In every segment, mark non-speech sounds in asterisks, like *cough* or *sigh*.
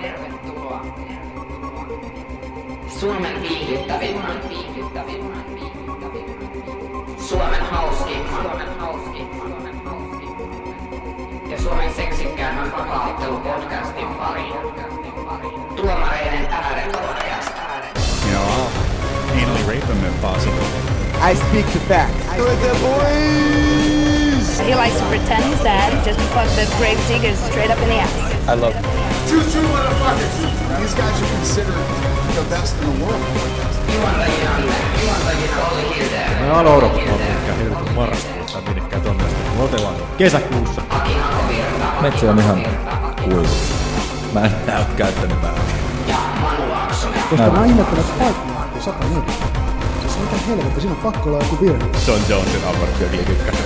Tervetuloa. Tervetuloa. Suomen viihdyttävimmän, viihdyttävimmän, viihdyttävimmän. Suomen hauskimman, Suomen hauskimman, Suomen hauskimman. Ja Suomen seksikkäämmän vapaaottelupodcastin pariin. Tuomareiden äärepodcast. Joo. Anally rape him if possible. I speak the facts. With the boys! He likes to pretend he's dead just because the grave diggers straight up in the ass. I love Two true motherfuckers. These guys are considered the best in the world. Juontajina, juontajina Olli Hilde, Mä alo odottaa minnekään helvetin marraskuussa minnekään tonne asti. Me otellaan kesäkuussa. Metsä on ihan kuivu. Mä en näyt käyttänyt Laaksonen. Koska mä ihmettelen, että paikka on 140. Mitä helvetti, siinä on pakko olla joku virhe. John Jonesin aborttiökli tykkäsi.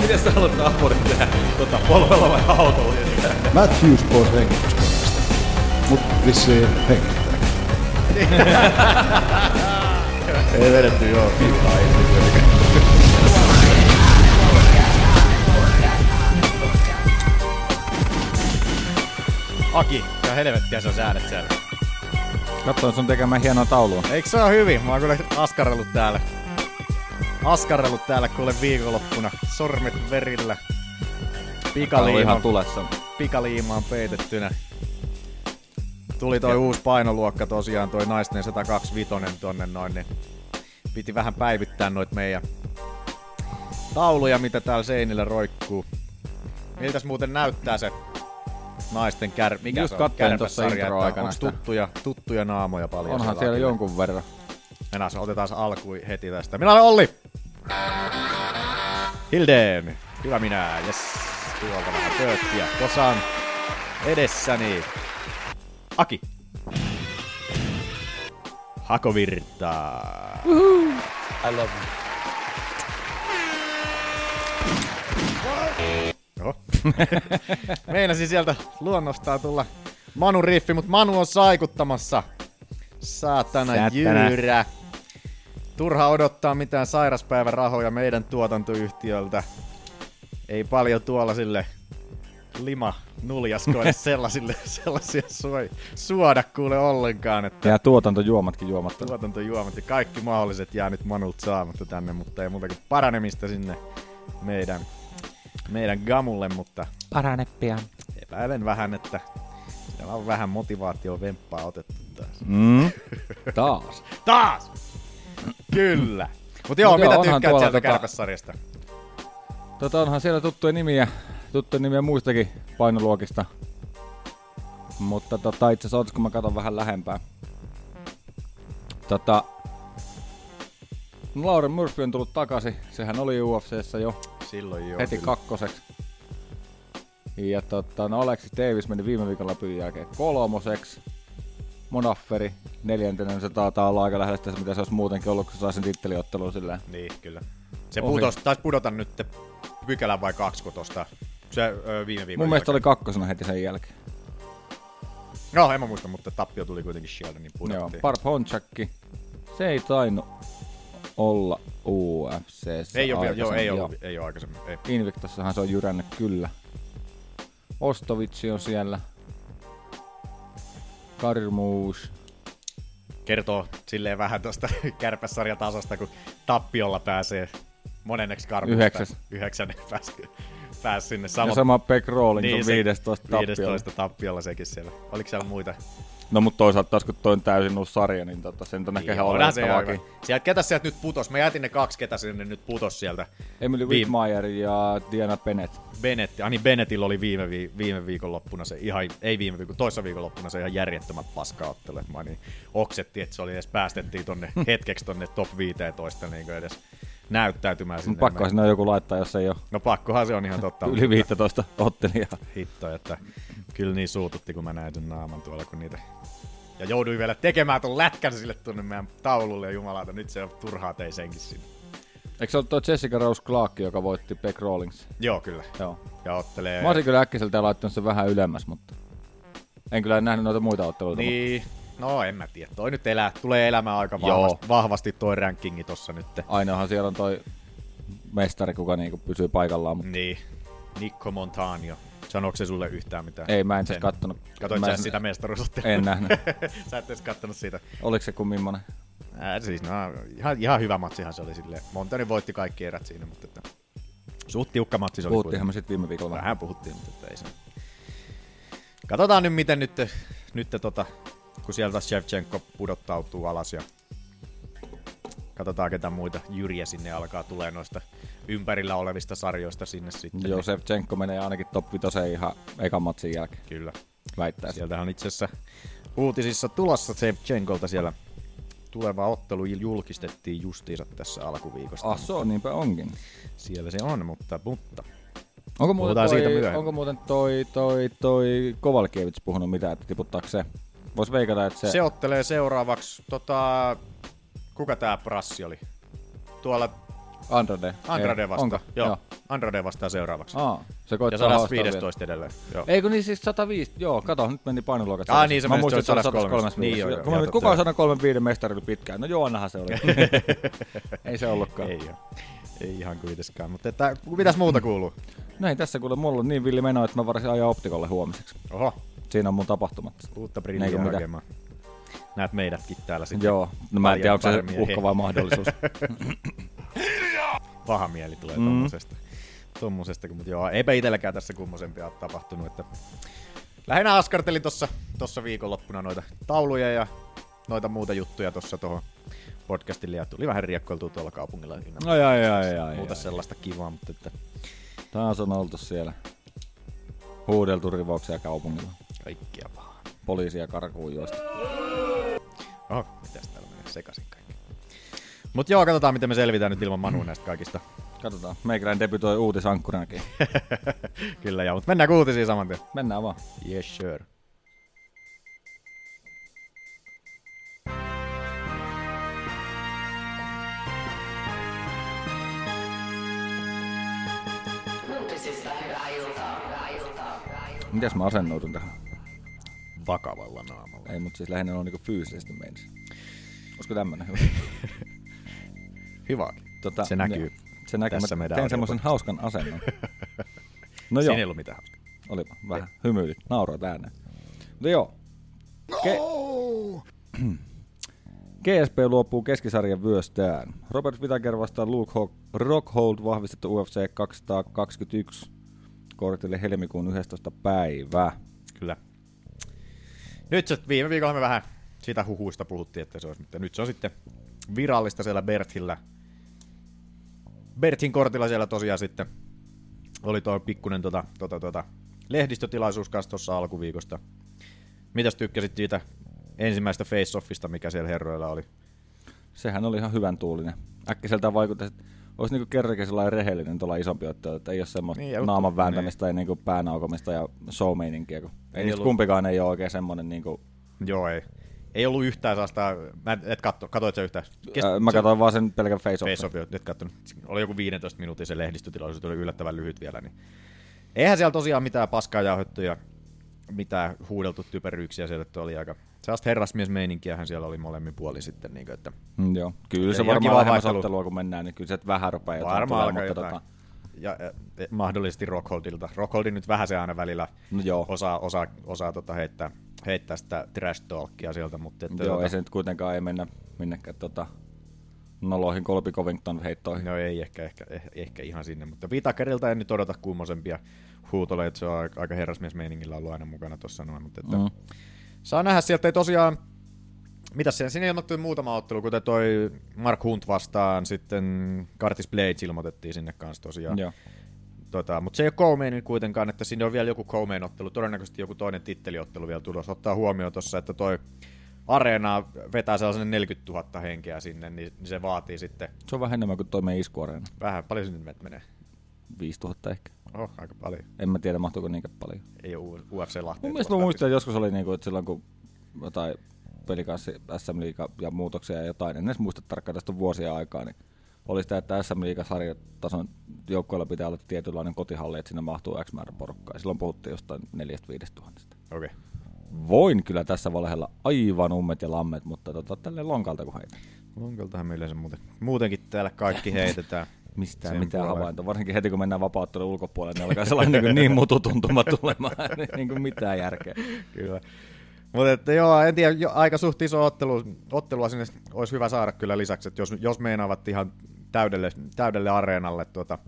Miten sä haluat abortin tehdä? Tota, polvella vai autolla? Matthews pois hengityskoneesta. Mut vissiin hengittää. *laughs* Ei vedetty joo, pitää Aki, ja helvettiä se on säädet siellä. Katsoin sun tekemään hienoa taulua. Eikö se ole hyvin? Mä oon kyllä askarellut täällä. Askarellut täällä kuule viikonloppuna. Sormet verillä. Tää on Pikaliima, ihan tulessa. pikaliimaan peitettynä. Tuli toi uusi painoluokka tosiaan, toi naisten 125 tonne noin, niin piti vähän päivittää noit meidän tauluja, mitä täällä seinillä roikkuu. Miltäs muuten näyttää se naisten kär... Mikä Just se on? Kärpäsarja, aikana tuttuja, tuttuja naamoja paljon? Onhan siellä kyllä? jonkun verran. Mennään, otetaan alkuun heti tästä. Minä olen Olli! Hildeen! Hyvä minä, jes. Tuolta vähän tööttiä. Tuossa on edessäni Aki. Hakovirtaa. I love Oho. *laughs* Meinasin sieltä luonnostaan tulla Manu riffi, mutta Manu on saikuttamassa. Saatana Sättänä. jyyrä. Turha odottaa mitään sairaspäivän rahoja meidän tuotantoyhtiöltä. Ei paljon tuolla sille lima nuljaskoille *laughs* sellaisille, sellaisia soi, suoda kuule ollenkaan, että Ja tuotantojuomatkin juomatta. tuotantojuomat ja kaikki mahdolliset jää nyt Manulta saamatta tänne, mutta ei muuta kuin paranemista sinne meidän, meidän gamulle, mutta Parane pian. epäilen vähän, että siellä on vähän motivaatio vemppaa otettu taas. Mm. *laughs* Taas. Taas! Kyllä! Mutta joo, Mut joo, mitä onhan tykkäät sieltä tota- kärpässarjasta? Tota onhan siellä tuttuja nimiä, tuttuja nimiä muistakin painoluokista. Mutta tota, itse asiassa kun mä katson vähän lähempää. Tota, Lauren Murphy on tullut takaisin. Sehän oli UFCssä jo Silloin joo. heti kyllä. kakkoseksi. Ja tota, no Alexis Davis meni viime viikolla pyyn jälkeen kolmoseksi. Monafferi neljäntenä, se taitaa olla aika lähellä sitä, mitä se olisi muutenkin ollut, kun se sai sen titteliottelun silleen. Niin, kyllä. Se Ohi. putos, taisi pudota nyt pykälän vai kaksi, kun tosta se ö, viime viikon Mun mielestä oli kakkosena heti sen jälkeen. No, en mä muista, mutta tappio tuli kuitenkin sieltä, niin Joo, pudottiin. Barb Honchakki. Se ei tainnut olla UFC. ei ole, joo, ei ollut, ei ole aikaisemmin. Ei. Invictussahan se on jyrännyt kyllä. Ostovitsi on siellä. Karmuus. Kertoo silleen vähän tuosta *laughs* kärpäsarjatasosta, kun tappiolla pääsee monenneksi karmusta. Yhdeksäs. Yhdeksän *laughs* pääsi, pääsi sinne. Ja Samot, sama Beck Rawlings on se 15 tappiolla. 15 tappiolla sekin siellä. Oliko siellä muita? No mutta toisaalta taas kun toi on täysin uusi sarja, niin tota, sen on ehkä ihan oletettavaakin. Sieltä, ketä sieltä nyt putos? Mä jätin ne kaksi, ketä sinne nyt putos sieltä. Emily Viim- Whitmire ja Diana Bennett. Bennett, Ani Bennettillä oli viime, vi- viime viikonloppuna se ihan, ei viime viikon, toissa viikonloppuna se ihan järjettömät paskaottelu. Mä niin oksetti, että se oli edes päästettiin tonne *laughs* hetkeksi tonne top 15 niin edes näyttäytymään sinne. Pakko sinne joku laittaa, jos ei ole No pakkohan se on ihan totta. yli 15 ottelijaa. Hitto, että kyllä niin suututti, kun mä näin sen naaman tuolla, kun niitä... Ja jouduin vielä tekemään ton lätkän sille tuonne meidän taululle, ja jumalauta, nyt se on turhaa tein senkin sinne. Eikö se ollut tuo Jessica Rose Clark, joka voitti Beck Rawlings? Joo, kyllä. Joo. Ja ottelee... Mä olisin kyllä äkkiseltä laittanut sen vähän ylemmäs, mutta en kyllä nähnyt noita muita otteluita. Niin, no en mä tiedä. Toi nyt elää, tulee elämään aika Joo. vahvasti, vahvasti toi rankingi tossa nyt. Ainoahan siellä on toi mestari, kuka niinku pysyy paikallaan. Mutta Niin, Nikko Montano. Sanoiko se sulle yhtään mitään? Ei, mä en siis kattonut. Katoit mä sä en- sitä mestaruusottelua? En nähnyt. *laughs* sä et edes kattonut siitä. Oliko se kuin millainen? Ää, siis no, ihan, ihan hyvä matsihan se oli silleen. Montani voitti kaikki erät siinä, mutta että suht tiukka matsi se oli. Puhuttiinhan me sitten viime viikolla vähän. Vähän puhuttiin, mutta että ei se. Katsotaan nyt, miten nyt, nyt tota, kun sieltä Shevchenko pudottautuu alas ja katsotaan, ketä muita jyriä sinne alkaa tulee noista ympärillä olevista sarjoista sinne sitten. Joo, Sevchenko menee ainakin top 5 ihan ekan matsin jälkeen, Kyllä. väittäisin. Sieltähän on itse asiassa uutisissa tulossa Shevchenkolta siellä tuleva ottelu julkistettiin justiinsa tässä alkuviikosta. Ah, se on, niinpä onkin. Siellä se on, mutta, mutta Onko muuten, Puhutaan toi, siitä myöhemmin. onko muuten toi, toi, toi Kovalkiewicz puhunut mitään, että tiputtaako se? Vois veikata, että se... se, ottelee seuraavaksi, tota, kuka tää prassi oli? Tuolla Andrade. Andrade Ei, vastaa. Onko? Joo, Joo. Andrade vastaa seuraavaksi. Aa, se ja koittaa haastaa 115 edelleen. Joo. Ei kun niin siis 105, joo, kato, nyt meni painoluokat. Ah, niin, se meni muistin, että se oli 103. 135. Niin, joo, joo, joo, totta, kuka on joo. 135 mestari oli pitkään? No Joonnahan se oli. *laughs* ei se ollutkaan. Ei oo. Ei ihan kuitenkaan, mutta että, mitäs muuta kuuluu? No ei tässä kuule, mulla on niin villi meno, että mä varasin ajaa optikolle huomiseksi. Oho, Siinä on mun tapahtumat. uutta brilliä hakemaan. Näet meidätkin täällä sitten. Joo, no mä en tiedä, onko se uhka vai mahdollisuus. *laughs* Paha mieli tulee Mm. mm. tommosesta. tommosesta mutta joo, eipä itselläkään tässä kummosempia ole tapahtunut. Että lähinnä askartelin tossa, tossa viikonloppuna noita tauluja ja noita muuta juttuja tossa tuohon podcastille ja tuli vähän riekkoiltua tuolla kaupungilla ai, ai, ai, ai, muuta ai. sellaista kivaa, mutta että Taas on oltu siellä. Huudeltu rivauksia kaupungilla. kaikkia pahaa. Poliisia karkuun juosta. Oho, mitäs täällä menee sekaisin kaikki. Mut joo, katsotaan miten me selvitään nyt ilman Manu näistä kaikista. Katsotaan. Meikrän debytoi uutisankkurinakin. *laughs* Kyllä joo, mutta mennään uutisiin saman tien. Mennään vaan. Yes, sure. Mitäs mä asennoudun tähän? Vakavalla naamalla. Ei, mutta siis lähinnä on niinku fyysisesti meinis. Olisiko tämmönen *laughs* hyvä? Hyväkin. Tota, Se näkyy joo. Se näkyy. tässä Mä tein semmoisen hauskan asennon. *laughs* No Siinä joo, ei ollut mitään hauskaa. olipa. Vähän hymyilit, nauroit ääneen. Mutta joo. Ke- *clears throat* GSP luopuu keskisarjan vyöstään. Robert Whittaker vastaa Luke Ho- Rockhold vahvistettu UFC 221 kortille helmikuun 11. päivä. Kyllä. Nyt se, viime viikolla me vähän sitä huhuista puhuttiin, että se olisi, mutta nyt se on sitten virallista siellä Berthillä. Berthin kortilla siellä tosiaan sitten oli tuo pikkunen tota, tota, tota, lehdistötilaisuus kanssa tuossa alkuviikosta. Mitäs tykkäsit siitä ensimmäistä face-offista, mikä siellä herroilla oli? Sehän oli ihan hyvän tuulinen. Äkkiseltään vaikutti, että olisi niinku kerrankin sellainen rehellinen tuolla isompi ottelu, että ei ole semmoista Niin, naaman vääntämistä niin. ja niinku päänaukomista ja. Kun ei, Ei niistä kumpikaan ei ole oikein semmoinen niinku, Joo, ei. Ei ollut yhtään sellaista, mä en- et katso, katoit sä yhtään? Kest- ää, mä se- katsoin vaan sen pelkän face off. face-off, et kattonut. Oli joku 15 minuutin se lehdistötilaisuus, oli yllättävän lyhyt vielä. Niin. Eihän siellä tosiaan mitään paskaa jauhettu ja mitään huudeltu typeryyksiä sieltä, että oli aika sellaista herrasmiesmeininkiähän siellä oli molemmin puolin sitten. Niin kuin, että Mm, joo. Kyllä se Ja varmaan lähemmäs ottelua kun mennään, niin kyllä se vähän rupeaa jotain varmaan alkaa tulemaan, jotain. tota, Ja, ja, mahdollisesti Rockholdilta. Rockholdin nyt vähän se aina välillä no joo, osaa, osaa, osaa tota heittää, heittää sitä trash talkia sieltä, mutta että, joo tota, ei se nyt kuitenkaan ei mennä minnekään tota, noloihin Colby Covington heittoihin. No ei ehkä, ehkä, eh- ehkä ihan sinne, mutta Vitakerilta en nyt odota kummosempia huutoleja, että se on aika- aika herrasmiesmeiningillä ollut aina mukana tuossa noin, mutta että Mm. Saa nähdä sieltä ei tosiaan, mitä siinä, siinä ilmoittui muutama ottelu, kuten toi Mark Hunt vastaan, sitten Curtis Blades ilmoitettiin sinne kanssa tosiaan. Joo. Tota, mutta se ei ole co kuitenkaan, että sinne on vielä joku co ottelu, todennäköisesti joku toinen titteliottelu vielä tulossa. Ottaa huomioon tuossa, että toi areena vetää sellaisen 40 000 henkeä sinne, niin, niin se vaatii sitten Se on vähän enemmän kuin toi meidän iskuareena. vähän, paljon sinne menee. 5000 ehkä. Oho, aika paljon. En mä tiedä, mahtuuko niinkään paljon. Ei ole UFC Lahteen. Mun mielestä mä muistan, että joskus oli niinku, että silloin kun jotain pelikanssi SM Liiga ja muutoksia ja jotain, en edes muista tarkkaan tästä vuosia aikaa, niin oli sitä, että SM Liiga sarjatason joukkoilla pitää olla tietynlainen kotihalli, että sinne mahtuu X määrä porukkaa. Silloin puhuttiin jostain 4-5 tuhannesta. Okei. Okay. Voin kyllä tässä valhella aivan ummet ja lammet, mutta tota, tälleen lonkalta kun heitä. Lonkaltahan me yleensä muuten, muutenkin täällä kaikki heitetään. *laughs* Mistään Sen mitään havaintoa. Varsinkin heti kun mennään vapauttelun ulkopuolelle, niin alkaa sellainen niin, niin mututuntuma *laughs* tulemaan. niin kuin mitään järkeä. Kyllä. Mutta että joo, en tiedä, jo, aika suht iso ottelu, ottelua sinne olisi hyvä saada kyllä lisäksi, että jos, jos meinaavat ihan täydelle, täydelle areenalle tuota,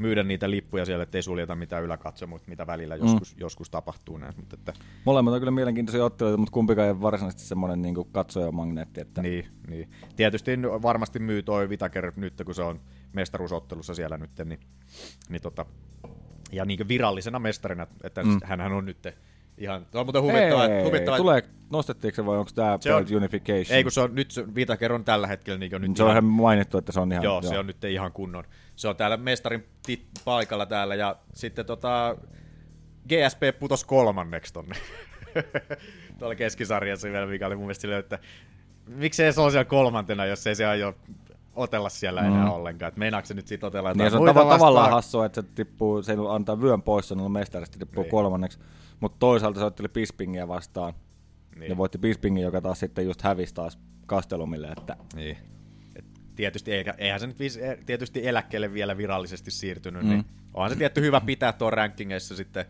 myydä niitä lippuja siellä, ettei suljeta mitään yläkatsomut, mitä välillä joskus, mm. joskus tapahtuu näin. Mutta että, Molemmat on kyllä mielenkiintoisia otteluita, mutta kumpikaan ei varsinaisesti semmoinen niin katsojamagneetti. Että... niin, niin. Tietysti varmasti myy toi Vitaker nyt, kun se on mestaruusottelussa siellä nyt, niin, niin tota, ja niin virallisena mestarina, että mm. hänhän on nyt ihan, on muuten huvittava, Ei, huvittava tulee, nostettiinko se vai onko tämä Se on- Unification? Ei, kun se on nyt Vitaker on tällä hetkellä niin nyt se on ihan mainittu, että se on ihan... Joo, se on nyt ihan kunnon. Se on täällä mestarin tit- paikalla täällä ja sitten tota GSP putos kolmanneksi tonne. *laughs* Tuolla keskisarjassa vielä, mikä oli mun mielestä silleen, että miksei se ole siellä kolmantena, jos ei se aio otella siellä enää Mm. ollenkaan. Et meinaako se nyt siitä otella jotain Niin se on muita tava- tavallaan hassua, että se tippuu, se antaa vyön pois, se on mestarista tippuu Niin. kolmanneksi. Mutta toisaalta se otteli Bispingia vastaan. Niin. Niin. Ja voitti Bispingin, joka taas sitten just hävisi taas Kastelumille. Että Niin. Et tietysti, eikä, eihän se nyt viis, e- tietysti eläkkeelle vielä virallisesti siirtynyt, Mm. niin onhan se tietty hyvä pitää tuon rankingeissa sitten,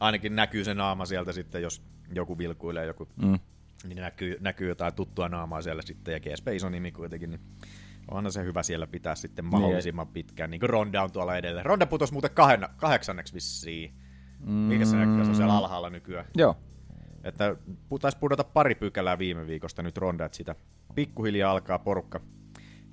ainakin näkyy se naama sieltä sitten, jos joku vilkuilee joku, Mm. niin näkyy, näkyy jotain tuttua naamaa siellä sitten, ja GSP iso nimi kuitenkin, niin onhan se hyvä siellä pitää sitten mahdollisimman pitkään, niin kuin Ronda on tuolla edelleen. Ronda putosi muuten kahden, kahdeksanneksi vissiin. Mikä se näkyy, se on siellä alhaalla nykyään. Joo. Että taisi pudota pari pykälää viime viikosta nyt Ronda, että sitä pikkuhiljaa alkaa porukka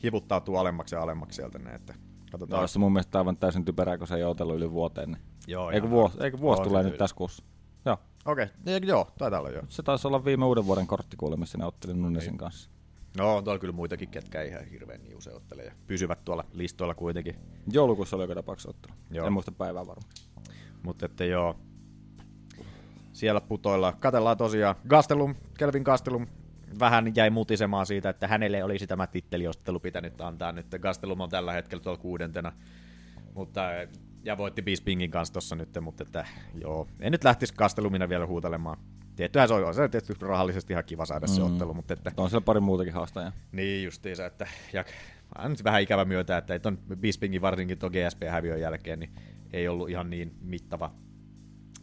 hivuttautua alemmaksi ja alemmaksi sieltä. Ne, että katsotaan. Taas se mun mielestä aivan täysin typerää, kun se ei ole otellut yli vuoteen. Niin. Joo, eikö vuosi, eikö vuosi tulee nyt tässä kuussa? Joo. Okei, okay. joo, taitaa olla joo. Se taisi olla viime uuden vuoden kortti kuule, missä ne otteli Nunesin kanssa. No, on tuolla kyllä muitakin, ketkä ihan hirveän niin usein ottele ja pysyvät tuolla listoilla kuitenkin. Joulukuussa oli joka tapauksessa ottelu. Joo. En muista päivää varmaan. Mutta että joo, siellä putoilla. Katellaan tosiaan. Gastelum, Kelvin Gastelum vähän jäi mutisemaan siitä, että hänelle olisi tämä titteliottelu pitänyt antaa nyt. Gastelum on tällä hetkellä tuolla kuudentena. Mutta, ja voitti Bispingin kanssa tuossa nyt, mutta että joo, en nyt lähtisi Gastelumina vielä huutelemaan. Tiettyhän se on, se on tietysti rahallisesti ihan kiva saada se Mm. ottelu, mutta että On siellä pari muutakin haastajaa. niin justiinsa, että ja, on nyt vähän ikävä myötä, että ton Bispingin varsinkin tuon GSP-häviön jälkeen niin ei ollut ihan niin mittava,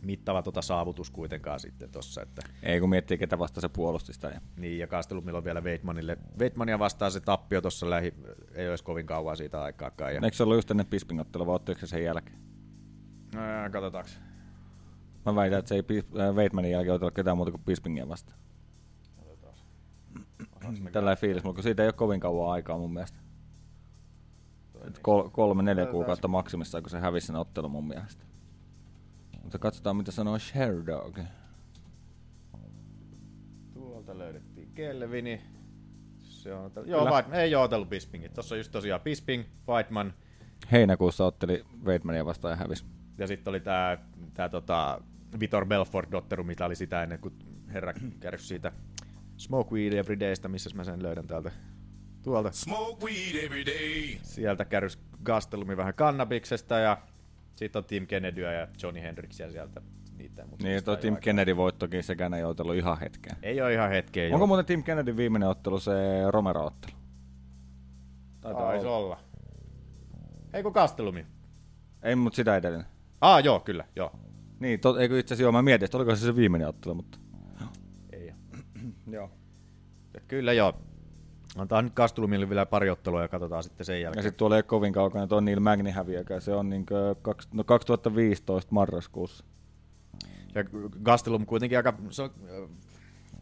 mittava tota saavutus kuitenkaan sitten tossa, että Ei kun miettii, ketä vasta se puolusti sitä. Ja... niin, ja Kastelumilla vielä Weidmanille. Weidmania vastaan se tappio tuossa lähi, ei olisi kovin kauan siitä aikaakaan. Ja, Eikö se ollut just ennen Bisping-ottelu, vai ottiko se sen jälkeen? Ää, katsotaanko. Mä väitän, että se ei Bis- äh, jälkeen otella ketään muuta kuin Bispingia vastaan. Tällä fiilis, mutta siitä ei ole kovin kauan aikaa mun mielestä. Et Kol- kolme, neljä kuukautta maksimissaan, kun se hävisi sen ottelun mun mielestä. Mutta katsotaan, mitä sanoo Sherdog. Tuolta löydettiin Kelvini. Se on, joo, White, ei ole otellut Bispingit. Tuossa on just tosiaan Bisping, Weidman, Heinäkuussa otteli Weidmania vastaan ja hävisi. Ja sitten oli tämä tää, tota, Vitor Belfort Dotteru, mitä oli sitä ennen, kun herra kärsi siitä Smoke Weed Every Daystä, missä mä sen löydän täältä. Tuolta. Smoke weed every day. Sieltä kärsi Gastelumi vähän kannabiksesta ja sitten on Tim Kennedyä ja Johnny Hendrixia sieltä. Niitä, ei muista Niin, tuo Tim ole Kennedy voittokin, sekään ei otellut ihan hetkeä. Ei ole ihan hetkeä. Onko muuten Tim Kennedyn viimeinen ottelu se Romero-ottelu? Taisi olla. Ei kun Gastelumi. Ei, mutta sitä edellinen. Ah, joo, kyllä, joo. Niin, to, eikö itse asiassa joo, mä mietin, että oliko se se viimeinen ottelu, mutta... Ei ole. Joo. Et Kyllä joo. Antaa nyt Gastelumille vielä pari ottelua ja katsotaan sitten sen Ja jälkeen. sitten tuolla ei ole kovin kaukana tuo Neil Magni häviäkään, se on niinkö kaks, no 2015 marraskuussa. Ja Gastelum kuitenkin aika... Se, on,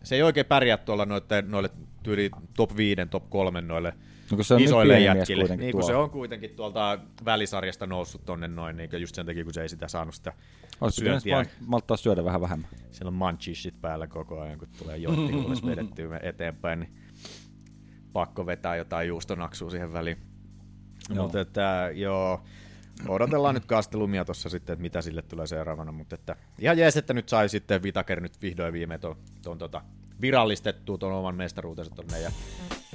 se ei oikein pärjää tuolla noille, noille tyyli top 5, top 3 noille No kun se on niin isoille jätkille. Niin kun se tuolla. on kuitenkin tuolta välisarjasta noussut tonne noin, niin just sen takia, kun se ei sitä saanut sitä Olisi syöntiä. mal- malttaa syödä vähän vähemmän. Siellä on munchishit päällä koko ajan, kun tulee johtikuules vedettyä eteenpäin, niin pakko vetää jotain juustonaksua siihen väliin. Joo. Mutta että joo, odotellaan nyt kastelumia tuossa sitten, että mitä sille tulee seuraavana, mutta että ihan jees, että nyt sai sitten Vitaker nyt vihdoin viime ton, ton tota, virallistettua ton oman mestaruutensa tonne ja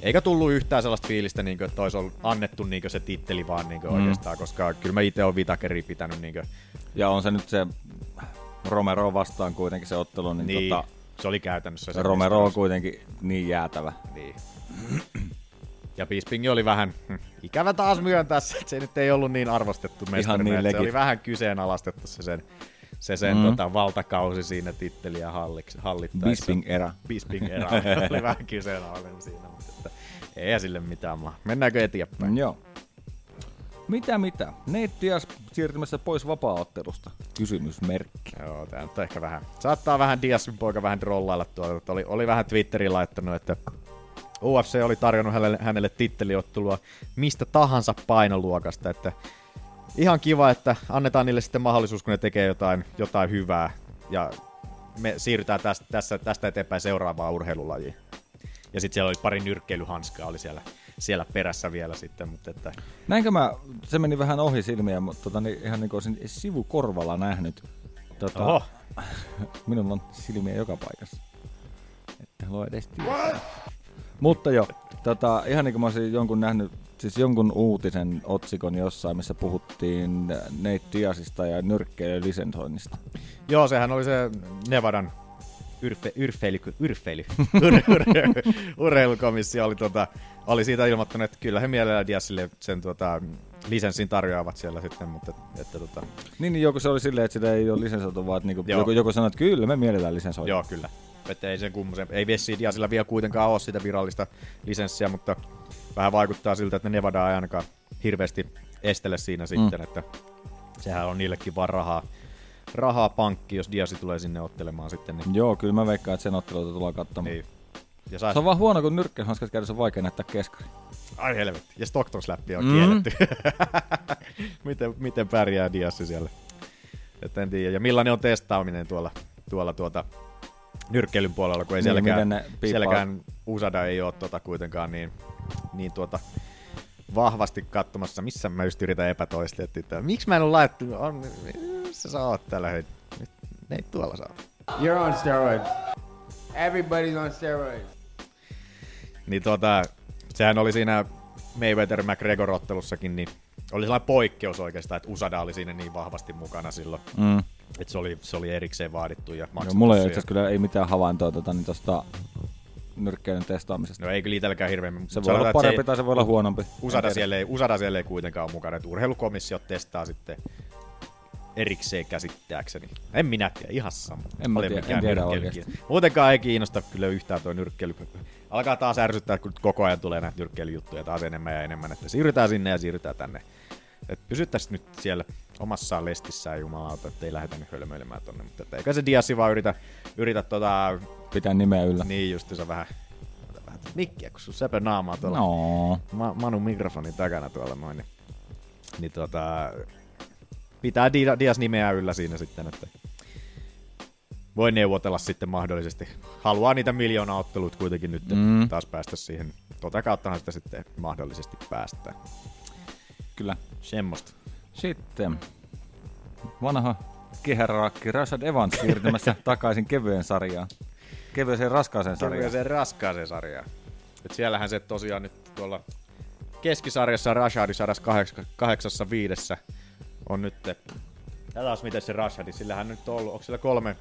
eikä tullut yhtään sellaista fiilistä, niin kuin, että olisi annettu niin se titteli vaan niin Mm. oikeastaan, koska kyllä mä itse olen Vitakeria pitänyt niin kuin, Ja on se nyt se Romero vastaan kuitenkin se ottelu, niin, niin, tota, se oli käytännössä se Romero on kuitenkin niin jäätävä. Niin. Ja Bisping oli vähän, hm, ikävä taas myöntää se, että se nyt ei ollut niin arvostettu mestari. niin se oli vähän kyseenalaistettu se sen, se sen Mm. mm. tota, valtakausi siinä titteliä hallittaessa. Bisping era. Bisping era oli vähän kyseenalainen siinä, mutta että ei sille mitään maa. Mennäänkö eteenpäin? Joo. Mitä mitä? Diaz siirtymässä pois vapaaottelusta? Kysymysmerkki. Joo, nyt on ehkä vähän, saattaa vähän Diasin poika vähän drollailla tuolla, oli, oli vähän Twitteriin laittanut, että UFC oli tarjonnut hänelle, hänelle titteliottelua mistä tahansa painoluokasta, että ihan kiva, että annetaan niille sitten mahdollisuus, kun ne tekee jotain, jotain hyvää, ja me siirrytään tästä, tässä, tästä eteenpäin seuraavaan urheilulajiin. Ja sitten siellä oli pari nyrkkeilyhanskaa oli siellä, siellä perässä vielä sitten, mutta että Näinkö mä, se meni vähän ohi silmiä, mutta tota, niin ihan niin kuin olisin sivukorvalla nähnyt. Tota, Oho. *laughs* Minulla on silmiä joka paikassa. Että halua edes tietää. Mutta joo, tota, ihan niin kuin mä olisin jonkun nähnyt, siis jonkun uutisen otsikon jossain, missä puhuttiin Nate Diazista ja nyrkkeilyn lisensoinnista. Joo, sehän oli se Nevadan yrfe, yrfeily, yrfeily, *laughs* ur, ur, urheilukomissio oli, tota, oli siitä ilmoittanut, että kyllä he mielellään Diasille sen tota, lisenssin tarjoavat siellä sitten, mutta että, tota, Niin, niin joku se oli silleen, että sitä ei ole lisensoitu, vaan niinku joku, joku sanoi, että kyllä me mielellään lisensoidaan. joo kyllä. Että ei sen kummosen, ei Vessi Diasilla vielä kuitenkaan ole sitä virallista lisenssiä, mutta vähän vaikuttaa siltä, että Nevada ei ainakaan hirveästi estele siinä sitten, että sehän on niillekin vaan rahaa, rahaa pankki, jos Diasi tulee sinne ottelemaan sitten. Niin, Joo, kyllä mä veikkaan, että sen otteluita tullaan katsomaan. niin. Ja sais, Se on vaan huono, kun nyrkkeilyhanskat käydessä on vaikea näyttää keskari. Ai helvetti. Ja Stockton Slappi on Mm. kielletty. *laughs* miten, miten pärjää Diassi siellä? Et en tiedä. Ja millainen on testaaminen tuolla, tuolla tuota, nyrkkeilyn puolella, kun ei Niin, sielläkään, sielläkään USADA ei ole tota kuitenkaan niin, niin tuota, vahvasti katsomassa, missä mä just yritän epätoistaa, että miksi mä en ole laittu, on, missä sä oot tällä hetkellä? Nyt, ei tuolla saa. You're on steroids. Everybody's on steroids. Niin tota, sehän oli siinä Mayweather McGregor ottelussakin, niin oli sellainen poikkeus oikeastaan, että USADA oli siinä niin vahvasti mukana silloin. Mm. Että se oli, se oli erikseen vaadittu ja Joo, maksettu mulla ei itse asiassa kyllä ei mitään havaintoa tota, niin tosta nyrkkeilyn testaamisesta. No ei kyllä itselläkään hirveämmin. Se voi olla parempi tai se voi olla huonompi. USADA siellä, ei, USADA siellä ei kuitenkaan ole mukana, että urheilukomissio testaa sitten erikseen käsittääkseni. En minä tiedä, ihan sama. En mä tiedä, en tiedä oikeesti. Muutenkaan ei kiinnosta kyllä yhtään tuo nyrkkeily. Alkaa taas ärsyttää, kun koko ajan tulee näitä nyrkkeilyjuttuja taas enemmän ja enemmän, että siirrytään sinne ja siirrytään tänne. Et pysyttäisiin nyt siellä omassa lestissään jumalauta, että ei lähdetä nyt hölmöilemään tonne. Mutta että eikä se Diassi vaan yritä, yritä tota, Pitää nimeä yllä. niin justiinsa vähän, vähän mikkiä, kun sun sepä naamaa tuolla No. Ma- Manu mikrofonin takana tuolla noin. Niin, niin tota, pitää Di- Dias nimeä yllä siinä sitten, että voi neuvotella sitten mahdollisesti. Haluaa niitä miljoona ottelut kuitenkin nyt Mm. taas päästä siihen. Tota kauttahan sitä sitten mahdollisesti päästään. Kyllä. Semmosta. Sitten vanha kehärakki Rashad Evans siirtymässä *laughs* takaisin kevyen sarjaan. Kevyeseen raskaaseen sarjaan. Kevyeseen raskaaseen sarjaan. Et siellähän se tosiaan nyt tuolla keskisarjassa Rashadi 185 on nyt Katsotaan miten se Rashadi, sillähän nyt on ollut, onko sillä kolme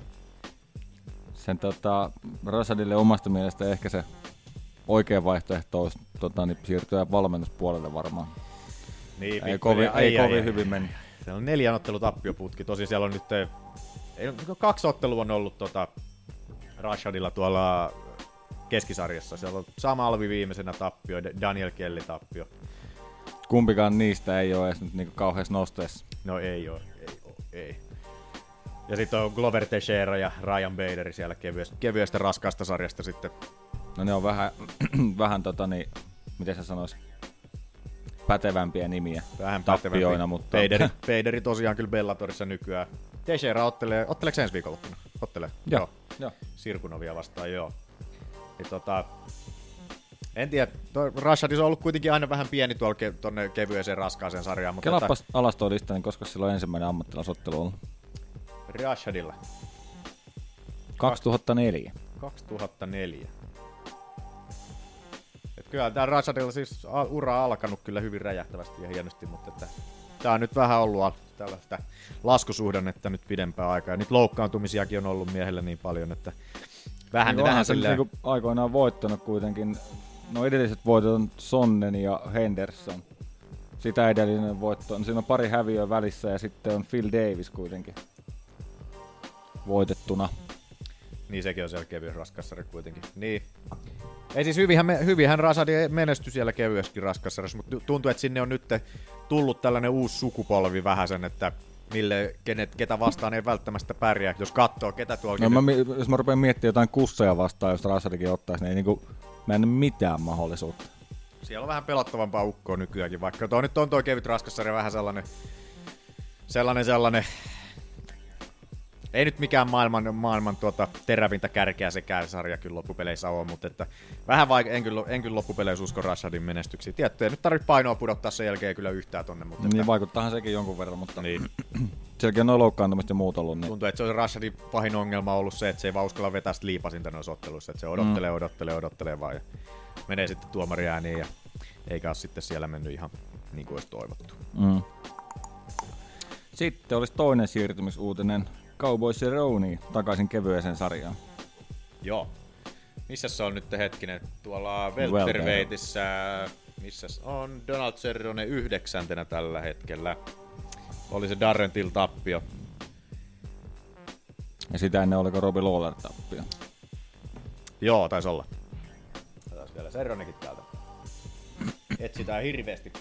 Sen tota, Rashadille omasta mielestä ehkä se oikea vaihtoehto olisi tota, niin siirtyä valmennuspuolelle varmaan. Niin, Ei kovin, ei ai, kovin ai. hyvin mennyt. Siellä on neljän ottelu tappioputki. Tosi siellä on nyt ei, kaksi ottelua on ollut tota, Rashadilla tuolla keskisarjassa. Siellä on sama Alvi viimeisenä tappio, Daniel Kelly tappio. Kumpikaan niistä ei ole edes nyt niinku kauheassa nosteessa. No ei oo, ei oo, ei. Ja sitten on Glover Teixeira ja Ryan Baderi siellä kevyestä, kevyestä raskaasta sarjasta sitten. No ne on vähän, *clears throat* vähän tota niin, miten sä sanois, pätevämpiä nimiä. Vähän tappioina, mutta... Baderi, Baderi *laughs* tosiaan kyllä Bellatorissa nykyään. Teixeira ottelee, otteleeko ensi viikonloppuna? Ottelee. Joo, joo. Sirkunovia vastaan, joo. Niin tota, en tiedä, Rashadis on ollut kuitenkin aina vähän pieni tuolla ke, tonne kevyeseen raskaaseen sarjaan, mutta Kelappas alas tuo lista, niin koska sillä on ensimmäinen ammattilaisottelu ollut. Rashadilla 2004. 2004. Kyllä tää Rashadilla siis ura on alkanut kyllä hyvin räjähtävästi ja hienosti, mutta että tää on nyt vähän ollut tällaista laskusuhdannetta nyt pidempään aikaa. Ja nyt loukkaantumisiakin on ollut miehellä niin paljon, että vähän, Niin vähän silleen... niinku aikoinaan voittanut kuitenkin. No edelliset voitot on Sonnen ja Henderson. sitä edellinen voitto. No, siinä on pari häviöä välissä ja sitten on Phil Davis kuitenkin voitettuna. Niin sekin on kevyen raskassari kuitenkin. Niin. Ei siis hyvinhän, hyvinhän Rasadi menestyi siellä kevyessäkin raskassarissa, mutta tuntuu, että sinne on nyt tullut tällainen uusi sukupolvi vähäsen, että mille, kenet, ketä vastaan ei välttämättä pärjää, jos katsoo, ketä tuolla No, mä, jos mä rupean miettimään jotain kusseja vastaan, jos Rasadikin ottaisi, niin ei niinku, mä en mitään mahdollisuutta. Siellä on vähän pelottavampaa ukkoa nykyäänkin, vaikka tuo nyt on tuo kevyt raskassarja vähän sellainen, sellainen, sellainen, ei nyt mikään maailman, maailman tuota, terävintä kärkeä sekään sarja kyllä loppupeleissä on, mutta että vähän vaik- en, kyllä, en kyllä loppupeleissä usko Rashadin menestyksiä. Tietty, ei nyt tarvitse painoa pudottaa sen jälkeen kyllä yhtään tonne, mutta Niin että, vaikuttaahan sekin jonkun verran, mutta niin, *clears throat* sielläkin on noin loukkaantumista ja muut ollut. Niin. tuntuu, että se on Rashadin pahin ongelma ollut se, että se ei vaan uskalla vetää sitä liipasinta noissa otteluissa, että se odottelee, mm. odottelee, odottelee vaan ja menee sitten tuomari ääniin ja eikä ole sitten siellä mennyt ihan niin kuin olisi toivottu. Mm. Sitten olisi toinen siirtymisuutinen. Cowboys ja takaisin kevyeseen sarjaan. Joo. Missä se on nyt hetkinen? Tuolla Welterweightissa, missä on Donald Cerrone yhdeksäntenä tällä hetkellä. Oli se Darren Till tappio. Ja sitä ennen oliko Robbie Lawler tappio. Joo, taisi olla. Otetaan vielä Serronekin täältä. Etsitään hirveästi.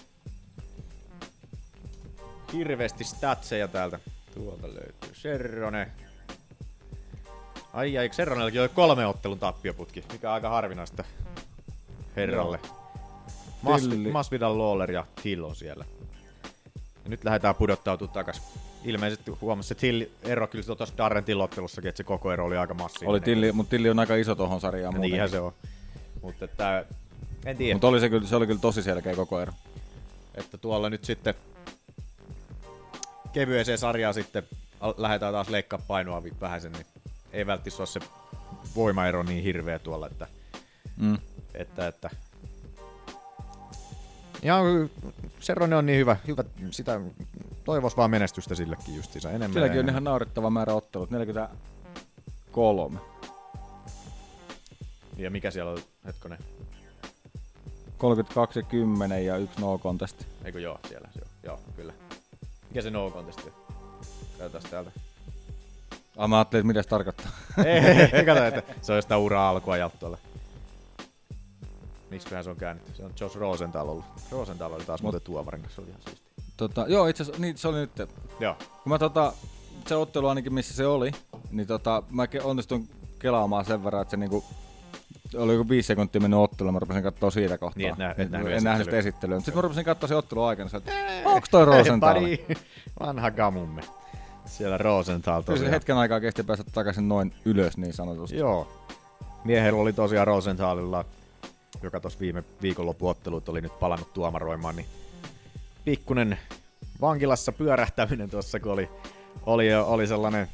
Hirveästi statseja täältä. Tuolta löytyy Serrone. Ai ai, Serronellakin oli kolme ottelun tappioputki, mikä on aika harvinaista herralle. Mas. Masvidal, Lawler ja Till on siellä. Ja nyt lähdetään pudottautumaan takas. Ilmeisesti huomasi se Till ero kyllä tuossa Darren Till ottelussakin, että se koko ero oli aika massiivinen. Oli tilli, mutta Tilli on aika iso tuohon sarjaan muuten. Niinhän se on. Mutta että, en tiedä, Mutta oli se, kyllä, se oli kyllä tosi selkeä koko ero. että tuolla nyt sitten kevyeseen sarjaan sitten lähdetään taas leikkaa painoa vi- vähäsen, niin ei välttämättä ole se voimaero niin hirveä tuolla, että, Mm. että, että ja Serrone on niin hyvä, hyvä sitä toivos vaan menestystä sillekin justiinsa enemmän. Silläkin on ihan naurettava määrä ottelut, 43. Ja mikä siellä on, hetkonen, 32 ja 10 ja yksi no contest. eikö joo siellä, joo, joo kyllä. Mikä se no contesti on? Katsotaan täältä. Ah, mä ajattelin, että mitä se tarkoittaa. Ei, kato, että se on jostain uraa alkua ja tuolla. Miksiköhän se on käännetty? Se on Josh Rosenthal ollut. Rosenthal oli taas muuten tuomarin kanssa, se oli ihan siisti. tota, joo, itse asiassa niin, se oli nyt. Joo. Kun mä tota, se ottelu ainakin missä se oli, niin tota, mä onnistuin kelaamaan sen verran, että se niinku, oli joku viisi sekuntia mennyt ottelu, mä rupesin katsoa siitä kohtaa. Niin, et nä- et nähnyt en nähnyt esittelyä. Sitten mä rupesin katsoa sen ottelun aikana, että onko toi Rosenthal? *laughs* Vanha gamumme. Siellä Rosenthal Kyllä se tosiaan. hetken aikaa kesti päästä takaisin noin ylös niin sanotusti. Joo. Miehellä oli tosiaan Rosenthalilla, joka tuossa viime viikonloppuottelut oli nyt palannut tuomaroimaan, niin pikkunen vankilassa pyörähtäminen tuossa, kun oli, oli, oli sellainen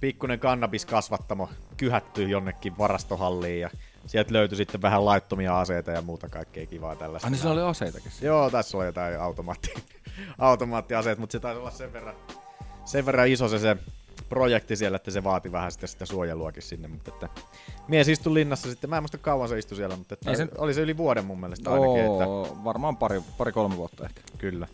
pikkunen kannabiskasvattamo kyhätty jonnekin varastohalliin ja sieltä löytyi sitten vähän laittomia aseita ja muuta kaikkea kivaa tällaista. Ai niin sillä oli aseitakin. siellä. Joo, tässä oli jotain automaatti, *laughs* automaattiaseet, mutta se taisi olla sen verran, sen verran iso se, se projekti siellä, että se vaati vähän sitä, sitä suojeluakin sinne, mutta että mies istui linnassa sitten, mä en muista kauan se istui siellä, mutta että Ei se- oli se yli vuoden mun mielestä ainakin, että Oo, varmaan pari, pari kolme vuotta ehkä. kyllä.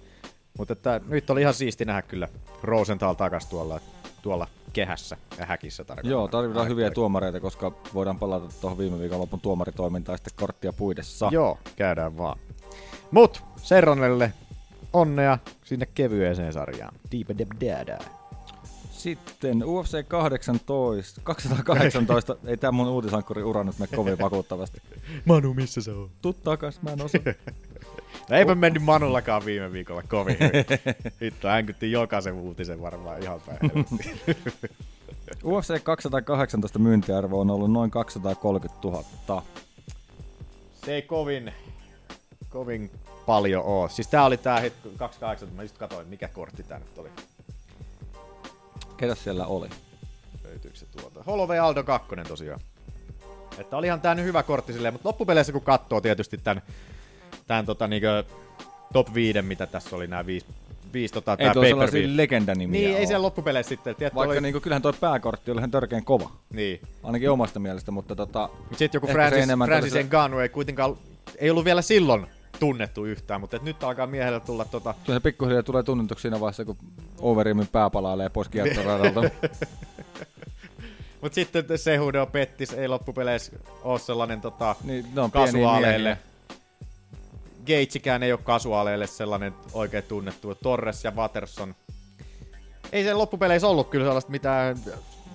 Mutta että nyt oli ihan siisti nähdä kyllä Rosenthal takas tuolla, tuolla kehässä ja häkissä tarkoitan. Joo, tarvitaan hyviä tuomareita, koska voidaan palata tuohon viime viikonlopun tuomaritoimintaan sitten korttia puidessa. Joo, käydään vaan. Mut Serronelle onnea sinne kevyeseen sarjaan. Deep Dada. Sitten UFC 18, 218, ei tämä mun uutisankkuri ura nyt mene kovin vakuuttavasti. Manu, missä se on? Tuu takas, mä en osaa. *laughs* No eipä mennyt Manullakaan viime viikolla kovin hyvin. *laughs* Hitto, hänkytti jokaisen uutisen varmaan ihan päin. *laughs* UFC 218 myyntiarvo on ollut noin 230 000. Se ei kovin, kovin paljon oo. Siis tää oli tää hetki 28, mä just katsoin mikä kortti tää nyt oli. Ketä siellä oli? Löytyykö se tuolta? Holloway Aldo 2 tosiaan. Että olihan tää nyt hyvä kortti silleen, mutta loppupeleissä kun katsoo tietysti tän, tän tota niinkö top 5, mitä tässä oli nämä viisi, viisi tota, Ei tuo sellaisia legendanimiä Niin, ei oo. siellä loppupeleissä sitten. Tiedätkö, Vaikka oli, niinku, kyllähän toi pääkortti oli ihan törkeän kova. niin. Ainakin omasta mielestä, mutta tota... Sitten joku Francis, Francis tällaisella- Ngannou ei kuitenkaan, ei ollut vielä silloin tunnettu yhtään, mutta et nyt alkaa miehelle tulla tota... Kyllä se pikkuhiljaa tulee tunnetuksi siinä vaiheessa, kun Overeemin pää palailee pois kiertoradalta. *laughs* Mutta sitten Sehudeo Pettis ei loppupeleissä ole sellainen tota, niin, ne on pieniä kasuaaleille. miehiä. Gageikään ei ole kasuaaleille sellainen oikein tunnettu. Torres ja Waterson. Ei se loppupeleissä ollut kyllä sellaista mitään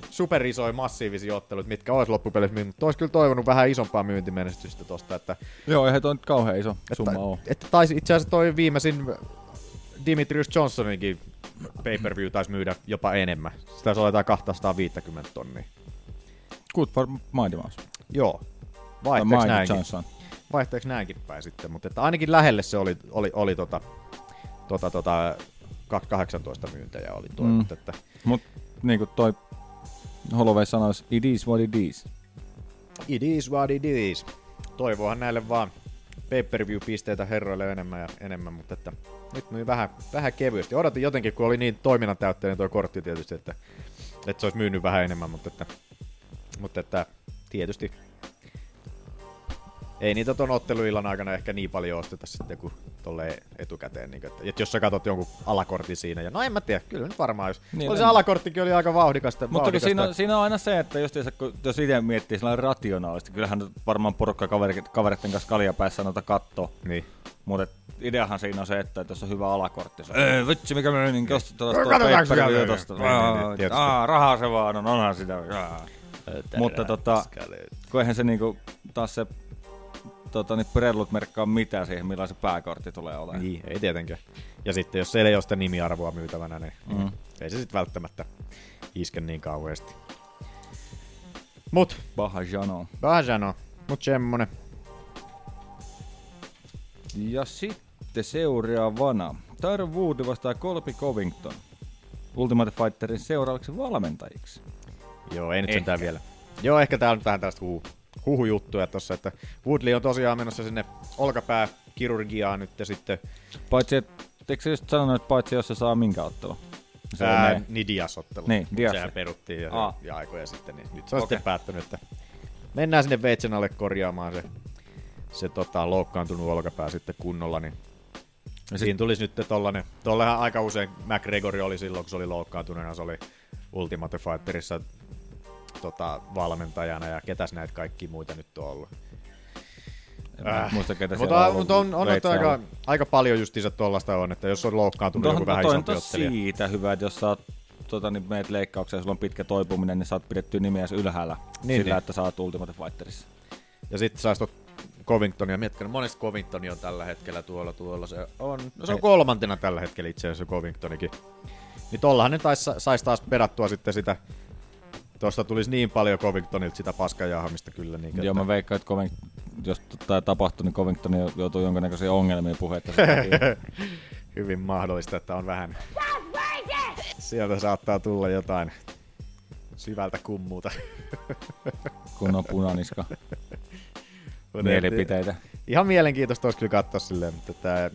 superisoja massiivisia otteluita, mitkä olisi loppupeleissä myynyt. Mutta olisi kyllä toivonut vähän isompaa myyntimenestystä tosta, että, Joo, eihän toi nyt kauhean iso että, summa ole. että taisi itse asiassa toi viimeisin Dimitrius Johnsoninkin pay-per-view taisi myydä jopa enemmän. Sitä jotain 250 tonnia. Good for Mouse. Joo. Vaihteeksi näinkin? Johnson. Vaihteeksi näinkin päin sitten, mutta että ainakin lähelle se oli, oli, oli tota, tota, tota, 218 myyntejä oli toi, Mm. mutta että Mut niinku toi Holloway sanoisi, it is what it is. it is what it is. Toivoahan näille vaan pay-per-view-pisteitä herroille enemmän ja enemmän, mutta että nyt myi vähän, vähän kevyesti. Odotin jotenkin, kun oli niin toiminnan täytteinen tuo kortti tietysti, että, että se olisi myynyt vähän enemmän, mutta että, mutta että tietysti ei niitä ton otteluillan aikana ehkä niin paljon osteta sitten kuin tolleen etukäteen. Niin, että, että jos sä katsot jonkun alakortin siinä, ja no en mä tiedä, kyllä nyt varmaan jos. Niin, Niin, oli se en- alakorttikin oli aika vauhdikasta. Mutta vauhdikasta. siinä on, siinä on aina se, että just, kun, jos itse miettii sillä rationaalisesti, kyllähän varmaan porukka kaverit, kavereiden kanssa kaljapäissä noita kattoo. Niin. Mutta ideahan siinä on se, että jos on hyvä alakortti, se on, ei vitsi mikä meni, niin tuosta tosta. Niin, niin, niin. Aa, rahaa se vaan on, onhan sitä. Mutta tota, kun eihän se niinku taas se tota, niin prellut merkkaa mitään siihen, millainen se pääkortti tulee olemaan. Niin, ei tietenkään. Ja sitten jos siellä ei ole sitä nimiarvoa myytävänä, niin Mm. ei se sitten välttämättä iske niin kauheasti. Mut, Paha jano. vähän sano. Mut semmonen. Ja sitten seuraavana. Tyron Wood vastaa Colby Covington. Ultimate Fighterin seuraavaksi valmentajiksi. Joo, ei nyt sentään vielä. Joo, ehkä tää on vähän tällaista huhu, huhujuttuja tossa, että Woodley on tosiaan menossa sinne olkapääkirurgiaan nyt ja sitten Paitsi, että eikö se just sanonut, että paitsi jos se saa minkä ottelu? Se ää, menee. niin Dias-ottelu. Niin, Dias. Sehän peruttiin ja, Aa. ja aikoja sitten, niin nyt se on Okei. sitten päättänyt, että mennään sinne veitsen alle korjaamaan se, se tota, loukkaantunut olkapää sitten kunnolla, niin ja siinä tulisi nyt tollanen, tollehan aika usein McGregor oli silloin, kun se oli loukkaantuneena, se oli Ultimate Fighterissa tota, valmentajana ja ketäs näitä kaikki muita nyt on ollut. Äh, muista, ketä mutta on, mutta on, on veitsellä. aika, aika paljon justiinsa tuollaista on, että jos on loukkaantunut Mutta joku vähän on isompi ottelija. siitä hyvä, että jos sä oot tota, niin meet leikkaukseen ja sulla on pitkä toipuminen, niin saat pidettyä nimeäsi ylhäällä Niin, sillä, niin. että sä oot Ultimate Fighterissa. Ja sitten saisi tot Covingtonia miettinyt, monesti Covingtoni on tällä hetkellä tuolla, tuolla se on, no se on kolmantena tällä hetkellä itse asiassa Covingtonikin. Niin tollahan ne saisi sais taas pedattua sitten sitä, tuosta tulisi niin paljon Covingtonilta sitä paskajaahamista kyllä. Niin, Joo, mä veikkaan, että Coving, jos tämä tapahtuu, niin Covington joutuu jonkinnäköisiä ongelmia puhetta. takia. *laughs* hyvin mahdollista, että on vähän... Sieltä saattaa tulla jotain syvältä kummuuta. Kunnon punaniska. *laughs* Mutta Mielipiteitä. Ihan mielenkiintoista olisi kyllä katsoa silleen, mutta tää...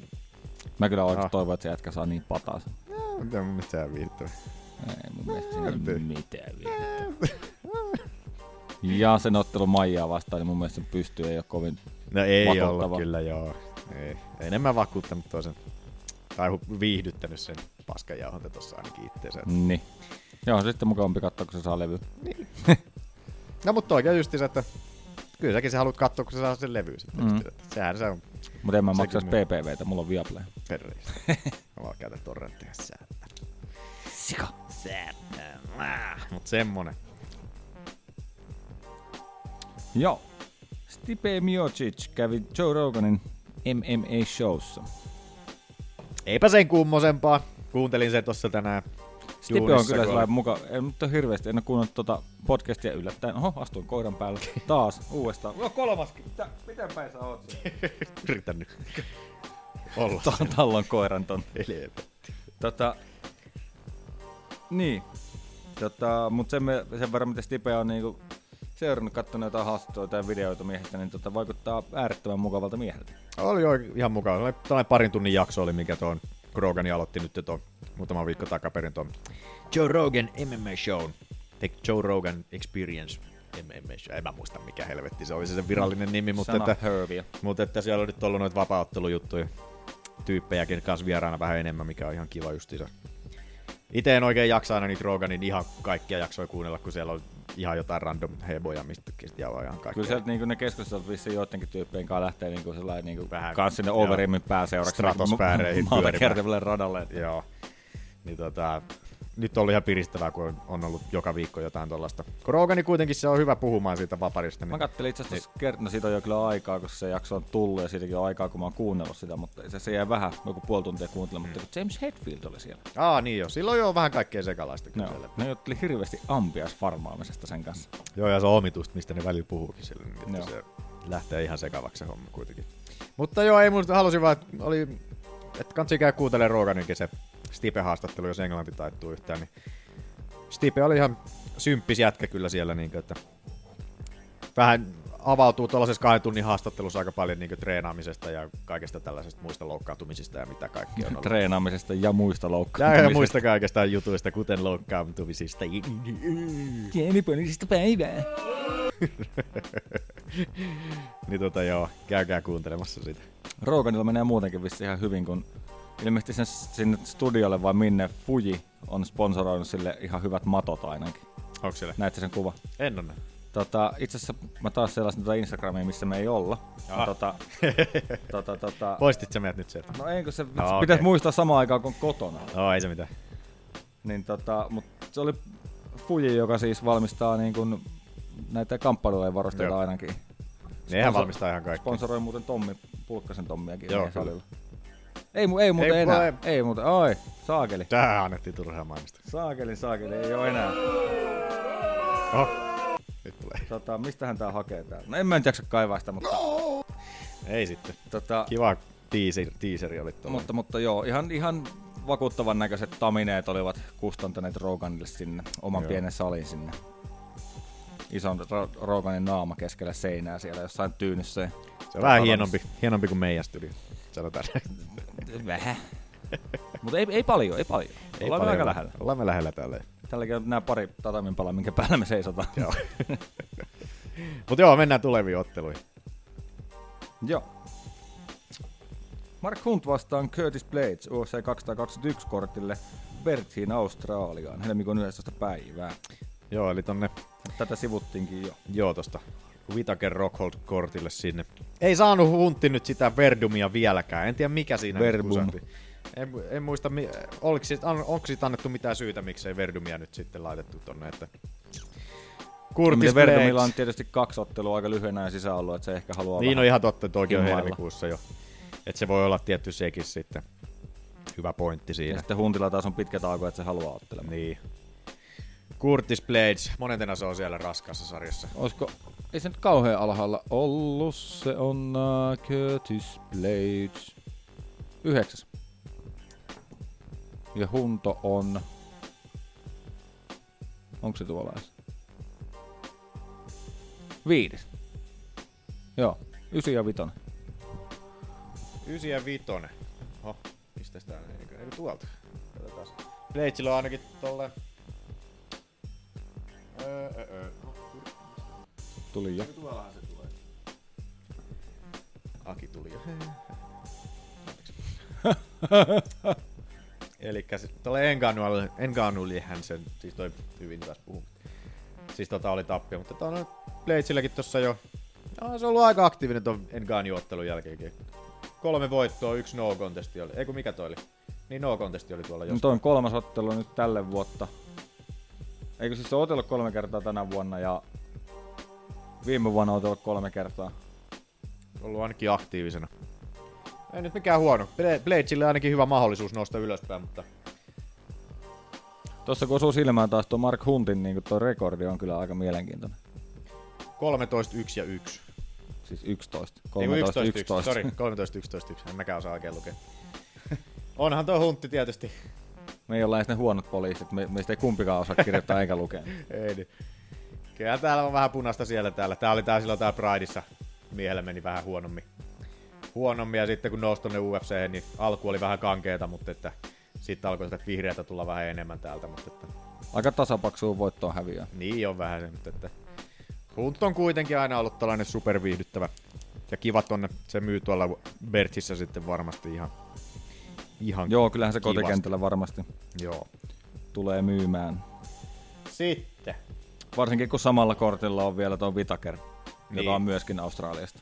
Mä kyllä oikeasti No. toivon, että se jätkä saa niin pataa sen. Mitä mun mielestä sehän viihdyttävä. Ei mun mielestä siinä ei ole mitään. Ja sen ottelu Maijaa vastaan, niin mun mielestä se pystyy, ei ole kovin No ei ollut kyllä, joo. Ei. Enemmän vakuuttanut toisen. Tai viihdyttänyt sen paskajauhonta tossa ainakin itteensä. Niin. Joo, sitten mukavampi katsoa, kun se saa levy. No mutta oikein just se, että kyllä säkin sä haluat katsoa, kun sä saa sen levy sitten. Mm. Sehän se on Mutta en mä maksaisi. PPVtä, mulla on Viaplay. perreistä. *laughs* Mä vaan käytän torrentteja säätää. Sika. Säätää. Mut semmonen. Joo. Stipe Miocic kävi Joe Roganin MMA-showssa. Eipä sen kummosempaa. Kuuntelin sen tossa tänään. Stipe on kyllä kun sellainen muka, en mutta hirveästi, en ole kuunnellut tuota podcastia yllättäen. Oho, astuin koiran päälle. Taas, uudestaan. Joo, kolmaskin. Mitä, miten päin sä oot *laughs* Yritän nyt olla. Tallon koiran ton. Tota, niin. Tota, mut sen, me- sen verran, mitä Stipe on niinku seurannut, katsonut jotain haastatteluita ja videoita miehestä, niin tota, vaikuttaa äärettömän mukavalta mieheltä. Oli jo ihan mukava. Tällainen parin tunnin jakso oli, mikä tuon Rogani aloitti nyt tuon muutama viikko takaperin tuon Joe Rogan MMA Show. The Joe Rogan Experience. en, en, en, en, mä muista mikä helvetti se oli se sen virallinen nimi, mutta Sana että, Hervia. mutta että siellä on nyt ollut noita vapaaottelujuttuja tyyppejäkin kanssa vieraana vähän enemmän, mikä on ihan kiva justiinsa. Itse en oikein jaksa aina niitä Roganin ihan kaikkia jaksoja kuunnella, kun siellä on ihan jotain random heboja, mistä jauhaa ihan kaikkea. Kyllä sieltä niinku ne keskustelut vissiin joidenkin tyyppien kanssa lähtee niinku sellainen niinku Vähän, kans sinne overimmin pääseuraksi. Stratosfääreihin Maata pyörimään. kertaville radalle. Joo. Niin tota, nyt on ollut ihan piristävää, kun on- ollut joka viikko jotain tollasta. Kun Rogani kuitenkin se on hyvä puhumaan siitä vaparista. Mä Niin... kattelin itse asiassa kert- no siitä on jo kyllä aikaa, kun se jakso on tullut ja siitäkin on aikaa, kun mä oon kuunnellut sitä, mutta se, se jäi vähän, joku puoli tuntia kuuntelemaan, mutta kun James Hetfield oli siellä. Aa, niin jo. Silloin jo vähän kaikkea sekalaista kyllä Joo. siellä. Ne jutteli hirveästi ampias-farmaamisesta sen kanssa. Joo, ja se on omituista, mistä ne välillä puhuukin sille, niin että Joo. se lähtee ihan sekavaksi se homma kuitenkin. Mutta joo, ei muista, halusin vaan, että oli, että kansi käy kuuntelemaan Roganinkin se Stipe-haastattelu, jos englanti taittuu yhtään, niin Stipe oli ihan symppis jätkä kyllä siellä, niin kuin, että vähän avautuu tuollaisessa kahden tunnin haastattelussa aika paljon niin treenaamisesta ja kaikesta tällaisesta muista loukkaantumisista ja mitä kaikki on ollut. Treenaamisesta ja muista ja, loukkaantumisista. ja muista kaikesta jutuista, kuten loukkaantumisista. Geeniponisista päivää. *laughs* niin tota joo, käykää kuuntelemassa sitä. Roganilla menee muutenkin vissi ihan hyvin, kun ilmeisesti sen, sinne studiolle vai minne Fuji on sponsoroinut sille ihan hyvät matot ainakin. Onko siellä? Näitte sen kuva? En ole. Tota, itse asiassa mä taas sellaisin tota Instagramia, missä me ei olla. Ah. Tota, *laughs* tota, tota, Poistit sä meidät nyt sieltä? no ei, kun se No, pitäisi muistaa samaan aikaan kuin kotona. No ei se mitään. Niin tota, mut se oli Fuji, joka siis valmistaa niin kuin näitä kamppailujen varusteita ainakin. Nehän Sponsor- valmistaa ihan kaikkea. Sponsoroi muuten Tommi Pulkkasen Tommiakin Joo, meidän kyllä. Ei, mu- ei muuten Ei, enää. ei. Ei muuten. Oi, saakeli. Tähän annettiin turhaa mainosta. Saakeli, saakeli, ei oo enää. Oho. Nyt tulee. Tota, mistähän tää hakee täällä? No en mä nyt jaksa kaivaa sitä, mutta, Ei sitten. tota, Kiva teaser, teaseri oli tuolla. mutta, mutta joo, ihan, ihan vakuuttavan näköiset tamineet olivat kustantaneet Roganille sinne, oman Joo. pienen salin sinne. Ison Ro- Roganin naama keskellä seinää siellä jossain tyynyssä. Se on vähän hienompi, hienompi kuin meidän studio. Sanotaan. Vähän. Mutta ei, ei paljon, ei paljon. Ei Ollaan paljon aika lähellä. Ollaan me lähellä täällä. Tälläkin on nämä pari tatamin palaa, minkä päällä me seisotaan. Joo. Mutta joo, mennään tuleviin otteluihin. Joo. Mark Hunt vastaan Curtis Blades UFC 221 kortille Berthiin Australiaan helmikuun 11. päivää. Joo, eli tonne, Tätä sivuttiinkin jo. joo tosta Whitaker Rockhold-kortille sinne. Ei saanut Huntti nyt sitä Verdumia vieläkään. En tiedä mikä siinä Verbum. En, en muista, oliko siitä, onko siitä annettu mitään syytä, miksei Verdumia nyt sitten laitettu tonne, että Miten Verdumilla on tietysti kaksi ottelua aika lyhyenä ja sisään ollut, että se ehkä haluaa Niin on vähän ihan totta, että toikin on helmikuussa jo. Että se voi olla tietty sekin sitten. Hyvä pointti Ja siinä. sitten Huntilla taas on pitkä tauko, että se haluaa ottelemaan. Niin. Curtis Blades, monentena se on siellä raskaassa sarjassa. Olisiko, ei se nyt kauhean alhaalla ollut, se on uh, Curtis Blades. Yhdeksäs. Ja Hunto on... Onko se tuolla edes? Viides. Joo, ysi ja vitonen. 9 ja 5. Oho, mistä tää on? Eikö, eikö tuolta? Katsotaan. Bladesilla on ainakin tolle... Öö, öö. Tuli jo. Tuollahan se tulee. Aki tuli jo. *laughs* Elikkä se- tolle Enganulle, Enganullihän sen, siis toi hyvin taas puhuu. Siis tota oli tappio, mutta tuonne Bladesilläkin tossa jo, no, se on ollut aika aktiivinen ton Enganu-ottelun jälkeenkin. Kolme voittoa, yksi no contesti oli. Eiku mikä toi oli? Niin no contesti oli tuolla No jossain. toi on kolmas ottelu nyt tälle vuotta. Eikö siis se otellut kolme kertaa tänä vuonna ja viime vuonna on otellut kolme kertaa. ollut ainakin aktiivisena. Ei nyt mikään huono. Bla- Bladesille ainakin hyvä mahdollisuus nousta ylöspäin, mutta Tuossa kun osuu silmään taas tuo Mark Huntin niin tuo rekordi on kyllä aika mielenkiintoinen. 13, 1 ja 1. Siis 11. Ei kun 13, 11, 11. 11. Sori, 13, 11, 1. En mäkään osaa oikein lukea. *laughs* Onhan tuo huntti tietysti. Me ei olla edes ne huonot poliisit, me, meistä ei kumpikaan osaa kirjoittaa eikä lukea. *laughs* Ei niin. Kyllä täällä on vähän punasta siellä täällä. Tää oli tää silloin tää Prideissa. Miehellä meni vähän huonommin. Huonommin ja sitten kun nousi tonne UFC, niin alku oli vähän kankeeta, mutta että sitten alkoi sitä vihreätä tulla vähän enemmän täältä, mutta että Aika tasapaksuun voittoon häviää. niin on vähän se, mutta että Hunt on kuitenkin aina ollut tällainen superviihdyttävä ja kiva tonne. Se myy tuolla Bertsissä sitten varmasti ihan, ihan Joo, kyllähän se kivasti. kotikentällä varmasti Joo. tulee myymään. Sitten. Varsinkin kun samalla kortilla on vielä tuo Vitaker, Niin. joka on myöskin Australiasta.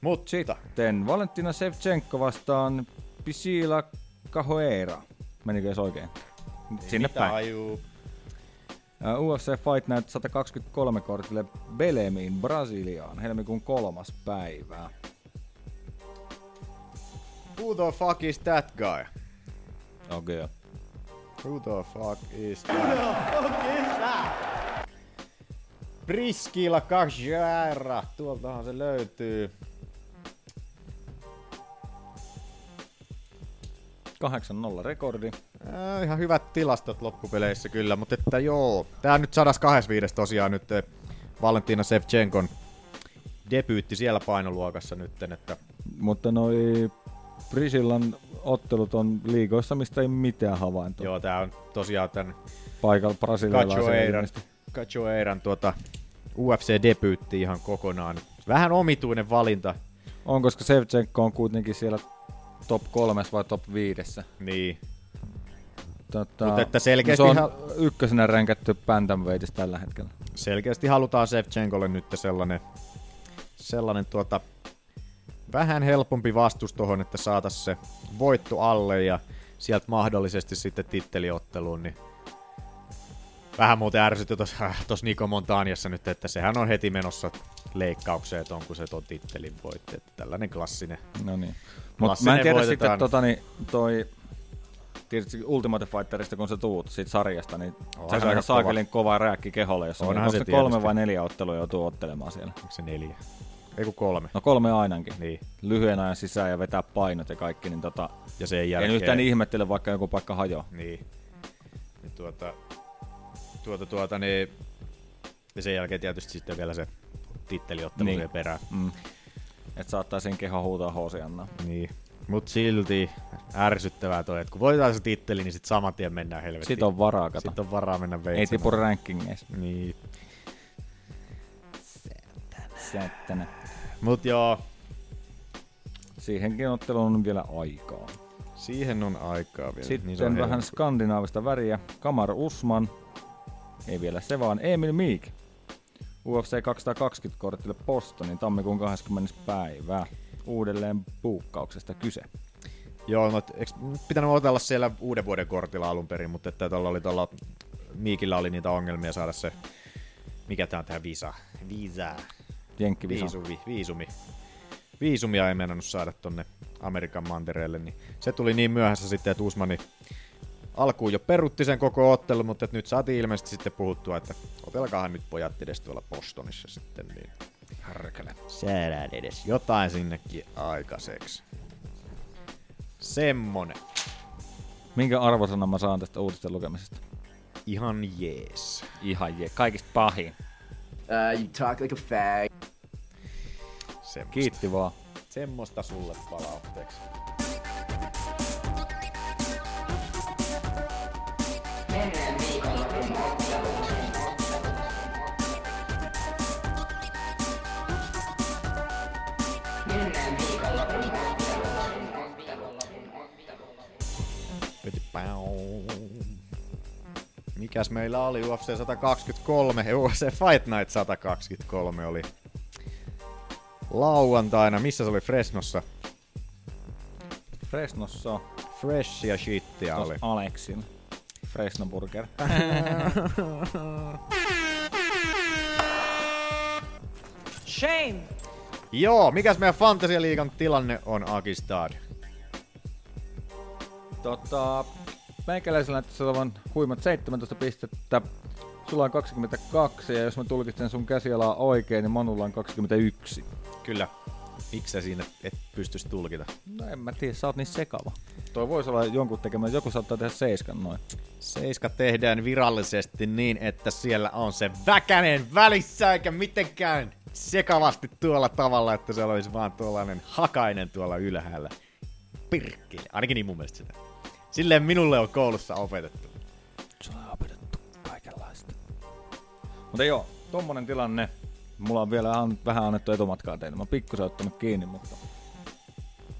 Mutta Sitten Valentina Shevchenko vastaan Pisila Cahoeira. Menikö edes oikein? Sinne päin. UFC Fight Night 123 kortille Belemiin, Brasiliaan, helmikuun kolmas päivä. Who the fuck is that guy? Okei. Okay. Who the fuck is that? Who the fuck is that? Priskila Kajara. Tuoltahan se löytyy. 8-0 rekordi. Äh, ihan hyvät tilastot loppupeleissä kyllä, mutta että joo. Tää on nyt 125 tosiaan nyt eh, Valentina Sevchenkon debyytti siellä painoluokassa nytten, että Mutta noi Brisillan ottelut on liigoissa, mistä ei mitään havaintoa. joo, tää on tosiaan tän Paikalla brasilialaisen Cachoeiran, tuota UFC-debyytti ihan kokonaan. Vähän omituinen valinta. On, koska Sevchenko on kuitenkin siellä top kolmes vai top viidessä. Niin. Tota, Mutta että selkeästi se on ihan- ykkösenä ränkätty bantamweightissä tällä hetkellä. selkeästi halutaan Sevchenkolle nyt sellainen, sellainen tuota, vähän helpompi vastus tohon, että saatas se voitto alle ja sieltä mahdollisesti sitten titteliotteluun, niin vähän muuten ärsytti tuossa äh, tos Niko Montaniassa nyt, että sehän on heti menossa leikkaukseen ton, kun se ton tittelin voitti. Että tällainen klassinen. No niin. Mutta mä en tiedä voitetaan. sitten tota, niin, toi tietysti Ultimate Fighterista, kun sä tuut siitä sarjasta, niin Onhan se on aika saakelin kova rääkki keholle, jos on, Onhan onko se se kolme vai neljä ottelua joutuu ottelemaan siellä. Onko se neljä? Ei kun kolme. No kolme ainakin. Niin. Lyhyen ajan sisään ja vetää painot ja kaikki, niin tota, Ja sen en jälkeen... yhtään ihmettele, vaikka joku paikka hajoaa. Niin. Ja tuota, tuota, tuota, niin, ja sen jälkeen tietysti sitten vielä se titteliottelu Niin. niin. perään. Mm. Että saattaa sen keho huutaa Hosiannaa. Niin. Mut silti ärsyttävää toi, että kun voitetaan se titteli, niin sit saman tien mennään helvettiin. Sit on varaa, kato. Sit on varaa mennä Ei veitsemään. tipu rankingeissa. Niin. Sättänä. Mut joo, Siihenkin otteluun on vielä aikaa. siihen on aikaa vielä. Sitten niin on vähän helppo. skandinaavista väriä. Kamar Usman. Ei vielä se vaan. Emil Meek. UFC 220 kortille Bostonin tammikuun 20. päivää. Uudelleen buukkauksesta kyse. Joo, no, eikö pitänyt otella siellä uuden vuoden kortilla alun perin, mutta että tuolla oli tuolla Miikillä oli niitä ongelmia saada se, mikä tää on tää visa? Visa. Jenkkivisa. Viisumi. Viisumi. Viisumia ei meinannut saada tonne Amerikan mantereelle, niin se tuli niin myöhässä sitten, että Usmani alkuun jo perutti sen koko ottelun, mutta nyt saatiin ilmeisesti sitten puhuttua, että otelkaahan nyt pojat edes tuolla Bostonissa sitten, niin Härkele. saadaan edes jotain sinnekin aikaiseksi. Semmonen. Minkä arvosanan mä saan tästä uutisten lukemisesta? Ihan jees. Ihan je. Kaikista pahin. Uh, you talk like a fag. Semmosta. Kiitti vaan. Semmosta sulle palautteeksi. Mikäs meillä oli UFC 123, UFC Fight Night 123 oli lauantaina. Missä se oli Fresnossa? Fresnossa Freshia shittia tos oli. Alexin. Fresno Burger. *laughs* Shame. Joo, mikäs meidän Fantasia Liigan tilanne on Akistad? Tota, meikäläisellä näyttäisi olevan huimat 17 pistettä. Sulla on 22 ja jos mä tulkitsen sun käsialaa oikein, niin Manulla on 21. Kyllä. Miksi sä siinä et pystyisi tulkita? No en mä tiedä, sä oot niin sekava. Toi voisi olla jonkun tekemä, joku saattaa tehdä seiskan noin. Seiska tehdään virallisesti niin, että siellä on se väkänen välissä eikä mitenkään sekavasti tuolla tavalla, että se olisi vaan tuollainen hakainen tuolla ylhäällä. Pirkkeli. Ainakin niin mun mielestä sitä. Silleen minulle on koulussa opetettu. Sulla on opetettu kaikenlaista. Mutta joo, tommonen tilanne. Mulla on vielä an- vähän annettu etumatkaa teille. Mä oon pikkusen ottanut kiinni, mutta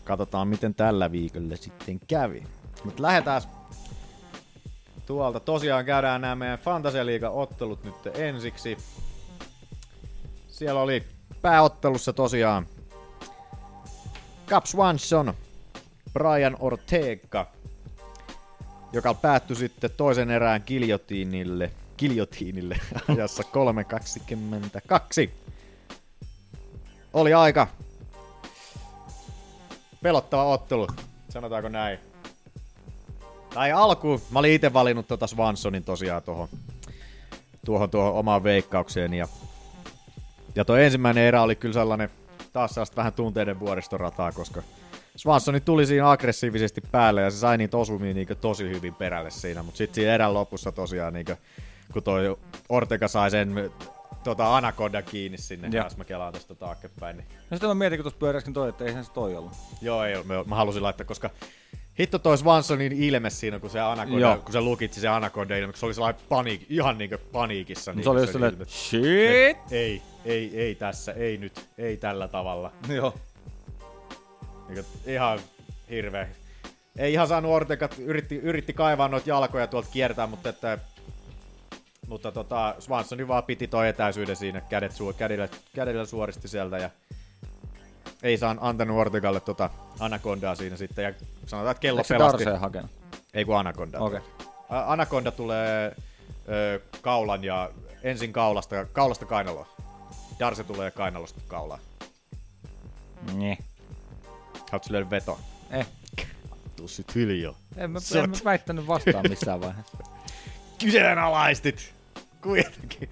Katsotaan, miten tällä viikolla sitten kävi. Mutta lähdetään tuolta. Tosiaan käydään nämä meidän Fantasialiiga-ottelut nyt ensiksi. Siellä oli pääottelussa tosiaan Cap Swanson, Brian Ortega, joka päättyi sitten toisen erään kiljotiinille, kiljotiinille *laughs* ajassa 3.22. Oli aika pelottava ottelu, sanotaanko näin. Tai alkuun, mä olin itse valinnut tota Swansonin tosiaan tuohon, tuohon, tuohon omaan veikkaukseen. Ja, ja tuo ensimmäinen erä oli kyllä sellainen taas sellaista vähän tunteiden vuoristorataa, koska Swansoni tuli siinä aggressiivisesti päälle ja se sai niitä osumia niin tosi hyvin perälle siinä, mutta sitten siinä erän lopussa tosiaan, niin kun toi Ortega sai sen tota Anaconda kiinni sinne, Ja. jos mä kelaan tästä taaksepäin, niin No sitten mä mietin, kun tuossa pyöräskin toi, että eihän se toi ollut. Joo, ei, mä, mä halusin laittaa, koska hitto toi Swansonin ilme siinä, kun se Anaconda, Joo. kun se lukitsi se Anaconda ilme, kun se oli sellainen paniik, ihan niinkö paniikissa. se oli just silleen, että shit! Ei, ei, ei tässä, ei nyt, ei tällä tavalla. Joo. Niinkö, ihan hirveä. Ei ihan saanut Ortega, yritti, yritti kaivaa noita jalkoja tuolta kiertää, mutta että mutta tota, Swansoni vaan piti toi etäisyyden siinä, kädet su, kädellä, kädellä suoristi sieltä ja ei saa antanut Ortegalle tota Anacondaa siinä sitten ja sanotaan, että kello Eikö pelasti. Darseen hakenut? Ei kun Anaconda. Okei. A- Anaconda tulee ö, kaulan ja ensin kaulasta, kaulasta kainaloa. Darse tulee kainalosta kaulaan. Nee. Haluatko lyödä veto? Eh. Tuu sit hiljaa. En mä, en mä väittänyt vastaan missään vaiheessa. *laughs* Kyseenalaistit! Kuitenkin.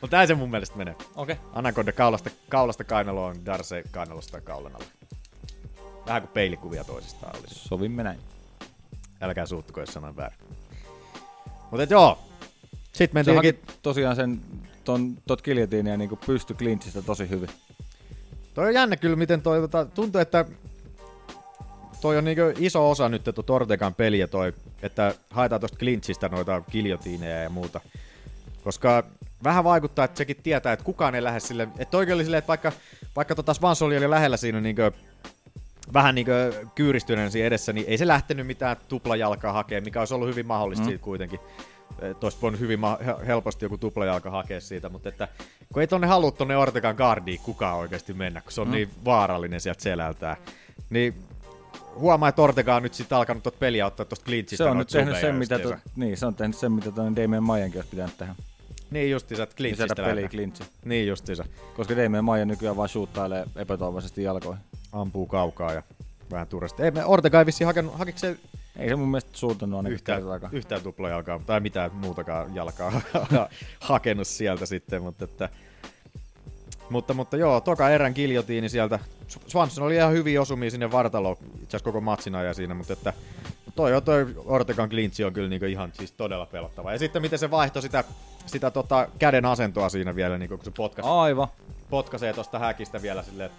Mutta näin se mun mielestä menee. Okei. Anaconda kaulasta, kaulasta kainaloon, Darse kainalosta kaulan alle. Vähän kuin peilikuvia toisistaan olisi. Sovimme näin. Älkää suuttuko, jos sanon väärin. Mutta joo. Sitten mentiin haki tosiaan sen ton, tot kiljotiinia niin pysty clinchistä tosi hyvin. Toi on jännä kyllä, miten toi tota, tuntuu, että toi on niinku iso osa nyt tuo Ortegan peliä toi, että haetaan tosta clinchistä noita kiljotiineja ja muuta. Koska vähän vaikuttaa, että sekin tietää, että kukaan ei lähde sille, että oikein oli silleen, että vaikka, vaikka tota Svansson oli lähellä siinä niinku, vähän niinku kyyristyneen siinä edessä, niin ei se lähtenyt mitään tuplajalkaa hakemaan, mikä olisi ollut hyvin mahdollista mm. siitä kuitenkin. Tuosta voinut hyvin ma- he- helposti joku tuplajalka hakea siitä, mutta että kun ei tonne halua tonne Ortegan guardiin kukaan oikeasti mennä, kun se on mm. niin vaarallinen sieltä selältään. Niin huomaa, että Ortega on nyt sitten alkanut tuota peliä ottaa tuosta clinchistä Se on nyt tehnyt sen, mitä, to, niin, se on tehnyt sen, mitä tuonne Damien Majankin olisi pitänyt tehdä. Niin justiinsa, että clinchistä peliä lähdetään. clinchi. Niin justiinsa. Koska Damien Maija nykyään vaan shoottailee epätoivoisesti jalkoihin. Ampuu kaukaa ja vähän turasti. Ei, me Ortega ei vissiin hakenut, hakiko se Ei se mun mielestä suutunut ainakin yhtään, kertaakaan. yhtään tuplajalkaa tai mitään muutakaan jalkaa *laughs* hakenut sieltä sitten, mutta että mutta, mutta joo, toka erän kiljotiini sieltä. Swanson oli ihan hyvin osumia sinne vartaloon, itse asiassa koko matsin ajan siinä, mutta että toi, toi Ortegan klintsi on kyllä niinku ihan siis todella pelottava. Ja sitten miten se vaihtoi sitä, sitä tota käden asentoa siinä vielä, niinku, kun se potkas, Aivan. potkaisee tosta häkistä vielä silleen,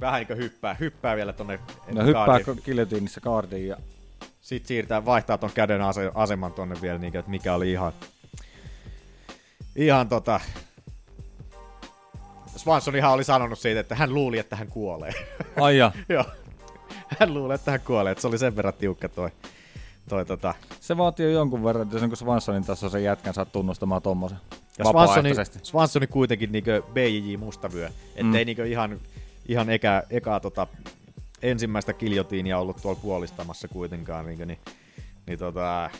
vähän niinku hyppää, hyppää vielä tonne No hyppää guardiin. kiljotiinissa kaardiin ja Sitten siirtää, vaihtaa ton käden ase- aseman tonne vielä, niin, että mikä oli ihan, ihan tota... Swanson ihan oli sanonut siitä, että hän luuli, että hän kuolee. Ai ja. *laughs* Joo. Hän luuli, että hän kuolee, että se oli sen verran tiukka toi, toi tota... Se vaatii jo jonkun verran, että jos niin Swansonin tasoisen sen jätkän saat tunnustamaan tommosen. Ja Swansoni. Swansoni kuitenkin niinkö BJJ mustavyö, ettei mm. niinkö ihan, ihan eka, ekaa tota, ensimmäistä kiljotiinia ollut tuolla puolistamassa kuitenkaan, niinkö, niin, niin tota,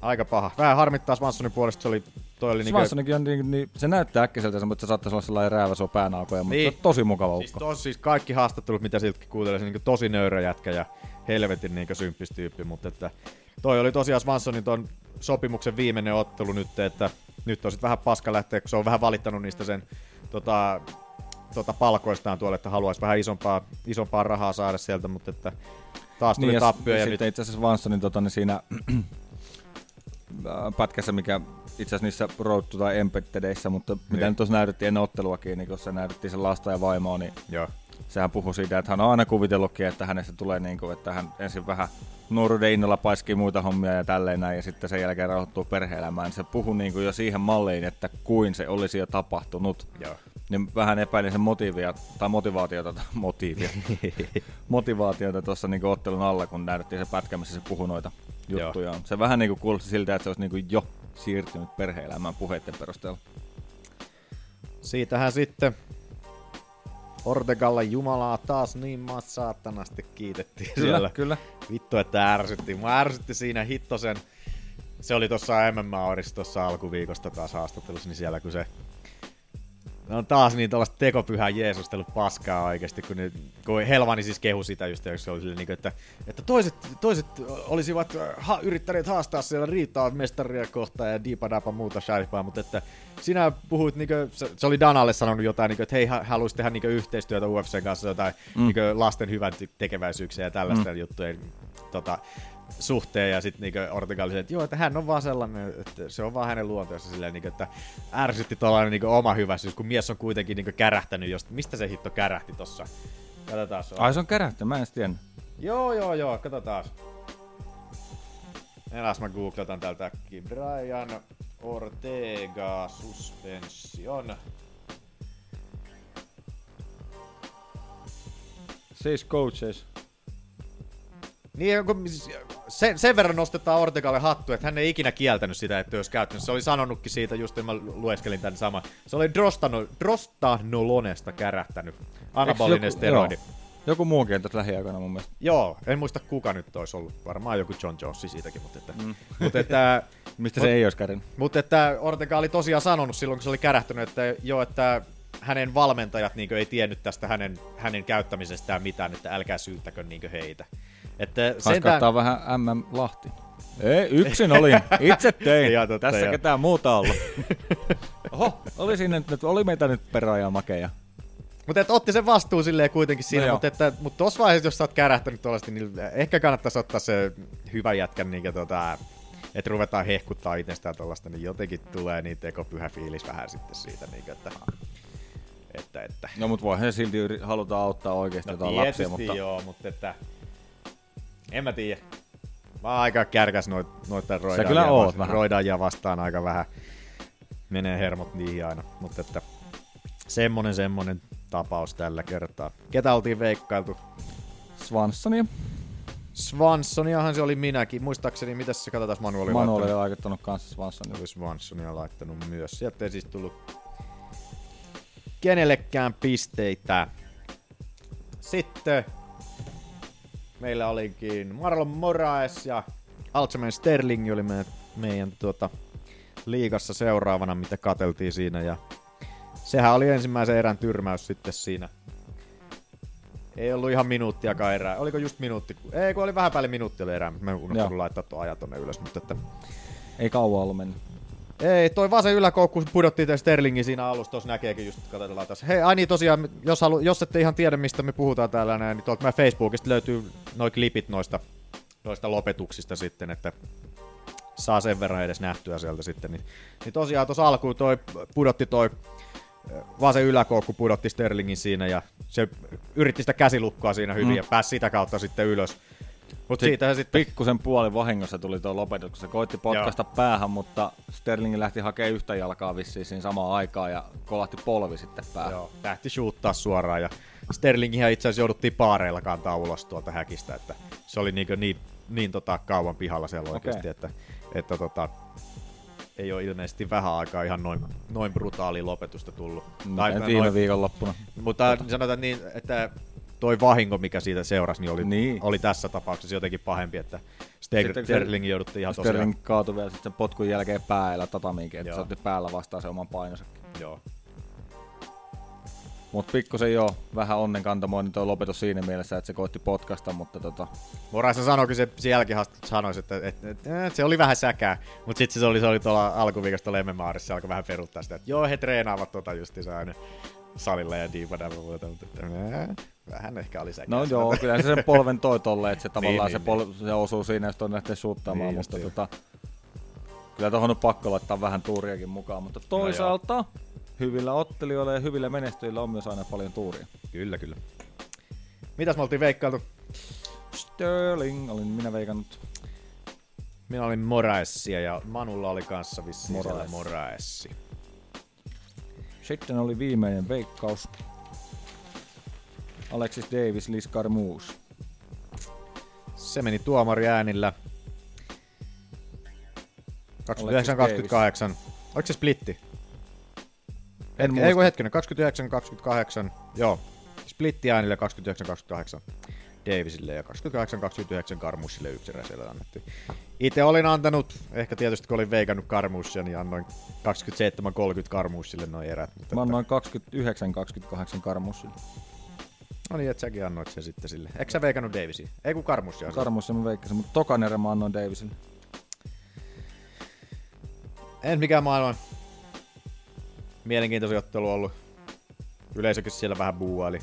aika paha. Vähän harmittaa Swansonin puolesta, se oli, toi oli Swansonikin on niin, niin, se näyttää äkkiseltä, mutta se saattaisi olla sellainen rääväsoo päänaukoja, mutta Niin. se on tosi mukava Siis, ukko. tos, siis kaikki haastattelut, mitä siltäkin kuuntelee, se niin tosi nöyrä jätkä ja helvetin niin symppis tyyppi, mutta että toi oli tosiaan Swansonin ton sopimuksen viimeinen ottelu nyt, että nyt on sit vähän paska lähteä, kun se on vähän valittanut niistä sen tota, tota palkoistaan tuolle, että haluaisi vähän isompaa, isompaa rahaa saada sieltä, mutta että taas tuli Niin, tappio ja, ja, sitten nyt, itse asiassa Vanssonin tota, niin siinä pätkässä, mikä itse asiassa niissä Road tai Embeddedeissä, mutta niin. mitä nyt tuossa näytettiin ennen otteluakin, niin kun se näytettiin sen lasta ja vaimoa, niin joo, sehän puhui siitä, että hän on aina kuvitellutkin, että hänestä tulee niin kuin, että hän ensin vähän nuoruuden innolla paiskii muita hommia ja tälleen näin, ja sitten sen jälkeen rauhoittuu perhe-elämään. Se puhuu niin kuin jo siihen malliin, että kuin se olisi jo tapahtunut. Joo. Niin vähän epäilin sen motiivia, tai motivaatiota, tai motiivia, *laughs* motivaatiota tuossa niin ottelun alla, kun näytettiin se pätkä, missä se puhui noita juttuja. Se vähän niin kuin kuulosti siltä, että se olisi niin kuin jo siirtynyt perhe-elämään puheiden perusteella. Siitähän sitten Ortegalla Jumalaa taas niin maa saatanasti kiitettiin Kyllä, siellä. kyllä. Vittu, että ärsytti. Mä ärsytti siinä hittosen. Se oli tuossa MMA-orissa tuossa alkuviikosta taas haastattelussa, niin siellä kun se on taas niin tällaista tekopyhää Jeesustellut paskaa oikeasti, kun, ne, kun Helvani siis kehu sitä just, se oli niin, että, että toiset, toiset olisivat ha, yrittäneet haastaa siellä riitaa mestaria kohtaan ja diipadapa muuta shaipaa, mutta että sinä puhuit, niin kuin, se, oli Danalle sanonut jotain, niin kuin, että hei, haluaisi tehdä niin yhteistyötä UFCn kanssa, jotain mm. niin lasten hyvän tekeväisyyksiä ja tällaista mm. juttuja. Tota, suhteen ja sitten niinku Ortega oli se, että joo, että hän on vaan sellainen, että se on vaan hänen luonteensa silleen, niinku, että ärsytti tuollainen niinku oma hyväisyys, kun mies on kuitenkin niinku kärähtänyt josta. Mistä se hitto kärähti tossa? Katsotaan. Se on. Ai se on kärähtänyt, mä en tiennyt. Joo, joo, joo, katsotaan. Eläs mä googletan täältä äkkiä. Brian Ortega suspension. Siis coaches. Niin, kun sen, sen verran nostetaan Ortegalle hattu, että hän ei ikinä kieltänyt sitä, että olisi käyttänyt. Se oli sanonutkin siitä, just mä lueskelin tämän sama. Se oli Drostano, Drostanolonesta kärähtänyt. Anabolinen steroidi. Joo. Joku muukin tässä lähiaikoina mun mielestä. Joo, en muista kuka nyt olisi ollut. Varmaan joku John Jones siitäkin, mutta että... Mm. *laughs* mutta että Mistä se ei olisi kärin? Mutta että Ortega oli tosiaan sanonut silloin, kun se oli kärähtynyt, että joo, että hänen valmentajat niin ei tiennyt tästä hänen, hänen käyttämisestään mitään, että älkää syyttäkö niin heitä. Että sentään... vähän MM Lahti. Ei, yksin olin. Itse tein. *laughs* ja, totta, Tässä ja. ketään muuta ollut. *laughs* Oho, oli, siinä, että oli meitä nyt perä ja makeja. Mutta että otti sen vastuun silleen kuitenkin siinä, no mutta, että, mutta tuossa vaiheessa, jos sä oot kärähtänyt tuollaisesti, niin ehkä kannattaisi ottaa se hyvä jätkän, niin tota, että ruvetaan hehkuttaa itsestään tuollaista, niin jotenkin tulee niin tekopyhä fiilis vähän sitten siitä, niin että, että, että. No mutta voihan silti halutaan auttaa oikeasti no, jotain lapsia, mutta... joo, mutta että en mä tiedä. Mä oon aika kärkäs noit, noita kyllä oot vähän. Roidaan ja vastaan aika vähän. Menee hermot niihin aina. Mutta että semmonen semmonen tapaus tällä kertaa. Ketä oltiin veikkailtu? Svanssonia. Svanssoniahan se oli minäkin. Muistaakseni, mitä se katsotaan Manuoli Manu oli laittanut kanssa Svanssonia. Oli Svanssonia laittanut myös. Sieltä ei siis tullut kenellekään pisteitä. Sitten meillä olikin Marlon Moraes ja Altsemain Sterling oli meidän, meidän tuota, liigassa seuraavana, mitä kateltiin siinä. Ja sehän oli ensimmäisen erän tyrmäys sitten siinä. Ei ollut ihan minuuttiakaan erää. Oliko just minuutti? Ei, kun oli vähän päälle minuutti oli erää. Mä en unohtanut laittaa tuon ajan tonne ylös, mutta että... Ei kauan ollut mennyt. Ei, toi vasen yläkoukku pudotti Sterlingin siinä alussa, tuossa näkeekin just, katsotaan tässä. Hei, ai niin tosiaan, jos, halu, jos ette ihan tiedä mistä me puhutaan täällä näin, niin tuolta Facebookista löytyy noin klipit noista, noista lopetuksista sitten, että saa sen verran edes nähtyä sieltä sitten. Niin, niin tosiaan tuossa alkuun toi pudotti toi vasen yläkoukku pudotti Sterlingin siinä ja se yritti sitä käsilukkoa siinä hyvin mm. ja pääsi sitä kautta sitten ylös. Mut siitä sitten... Pikkusen puoli vahingossa tuli tuo lopetus, kun se koitti potkasta Joo. päähän, mutta Sterling lähti hakemaan yhtä jalkaa vissiin siinä samaan aikaan ja kolahti polvi sitten päähän. Joo, lähti shoottaa suoraan ja Sterlingihän itse asiassa jouduttiin paareilla kantaa ulos tuolta häkistä, että se oli niin, niin, niin tota, kauan pihalla siellä oikeasti, okay. että, että tota, ei ole ilmeisesti vähän aikaa ihan noin, noin brutaali lopetusta tullut. No, tai, viime noin, viikonloppuna. Mutta sanotaan niin, että toi vahinko, mikä siitä seurasi, niin oli, niin. oli tässä tapauksessa jotenkin pahempi, että Sterling jouduttiin ihan Sterling tosiaan... kaatui vielä sitten potkun jälkeen päällä tatamiinkin, että se otti päällä vastaan se oman painonsakin. Joo. Mutta pikkusen joo, vähän onnenkantamoinen tuo lopetus siinä mielessä, että se koitti potkasta, mutta tota... Moraisa sanoi, se jälkeen sanoisi, että, että, että, että, se oli vähän säkää, mutta sitten se oli, se oli tuolla alkuviikosta tuolla Emmemaarissa, se alkoi vähän peruttaa sitä, että joo, he treenaavat tota justiinsa aina salilla ja diipadava muuta, mutta vähän ehkä oli säkää. No joo, kyllä se sen polven toi tolle, että se *laughs* tavallaan niin, se, niin, pol- niin. se osuu siinä, jos on lähtee suuttaamaan, niin, mutta tota, kyllä tuohon on pakko laittaa vähän tuuriakin mukaan, mutta toisaalta no hyvillä ottelijoilla ja hyvillä menestyjillä on myös aina paljon tuuria. Kyllä, kyllä. Mitäs me oltiin veikkailtu? Sterling, olin minä veikannut. Minä olin Moraessia ja Manulla oli kanssa vissiin Moraes. Moraessi. Sitten oli viimeinen veikkaus. Alexis Davis, Liz Carmouche. Se meni tuomari äänillä. 29-28. Oliko se splitti? En Hetken, ei kun hetkinen, 29-28. Joo. Splitti äänillä 29-28 Davisille ja 28-29 Karmusille yksi erä siellä annettiin. Itse olin antanut, ehkä tietysti kun olin veikannut Karmusia, niin annoin 27-30 Karmusille noin erät. Mutta Mä annoin 29-28 Carmouselle. No niin, että säkin annoit sen sitten sille. Eikö sä veikannut Davisia? Ei kun Karmusia. Carmouselle mä veikkasin, mutta tokan erä mä annoin Davisille. En mikään maailman mielenkiintoisin ottelu ollut. Yleisökin siellä vähän buuaili.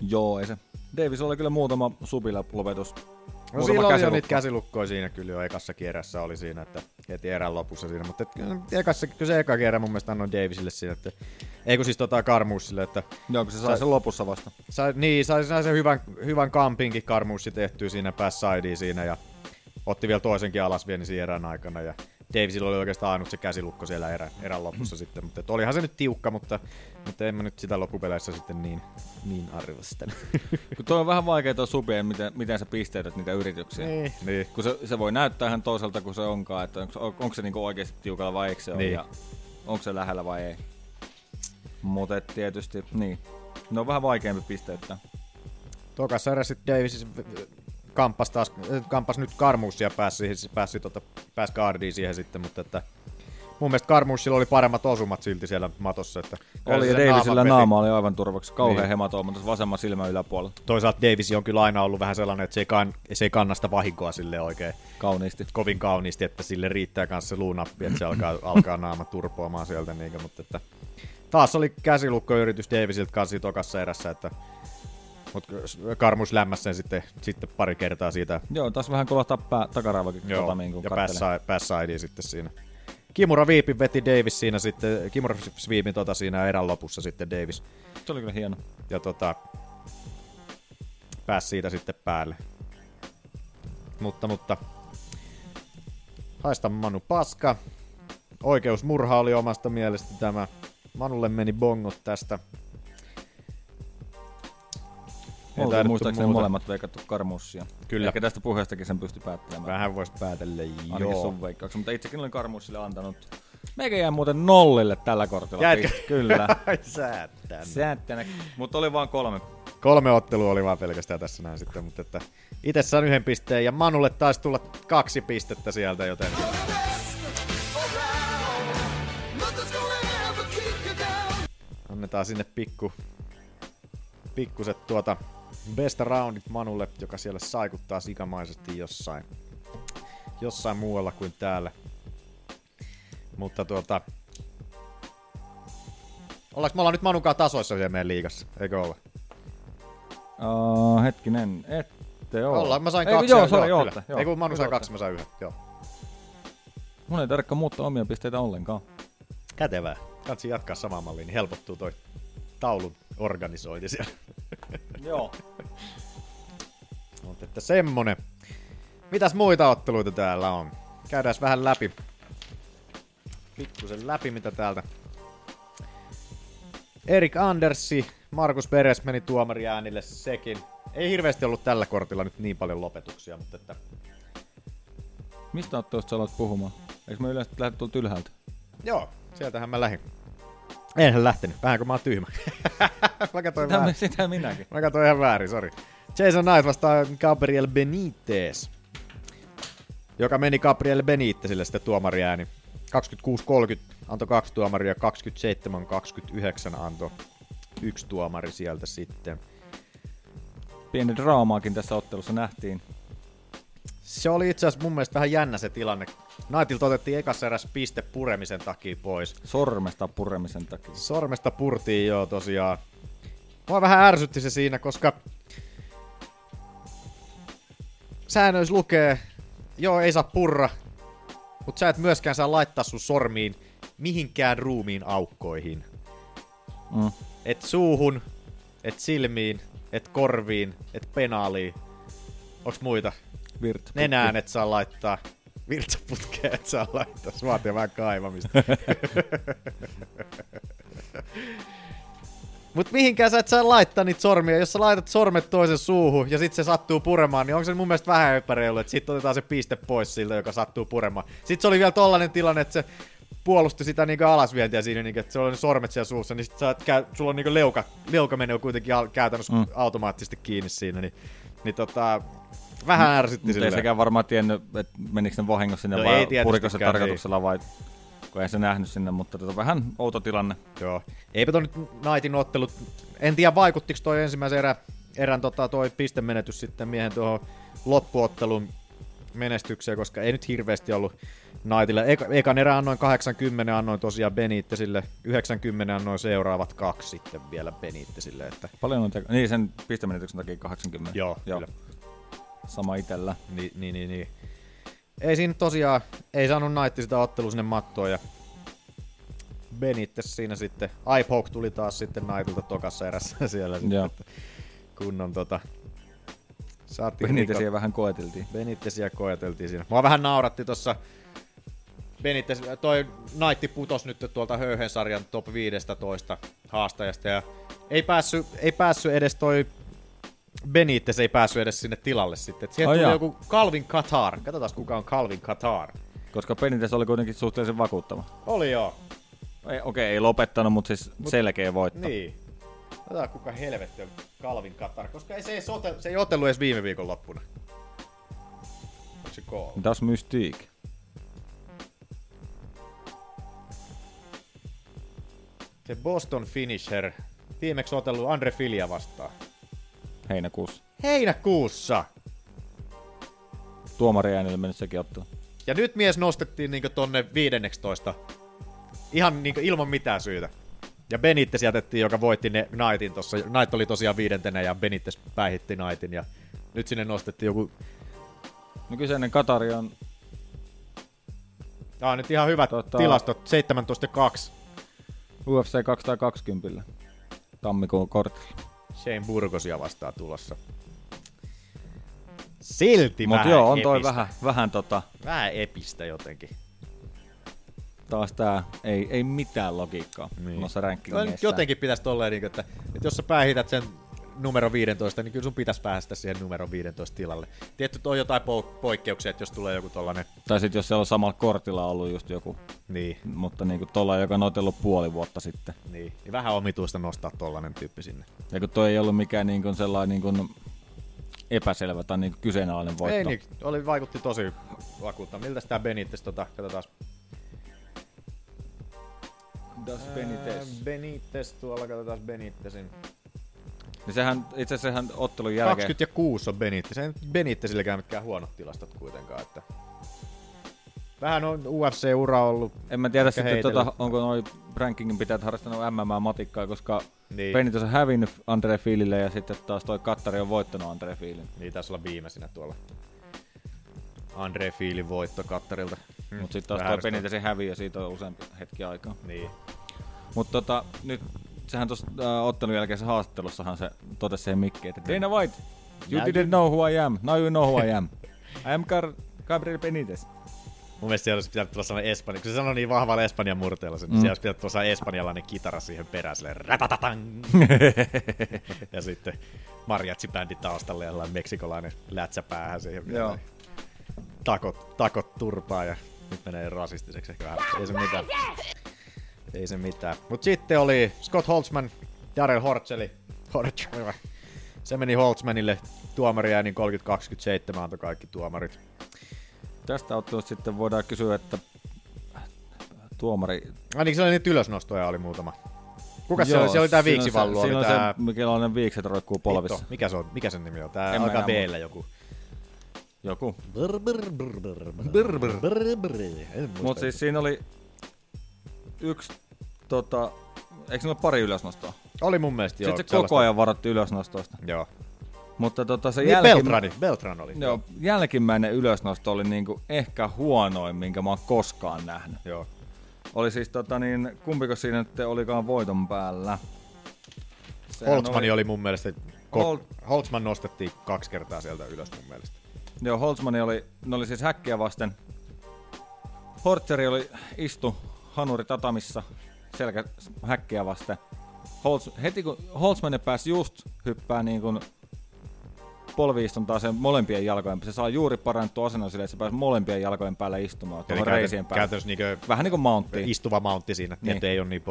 Joo, ei se. Davis oli kyllä muutama supilla lopetus. No Muutama silloin oli käsilukko. niitä käsilukkoja siinä kyllä jo ekassa kierrässä oli siinä, että heti erän lopussa siinä, mutta et, ekassa, kyllä se eka kierrä mun mielestä annoin Davisille siinä, että ei kun siis tota Karmuusille, että Joo, kun se sai Sai- sen lopussa vasta. sai, niin, sai, sai sen hyvän, hyvän kampinkin Karmuussi tehtyä siinä, pääsi sideen siinä ja otti vielä toisenkin alas vielä siinä erän aikana ja Davisilla oli oikeastaan ainut se käsilukko siellä erän, erän lopussa sitten, mutta olihan se nyt tiukka, mutta, mutta en mä nyt sitä loppupeleissä sitten niin, niin arvostanut. *laughs* Kun toi on vähän vaikea tuo subien, miten, miten sä pisteytät niitä yrityksiä. niin, niin. Kun se, se voi näyttää ihan toiselta kuin se onkaan, että onko, onko se niinku oikeasti tiukalla vai eikö se ole, Niin. ja onko se lähellä vai ei. Mutta tietysti, niin. Ne on vähän vaikeampi pisteyttää. Tokassa eräs sitten Davis kampas taas, äh, kampas nyt Karmuussia ja pääsi, siihen- pääsi, tota, pääsi guardiin siihen sitten, mutta että mun mielestä Karmuussilla oli paremmat osumat silti siellä matossa. Että Oli ja Davisillä naama, oli aivan turvaksi. Kauhean Niin. niin. hematooma tuossa vasemman silmän yläpuolella. Toisaalta Davis on kyllä aina ollut vähän sellainen, että se ei, kan, se ei kanna sitä vahinkoa sille oikein Kauniisti. kovin kauniisti, että sille riittää kanssa se luunappi, että se alkaa, *laughs* alkaa naama turpoamaan sieltä. Niinkö, mutta että taas oli käsilukkoyritys Davisilta kanssa tokassa erässä, että mutta Karmus lämmäsi sen sitten, sitten pari kertaa siitä Joo, taas vähän kolahtaa pää, takaraivakin Joo, katamiin, kun ja sideen sitten siinä. Kimura Viipin veti Davis siinä sitten, Kimura Sweepin tota siinä erän lopussa sitten Davis. Se oli kyllä hieno. Ja tota, pääsi siitä sitten päälle. Mutta, mutta, haista Manu paska. Oikeusmurha oli omasta mielestä tämä. Manulle meni bongot tästä. Ei Oltiin muistaakseni muuta. molemmat veikattu karmussia. Kyllä. Ehkä tästä puheestakin sen pysty päättelemään. Vähän voisi päätellä, Ainakin joo. sun veikkauksen, mutta itsekin olin karmussille antanut. Meikä jäi muuten nollille tällä kortilla. Jäitkö? Pist- Kyllä. *laughs* Säättänä. Säättänä. Mutta oli vaan kolme. Kolme ottelua oli vaan pelkästään tässä näin sitten, mutta että itse saan yhden pisteen ja Manulle taisi tulla kaksi pistettä sieltä, joten annetaan sinne pikku, pikkuset tuota best roundit Manulle, joka siellä saikuttaa sikamaisesti jossain, jossain muualla kuin täällä. Mutta tuota, ollaanko me ollaan nyt Manunkaan tasoissa siellä meidän liigassa, eikö olla? Uh, hetkinen, ette oo. Ollaan, mä sain Ei, kaksi. Joo, ja- sori, joo, kyllä. Joo, Ei kun Manu sai kaksi, mä sain yhden. Joo. Mun ei tarvitse muuttaa omia pisteitä ollenkaan. Kätevää. Kansi jatkaa samaan malliin, niin helpottuu toi taulun organisointi siellä. Joo. Mutta että semmonen. Mitäs muita otteluita täällä on? Käydään vähän läpi. Pikkusen läpi, mitä täältä. Erik Andersi, Markus Peres meni tuomari äänille sekin. Ei hirveästi ollut tällä kortilla nyt niin paljon lopetuksia, mutta että Mistä ottelusta sä aloit puhumaan? Eikö me yleensä lähde tuolta ylhäältä? joo, sieltähän mä lähdin. Enhän lähtenyt, vähän kun mä oon tyhmä. *laughs* mä katsoin Sitä, väärin. sitä minäkin. Mä katsoin ihan väärin, sori. Jason Knight vastaa Gabriel Benitez, joka meni Gabriel Benitezille sitten tuomariääni. 26-30 antoi kaksi tuomaria, 27-29 antoi yksi tuomari sieltä sitten. Pieni draamaakin tässä ottelussa nähtiin. Se oli itse asiassa mun mielestä vähän jännä se tilanne. Knightilta otettiin ekassa eräs piste puremisen takia pois. Sormesta puremisen takia. Sormesta purtiin joo tosiaan. Mua vähän ärsytti se siinä, koska säännöissä lukee, joo ei saa purra, mutta sä et myöskään saa laittaa sun sormiin mihinkään ruumiin aukkoihin. Mm. Et suuhun, et silmiin, et korviin, et penaaliin. Onks muita? Virtsa. Nenään et saa laittaa. Virtsaputkeen et saa laittaa. Se vaatii vähän kaivamista. *laughs* Mut mihinkään sä et saa laittaa niitä sormia. Jos sä laitat sormet toisen suuhun ja sit se sattuu puremaan, niin onko se mun mielestä vähän epäreilu, että sit otetaan se piste pois siltä, joka sattuu puremaan. Sit se oli vielä tollanen tilanne, että se puolusti sitä niinku alasvientiä siinä, niinku, että se oli ne sormet siellä suussa, niin sit sä käy, sulla on niinku leuka, leuka menee kuitenkin al- käytännössä mm. automaattisesti kiinni siinä, niin, niin tota, vähän ärsytti Mutta ei sekään varmaan tiennyt, että menikö ne vahingossa sinne No vai puriko se ei. tarkoituksella vai kun ei se nähnyt sinne, mutta tota, vähän outo tilanne. Joo. Eipä toi nyt Knightin ottelut, en tiedä vaikuttiko toi ensimmäisen erä, erän tota, toi pistemenetys sitten miehen tuohon loppuottelun menestykseen, koska ei nyt hirveästi ollut Knightille. Eka, ekan erä annoin 80, annoin tosiaan Benittesille, 90 annoin seuraavat kaksi sitten vielä Benittesille, että Paljon on teko- Niin, sen pistemenetyksen takia 80. joo, Joo. kyllä. Sama itellä. Niin, niin, niin, niin. Ei siinä tosiaan, ei saanut Knight sitä ottelua sinne mattoon ja Benittes siinä sitten, iPoke tuli taas sitten Knightilta tokassa erässä *laughs* siellä sitten, että kunnon tota, saatiin Rico- siellä vähän koeteltiin. Benittesiä koeteltiin siinä. Mua vähän nauratti tossa Benittes, toi Knight putos nyt tuolta Höyhen sarjan top 15 haastajasta ja ei päässyt, ei päässyt edes toi Benitez ei päässyt edes sinne tilalle sitten. Et siihen Ai tuli jaa. joku Calvin Qatar. Katsotaan kuka on Calvin Qatar. Koska Benitez oli kuitenkin suhteellisen vakuuttava. Oli joo. Ei, okei, ei lopettanut, mutta siis selkeä voitto. Niin. Katsotaan kuka helvetti on Calvin Qatar, koska ei se, ei sote, se ei otellut edes viime viikon loppuna. Onko se call? Das Mystique. Se Boston Finisher. Viimeksi otellut Andre Filia vastaan. Heinäkuussa. Heinäkuussa! Tuomari äänille mennyt sekin ottelu. Ja nyt mies nostettiin niinku tonne 15. Ihan niinku ilman mitään syytä. Ja Benitez jätettiin, joka voitti ne Knightin tossa. Knight oli tosiaan viidentenä ja Benitez päihitti Knightin. Ja nyt sinne nostettiin joku... No kyseinen Katari on Tää on nyt ihan hyvät Tota- tilastot. 17 ja 2. UFC 220 tammikuun kortilla. Shane Burgosia vastaan tulossa. Silti Mutta vähän joo, on toi epistä. vähän, vähän tota, Vähän epistä jotenkin. taas tää ei, ei mitään logiikkaa Niin. noissa jotenkin pitäisi tolleen, niin että, että jos sä päihität sen numero 15, niin kyllä sun pitäisi päästä siihen numero 15 tilalle. Tietty on jotain po- poikkeuksia, että jos tulee joku tollanen... Tai sit jos siellä on samalla kortilla ollut just joku, Niin, mutta niinku tolla, joka on otellut puoli vuotta sitten. niin. niin vähän omituista nostaa tollanen tyyppi sinne. Ja kun toi ei ollut mikään niinku sellainen niinku epäselvä tai niinku kyseenalainen voitto. Ei niin, oli, vaikutti tosi vakuuttava. Miltä tää Benitez, tota, katsotaan. Das Ää, Benitez tuolla, katsotaan Benitezin. Niin sehän, itse asiassa sehän ottelun jälkeen... 20 ja 6 on Benitez. Ei nyt Benitezilläkään mitkään huonot tilastot kuitenkaan. Että... Vähän on UFC-ura ollut. En mä tiedä sitten, heitellyt. tota, onko noi rankingin pitäjät harrastanut MMA-matikkaa, koska Niin. Benitez on hävinnyt Andre Fiilille ja sitten taas toi Kattari on voittanut Andre Fiilin. Niin taisi olla viimeisenä tuolla. Andre Fiilin voitto Kattarilta. Hmm, Mutta sitten taas toi. Benitezin hävi ja siitä on useampi hetki aikaa. Niin. Mutta tota, nyt sehän tuossa äh, ottelun jälkeisessä haastattelussahan se totesi siihen mikkiin, että Dana White, you Now didn't know who I am, now you know who I am. I am Car- Gabriel Benitez. Mun mielestä siellä olisi pitänyt tulla sellainen espanja, kun se sanoi niin vahvalla espanjan murteella sen, niin Mm. siellä olisi pitänyt tulla sellainen espanjalainen kitara siihen perään, silleen ratatatang. *laughs* ja sitten mariachi-bändi taustalle ja sellainen meksikolainen lätsä päähän siihen. Joo. Takot, takot turpaa ja nyt menee rasistiseksi ehkä vähän. Ei se mitään. Ei se mitään. Mut sitten oli Scott Holtzman, Darrell Hortzeli. Hortzeli. Se meni Holtzmanille tuomari äänin 30-27 antoi kaikki tuomarit. Tästä ottelusta sitten voidaan kysyä, että tuomari... Ainakin se oli niitä ylösnostoja oli muutama. Kuka se oli? Se oli tää siinä on Viiksivallu. Se, siinä on tää... se, mikälainen viikset roikkuu polvissa. Hitto, mikä se on? Mikä sen nimi on? Tää En alkaa enää b joku. Joku. Brr, brr, brr, brr, brr, brr, brr, brr. En muista. Mutta siis siinä oli yksi, tota, eikö siinä ole pari ylösnostoa? Oli mun mielestä joo. Sitten se koko ajan varattu ylösnostoista. Joo. Mutta tota, se Niin jälkim... Beltrani. Beltran oli. Joo, jälkimmäinen ylösnosto oli niinku ehkä huonoin, minkä mä oon koskaan nähnyt. Joo. Oli siis tota niin, kumpiko siinä nyt olikaan voiton päällä? Sehän Holtzmani oli mun mielestä Ko- Hol- Holtzman nostettiin kaksi kertaa sieltä ylös mun mielestä. Joo, Holtzmani oli, ne oli siis häkkiä vasten. Hortzeri oli istu hanuri tatamissa selkä häkkiä vasten. Holtz, heti kun Holtzman pääsi just hyppää niin kuin polviistuntaa sen molempien jalkojen päälle. Se saa juuri parannettua asennon sille, että se pääsi molempien jalkojen päälle istumaan. Eli reisien päälle. käytännössä niinkö Vähän niin kuin mounttiin. istuva mountti siinä, niin. Niin. että ei ole niin,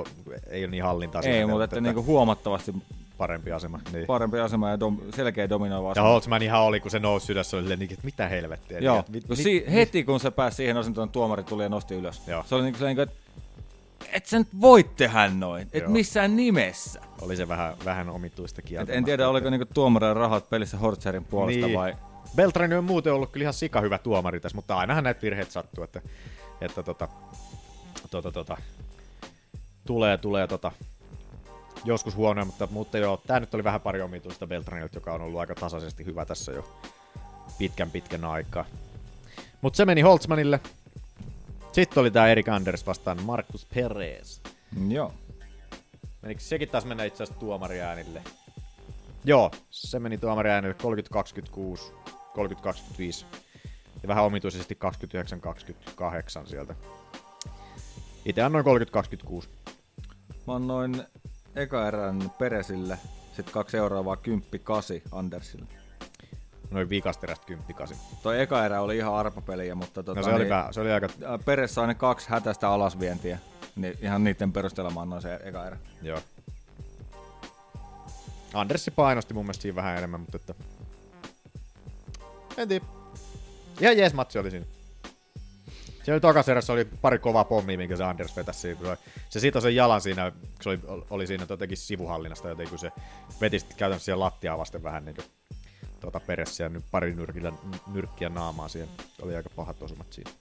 ei ole niin hallintaa. Ei, mutta että niinku huomattavasti parempi asema. Niin. parempi asema ja dom- selkeä dominoiva Ja asema. Holtzman ihan oli, kun se nousi sydässä, oli niin, että mitä helvettiä. Joo, Niin, kun si- heti kun se pääsi siihen asentoon, tuomari tuli ja nosti ylös. Joo. Se oli niinku sellainen, että et sä nyt voit tehdä noin, et Joo. missään nimessä. Oli se vähän, vähän omituista Et kieltä. en tiedä, oliko niinku tuomarin rahat pelissä Hortzerin puolesta Niin. vai... Beltrani on muuten ollut kyllä ihan sika hyvä tuomari tässä, mutta ainahan näitä virheitä sattuu, että, että tota, tota, tota, tulee, tulee tota, joskus huonoja, mutta, mutta joo, tää nyt oli vähän pari omituista Beltranilta, joka on ollut aika tasaisesti hyvä tässä jo pitkän pitkän aikaa. Mutta se meni Holtzmanille. Sitten oli tää Erik Anders vastaan Markus Perez. Joo. Menikö sekin taas mennä itse asiassa tuomariäänille? Joo, se meni tuomariäänille 30-26, 30-25 ja vähän omituisesti 29-28 sieltä. Itse annoin 30-26. Mä annoin eka erän Peresille, sitten kaksi seuraavaa 10-8 Andersille. Noin viikasterästä 10 Toi eka erä oli ihan arpapeliä, mutta tota, No se oli, vähän, se oli aika, ää, Peres sai ne kaksi hätäistä alasvientiä. Niin ihan niiden perusteella mä annoin se eka erä. joo. Andersi painosti mun mielestä siinä vähän enemmän, mutta että... En tiedä. Ihan jees matsi oli siinä. Siellä oli tokas erässä oli pari kovaa pommia, minkä se Anders vetäisi siinä. Se, se sitoi sen jalan siinä, kun se oli, oli siinä jotenkin sivuhallinnasta, joten kun se veti sitten käytännössä siellä lattiaa vasten vähän niin kuin, tuota peressä ja nyt pari nyrkillä, nyrkkiä naamaa siihen. Oli aika pahat osumat siinä.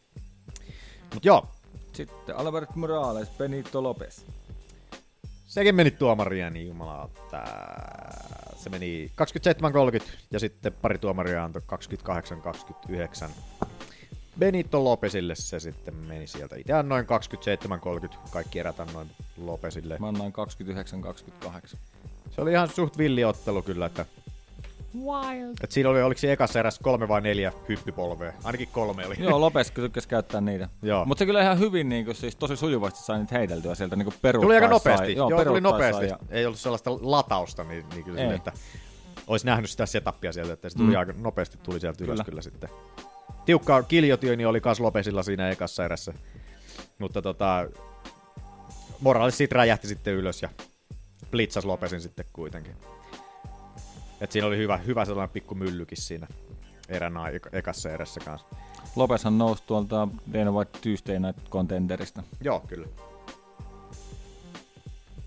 Mut joo, Sitten Albert Morales, Benito Lopez. Sekin meni tuomaria, niin jumalauta. Se meni 27-30 ja sitten pari tuomaria antoi 28-29. Benito Lopesille se sitten meni sieltä. Itse annoin 27-30, kaikki erät annoin Lopesille. Mä annoin 29-28. Se oli ihan suht villiottelu kyllä, että Wild. Et siinä oli, oliko siinä ekassa erässä kolme vai neljä hyppypolvea? Ainakin kolme oli. Joo, Lopez tykkäsi käyttää niitä. Joo. Mutta se kyllä ihan hyvin, niin kuin, siis tosi sujuvasti sai niitä heiteltyä sieltä niin peruuttaessa. Tuli aika nopeasti. Sai, Joo, joo tuli nopeasti. Ja... Ei ollut sellaista latausta, niin, niin kyllä sille, Ei. että olisi nähnyt sitä setupia sieltä, että se tuli Mm. aika nopeasti tuli sieltä ylös Kyllä. kyllä, sitten. Tiukka kiljotiini oli kas Lopesilla siinä ekassa erässä. Mutta tota, Morales siitä räjähti sitten ylös ja blitzas Lopesin sitten kuitenkin. Et siinä oli hyvä, hyvä sellainen pikku myllykin siinä erän ai- ekassa erässä kanssa. Lopezhan nousi tuolta Dana White Tuesday Night Contenderista. Joo, kyllä.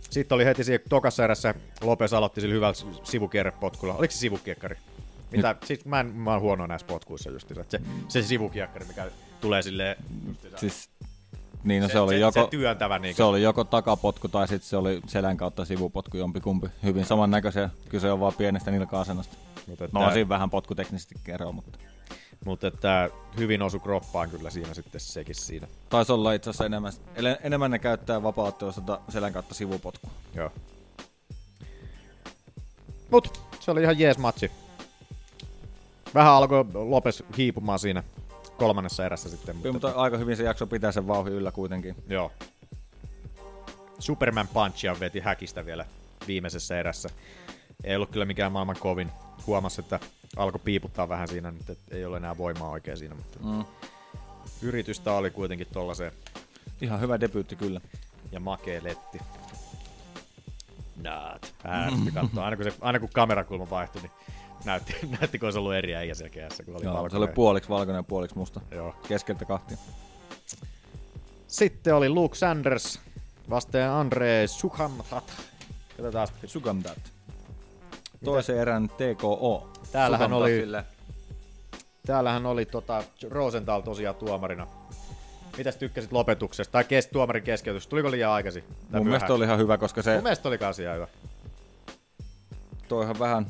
Sitten oli heti siinä tokassa erässä, Lopes aloitti sillä hyvällä sivukierrepotkulla. Oliko se sivukiekkari? Mitä? Siis mä, en, mä oon huono näissä potkuissa just. Se, se sivukiekkari, mikä tulee silleen... justiinsa- Siis, niin no se, Se- oli se- joko, se työntävä niinku. se oli joko takapotku tai sitten se oli selän kautta sivupotku jompikumpi. Hyvin samannäköisiä. Kyse on vaan pienestä nilka-asennosta. Mutta että, No on siinä vähän potkuteknisesti eroa, mutta mutta että hyvin osu kroppaan kyllä siinä sitten sekin siinä. taisi olla itse asiassa enemmän, enemmän ne käyttää vapaa-ottelussa tota selän kautta sivupotkua. Joo. Mut se oli ihan jees matsi. Vähän alkoi Lopes hiipumaan siinä kolmannessa erässä sitten. Kyllä, mutta aika hyvin se jakso pitää sen vauhin yllä kuitenkin. Joo. Superman Punchia veti häkistä vielä viimeisessä erässä. Ei ollut kyllä mikään maailman kovin. Huomasi, että alkoi piiputtaa vähän siinä, nyt että ei ole enää voimaa oikein siinä, mutta Mm. yritystä oli kuitenkin tollaiseen Ihan hyvä debyytti kyllä. ja makee letti. Naat. Äärästi katsoa. Aina kun, se, aina kun kamerakulma vaihtui, niin näytti, *laughs* näytti kun olisi ollut eri äijä siellä kehässä, kun oli Joo, se valkoinen. oli puoliksi valkoinen ja puoliksi musta. Joo. Keskeltä kahtia. Sitten oli Luke Sanders vastaan Andre Suhamrat. Katsotaan. Sugamdat. Toisen erän TKO. Täällähän oli, täällähän oli tota Rosenthal tosiaan tuomarina. Mitäs tykkäsit lopetuksesta? Tai kes, tuomarin keskeytys. Tuliko liian aikaisin? Mun myöhään? mielestä oli ihan hyvä, koska se Mun mielestä oli ihan hyvä. toihan vähän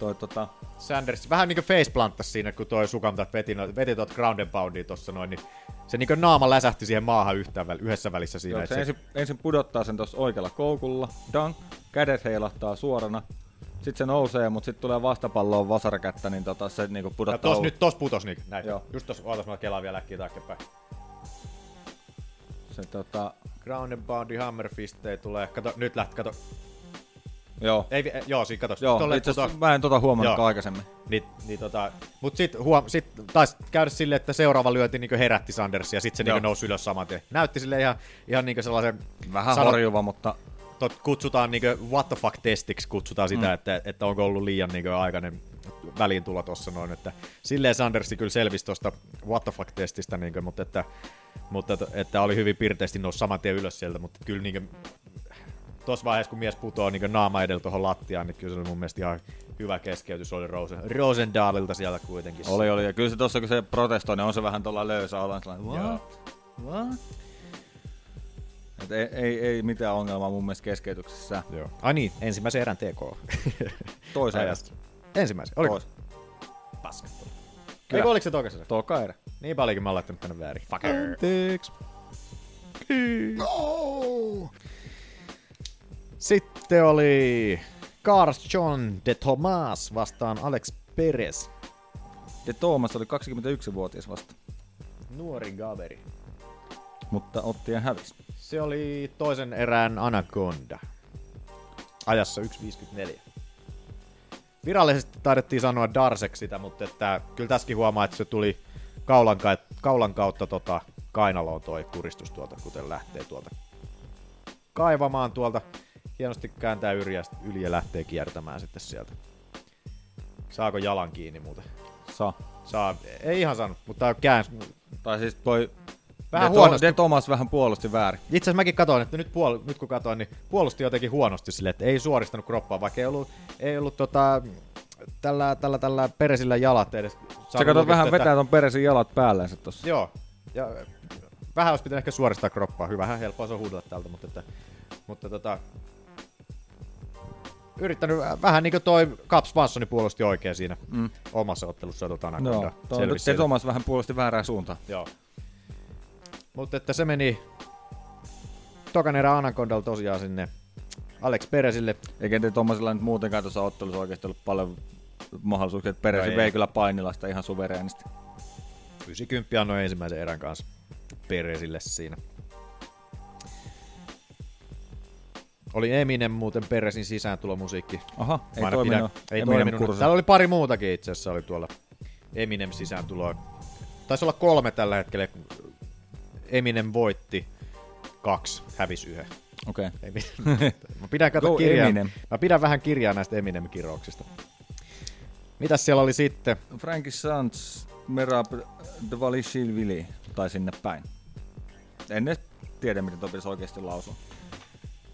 toi tota, Sanders vähän niinku faceplanttasi siinä, kun toi Sukamtat veti, no, veti tuot ground and poundia tossa noin, niin se niinku naama läsähti siihen maahan väl- yhdessä välissä siinä. Joo, et se ensin, ensin pudottaa sen tuossa oikealla koukulla, dunk, kädet heilahtaa suorana, Sitten se nousee, mutta sitten tulee vastapalloon vasarakättä, niin tota, se niinku Ja pudottaa... tos, nyt tos putos niin. Näin. Joo. Just tos, ootas mä kelaan vielä äkkiä taaksepäin. Se, tota, Ground and Boundy Hammerfistei tulee. Kato, nyt lähti, kato. Joo, Ei, joo, siinä kato. joo itse putoaa. mä en tota huomannut Joo. aikaisemmin. Niin, niin tota, mut sit, huom, sit taisi käydä silleen, että seuraava lyönti niin herätti Sandersia ja sit se Joo. niin nousi ylös saman tien. Näytti sille ihan, ihan niin sellaisen, Vähän Sano- horjuva, mutta tot, kutsutaan niin what the fuck testiksi, kutsutaan sitä, mm. että, että onko ollut liian niin aikainen väliintulo tuossa noin, että silleen Sandersi kyllä selvisi tuosta what the fuck testistä, niin mutta, että, mutta että, oli hyvin pirteästi nousi saman tien ylös sieltä, mutta kyllä niin tuossa vaiheessa, kun mies putoaa niin naama edellä tuohon lattiaan, niin kyllä se oli mun mielestä ihan hyvä keskeytys oli Rosen, Rosendaalilta siellä kuitenkin. oli oli. Ja kyllä se tossa kun se protestoi, niin on se vähän tuolla löysä olla. Sellainen, Joo. what? What? Et ei, ei, ei, mitään ongelmaa mun mielestä keskeytyksessä. Joo. Ai niin, ensimmäisen erän TK. *laughs* Toisen Ajasta. Ensimmäisen, oliko? Tois. Paska. Kyllä. Eikö oliko se toisessa? Toka erä. Niin paljonkin mä oon laittanut tänne väärin. Fucker. Anteeksi. No! Sitten oli Cars John de Tomas vastaan Alex Perez. Ja Thomas oli 21-vuotias vasta, Nuori kaveri. mutta otti ja hävisi. Se oli toisen erään Anaconda. Ajassa 1.54. Virallisesti taidettiin sanoa Darsek sitä, mutta että, kyllä tässäkin huomaa, että se tuli kaulan, ka- kaulan kautta tota, kainaloon toi kuristus tuolta, kuten lähtee tuolta kaivamaan tuolta. Hienosti kääntää yli ja, yli ja lähtee kiertämään sitten sieltä. Saako jalan kiinni muuten? Saa. Saa, ei ihan saanut, mutta käänsi. Tai siis toi... Vähän De, huonosti. De Thomas vähän puolusti väärin. Itse asiassa mäkin katsoin, että nyt, puol- nyt kun katsoin, niin puolusti jotenkin huonosti sille, että ei suoristanut kroppaa, vaikka ei ollut, ei ollut tota, tällä, tällä, tällä peresillä jalat edes. Sä saanut katsot vähän että- vetää ton peresin jalat päälleensä tossa. Joo. Ja vähän olisi pitänyt ehkä suoristaa kroppaa. Hyvähän helppoa se on huudella tältä, mutta, että, mutta tota, yrittänyt vähän niin kuin toi Caps Swanssoni puolusti oikein siinä mm. omassa ottelussa tota Anaconda. Joo, toi siellä. Thomas vähän puolusti väärään suuntaan. Joo. Mutta että se meni tokan erä Anacondalla tosiaan sinne Alex Peresille. Eikä De Thomasilla nyt muutenkaan tuossa ottelussa oikeasti ollut paljon mahdollisuuksia, että Peresi No ei. vei kyllä painilasta ihan suvereenisti. 90 annoi ensimmäisen erän kanssa Peresille siinä. Oli Eminem muuten Peresin sisääntulomusiikki. Aha, ei Mä toiminut. Ei Eminem toiminut. Täällä oli pari muutakin itse asiassa oli tuolla Eminem sisääntuloa. Taisi olla kolme tällä hetkellä. Eminem voitti kaksi, hävisi yhden. Okei. *laughs* Okay. Mä pidän, kato kirjaa, Eminem. mä pidän vähän kirjaa näistä Eminem-kirouksista. Mitäs siellä oli sitten? Frankie Sands, Merab Dvalishvili, tai sinne päin. En edes tiedä, miten toi pitäisi oikeasti lausua.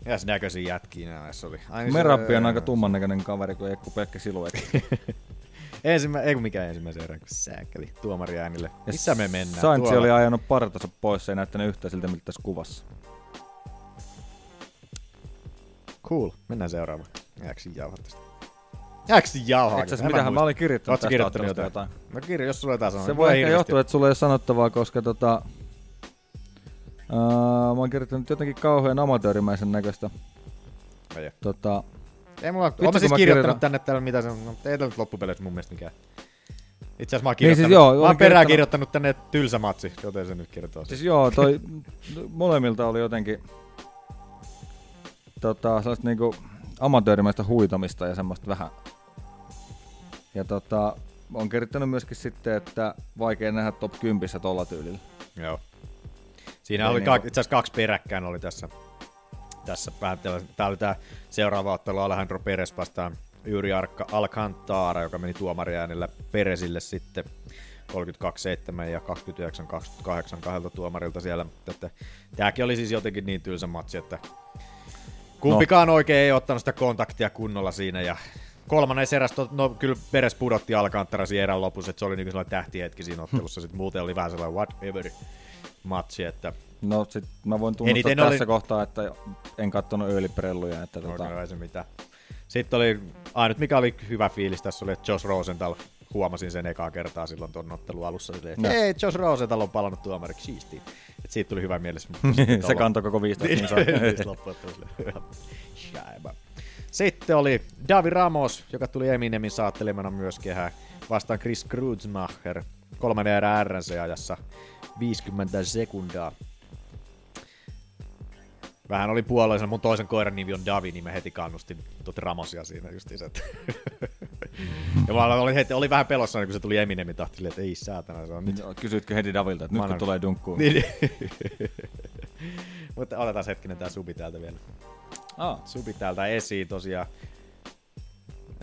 Mitäs näköisiä jätkiä näissä oli? Ai, niin Merabbi on aika tumman näköinen kaveri, kun ei kuin pelkkä siluetti. *laughs* Ensimmä, ei kun mikä ensimmäisen erän, kun sääkeli tuomari äänille. Missä me mennään? Sainz Tuolla. oli ajanut partansa pois, se ei näyttänyt yhtään siltä, miltä tässä kuvassa. Cool, mennään seuraavaan. Jääkö jauhaa tästä? Jääkö jauhaa? Itse asiassa mitähän mä olin kirjoittanut Ootko tästä kirjoittanut jotain? jotain? No kirjo, jos sulla jotain sanoa. Se voi ehkä johtua, että sulla ei ole sanottavaa, koska tota... Mä oon kirjoittanut jotenkin kauhean amatöörimäisen näköistä. Tota, ei mulla, Vitsi, oon mä siis kirjoittanut kirjoitan- tänne täällä mitä se on. No, ei nyt loppupeleissä mun mielestä mikään. Itse asiassa mä oon Niin siis kirjoittanut, joo, mä oon perään kirjoittanut- kirjoittanut tänne tylsä matsi, joten se nyt kertoo. siis joo, toi molemmilta oli jotenkin tota, sellaista niinku amatöörimäistä huitomista ja semmoista vähän. Ja tota, on kirjoittanut myöskin sitten, että vaikea nähdä top 10 tolla tyylillä. Joo. Siinä Ei oli kak, itse asiassa kaksi peräkkäin oli tässä. Tässä päätellä. Tää oli tää seuraava ottelu Alejandro Perez vastaan Yuri Arkka Alcantara, joka meni tuomariäänellä Perezille sitten 32-7 ja 29-28 kahdelta tuomarilta siellä. Että, tääkin oli siis jotenkin niin tylsä matsi, että kumpikaan no. oikein ei ottanut sitä kontaktia kunnolla siinä ja kolmannessa erässä, no kyllä Peres pudotti Alcantara siinä erän lopussa, että se oli niin sellainen tähtihetki siinä ottelussa, sitten muuten oli vähän sellainen whatever matsi, että No sit mä voin tunnustaa tässä oli- kohtaa, että en kattonut öljyprelluja. Että tota, Tota... ei se mitään. Sitten oli, ainut mikä oli hyvä fiilis tässä oli, että Josh Rosenthal, huomasin sen ekaa kertaa silloin tuon ottelun alussa, silleen, että No. hei, Josh Rosenthal on palannut tuomariksi, siistiä. Et siitä tuli hyvä mielessä. *laughs* se kantoi koko 15 niin Niin, *laughs* siis. Sitten oli Davi Ramos, joka tuli Eminemin saattelemana myös kehään. Vastaan Chris Kruzmacher. Kolmannen erän RNC-ajassa 50 sekundaa. Vähän oli puolueessa, mun toisen koiran nimi on Davi, niin mä heti kannustin tuota Ramosia siinä justiinsa. *laughs* Ja mä olin, heti, oli vähän pelossa, kun se tuli Eminemin tahti, silleen, että ei saatana, se on nyt. Joo, Kysytkö heti Davilta, että nyt kun tulee dunkkuun? Niin, niin. *laughs* Mutta otetaan hetkinen tää subi täältä vielä. Ah, Subi täältä esiin tosiaan.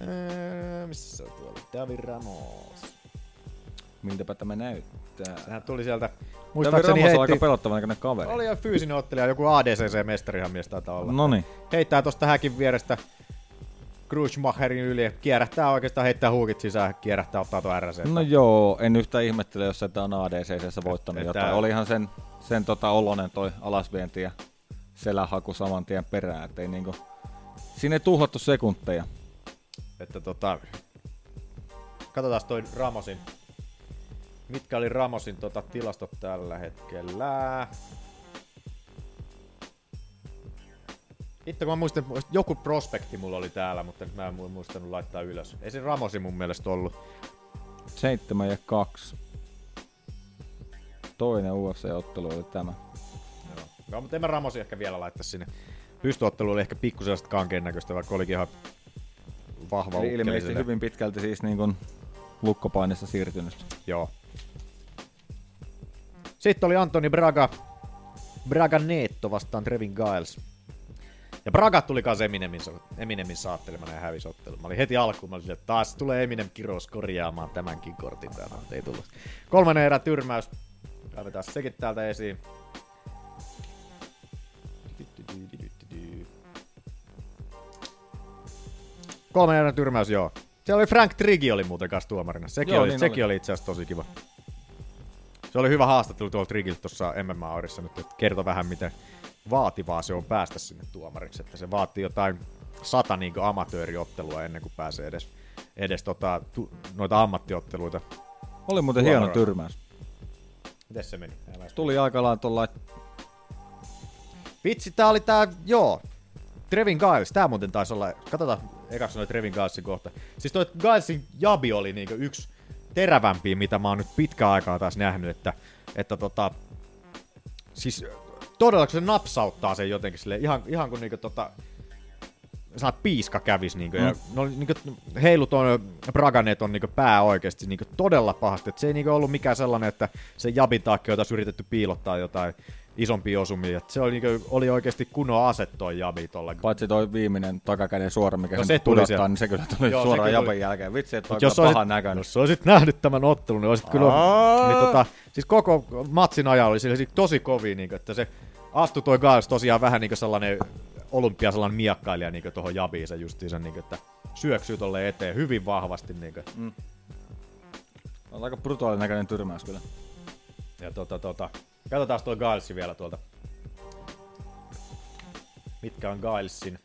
Öö, missä se on tuolla? Davi Ramos. miltäpä tämä näyttää? Sehän tuli sieltä, muistaakseni on aika heitti, pelottavan näköinen kaveri. oli jo fyysinen ottelija, joku ADCC-mestarihan mies taitaa olla. Noniin. Heittää tosta häkin vierestä Kruzmacherin yli, kierrähtää oikeastaan, heittää huukit sisään, kierrähtää, ottaa tuon RC. No joo, en yhtään ihmettele, jos että on ADCC voittanut Että- jotain. Olihan sen, sen tota olonen toi alasvienti ja selähaku saman tien perään, ettei niinku... Siinä ei tuhlattu sekunteja. Että tota, katsotaan toi Ramosin. Mitkä oli Ramosin tota, tilastot tällä hetkellä? Itse mä muistan, joku prospekti mulla oli täällä, mutta nyt mä en mu- muistanut laittaa ylös. Ei se Ramosi mun mielestä ollut. 7 ja 2. Toinen UFC-ottelu oli tämä. Joo. No, mutta en mä Ramosi ehkä vielä laittaa sinne. Pystyottelu oli ehkä pikkusen kankeen näköistä, vaikka olikin ihan vahva Eli ilmeisesti hyvin pitkälti siis niin kuin lukkopainissa siirtynyt. Joo. Sitten oli Antoni Braga. Braga Neetto vastaan Trevin Giles. Ja Braga tuli kanssa Eminemin, Eminemin saattelemana ja hävisi ottelun. Mä olin heti alkuun, mä olin silleen, että taas tulee Eminem kirous korjaamaan tämänkin kortin täällä, mutta ei tullut. Kolmannen erä tyrmäys. Kaivetaan sekin täältä esiin. Kolmannen erän tyrmäys, joo. Siellä oli Frank Trigi oli muuten kanssa tuomarina. Sekin, Joo, oli, niin sekin oli. oli itse asiassa tosi kiva. Se oli hyvä haastattelu tuolla Trigiltä tuossa MMA-orissa nyt, että kertoi vähän miten vaativaa se on päästä sinne tuomariksi, että se vaatii jotain sata niin amatööriottelua ennen kuin pääsee edes, edes tota, tu, noita ammattiotteluita. Oli muuten hieno tyrmäys. Miten se meni? Älä- Tuli aika lailla tuolla, Vitsi, tää oli tää, joo. Trevin Giles, tää muuten taisi olla, katsotaan ekaksi noin Trevin Gilesin kohta. Siis toi Gilesin jabi oli niinku yksi terävämpiä, mitä mä oon nyt pitkä aikaa taas nähnyt, että, että tota, siis todella kun se napsauttaa sen jotenkin sille ihan, ihan kuin niinku tota, saat piiska kävis niinku, mm. ja no, niinku, heilu ton Braganet on niinku pää oikeesti niinku todella pahasti, että se ei niinku ollut mikään sellainen, että se jabin taakki olisi yritetty piilottaa jotain isompia osumia, että se oli, niinku, oli oikeesti kunnon ase toi jabi tolla. paitsi toi viimeinen takakäden suora, mikä No se tuli pudottaa, sieltä. niin se kyllä tuli Joo, suoraan tuli. jaben jälkeen. Vitsi, että on kyllä jos olisit, pahan näköinen. jos olisit nähnyt tämän ottelun, niin olisit kyllä... Niin tota, siis koko matsin ajan oli sille tosi kovin, niin että se astui toi Giles tosiaan vähän niin kuin sellainen olympia sellainen miakkailija niin tuohon jabiin se justiinsa, niin että syöksyy tolle eteen hyvin vahvasti. Niin kuin. On aika brutaalin näköinen tyrmäys kyllä. Ja tota, tota, katsotaan tuo Giles vielä tuolta. Mitkä on Gilesin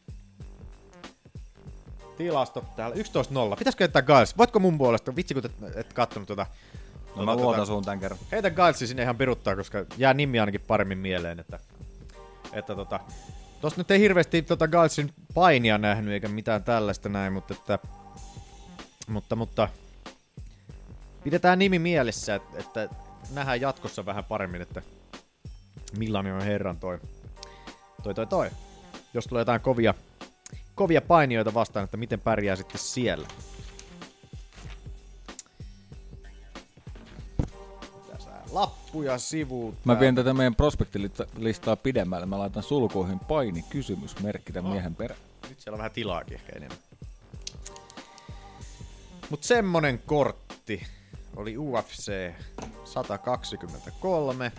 tilastot täällä? 11-0. Pitäisikö jättää Giles? Voitko mun puolesta? Vitsi kun et, et kattonut tuota. No mä luotan suun tän kerran. Heitä Gilesin sinne ihan piruttaa, koska jää nimi ainakin paremmin mieleen, että, että tota, tosta nyt ei hirveästi tota Gilesin painia nähnyt eikä mitään tällaista näin, mutta että, mutta, mutta pidetään nimi mielessä, että, että nähdään jatkossa vähän paremmin, että millainen on herran toi, toi, toi, toi. Jos tulee jotain kovia, kovia painijoita vastaan, että miten pärjää sitten siellä. Lappuja sivuun. Mä vien tätä meidän prospektilistaa pidemmälle. Mä laitan sulkuihin paini kysymysmerkki tämän miehen perään. Nyt siellä on vähän tilaakin ehkä enemmän. Mut semmonen kortti oli UFC 123.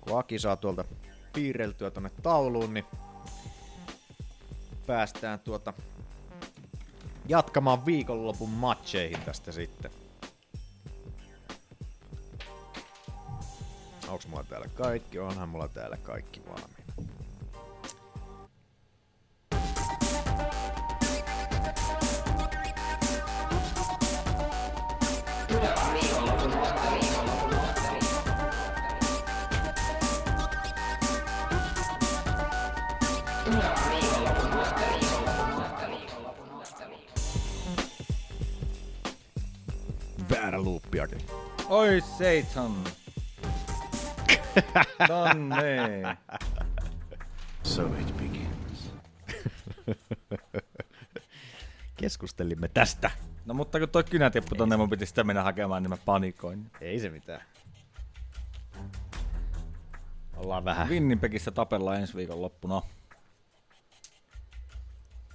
Kun Aki saa tuolta piirreltyä tonne tauluun, niin päästään tuota jatkamaan viikonlopun matcheihin tästä sitten. Onks mulla täällä kaikki? Onhan mulla täällä kaikki valmiina. Seitsemän. Nonni. So it begins. *laughs* Keskustelimme tästä. No mutta kun toi kynä tippui tonne, mun piti sitä mennä hakemaan, niin mä panikoin. Ei se mitään. Ollaan vähän. Winnipegissä tapellaan ensi viikon loppuna.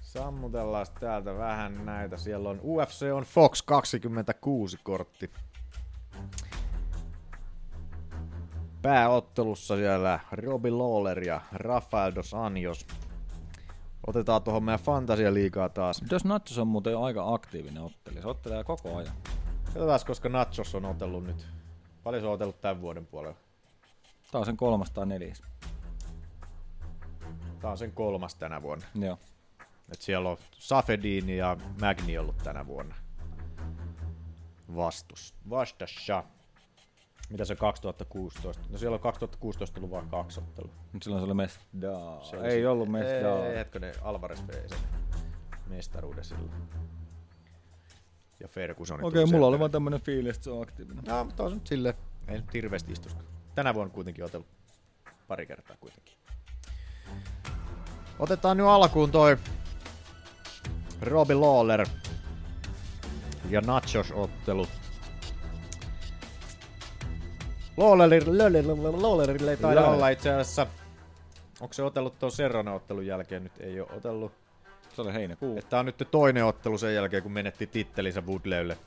Sammutellaan täältä vähän näitä. Siellä on UFC on Fox 26 kortti. Pääottelussa siellä Robbie Lawler ja Rafael Dos Anjos. Otetaan tuohon meidän Fantasia liikaa taas. Jos Nachos on muuten aika aktiivinen ottelija, se ottelee koko ajan. Katsotaan, koska Nachos on otellut nyt. Paljon se on otellut tämän vuoden puolella? Tää on sen 304. Tää on sen kolmas tänä vuonna. Joo. Et siellä on Safedin ja Magni ollut tänä vuonna vastus. Vastassa. Mitä se 2016? No siellä on 2016 ollut vain kaksi ottelua. Mut silloin se oli Mesda. Se Ei se- ollut Mesda. Ei, hetkonen, Alvarez vei sen mestaruuden silloin. Ja Ferguson. Okei, mulla oli vaan tämmönen fiilis, että se on aktiivinen. No, mutta on se nyt silleen, ei nyt hirveästi istuska. Tänä vuonna kuitenkin otellut pari kertaa kuitenkin. Otetaan nyt alkuun toi Robbie Lawler ja Nachos-ottelu. Lawlerille, Lawlerille ei taida olla itse asiassa. Onko se otellut tuon Serrone ottelun jälkeen? Nyt ei ole otellut. Se oli heinäkuu. Tämä on nyt toinen ottelu sen jälkeen, kun menetti tittelinsä Woodleylle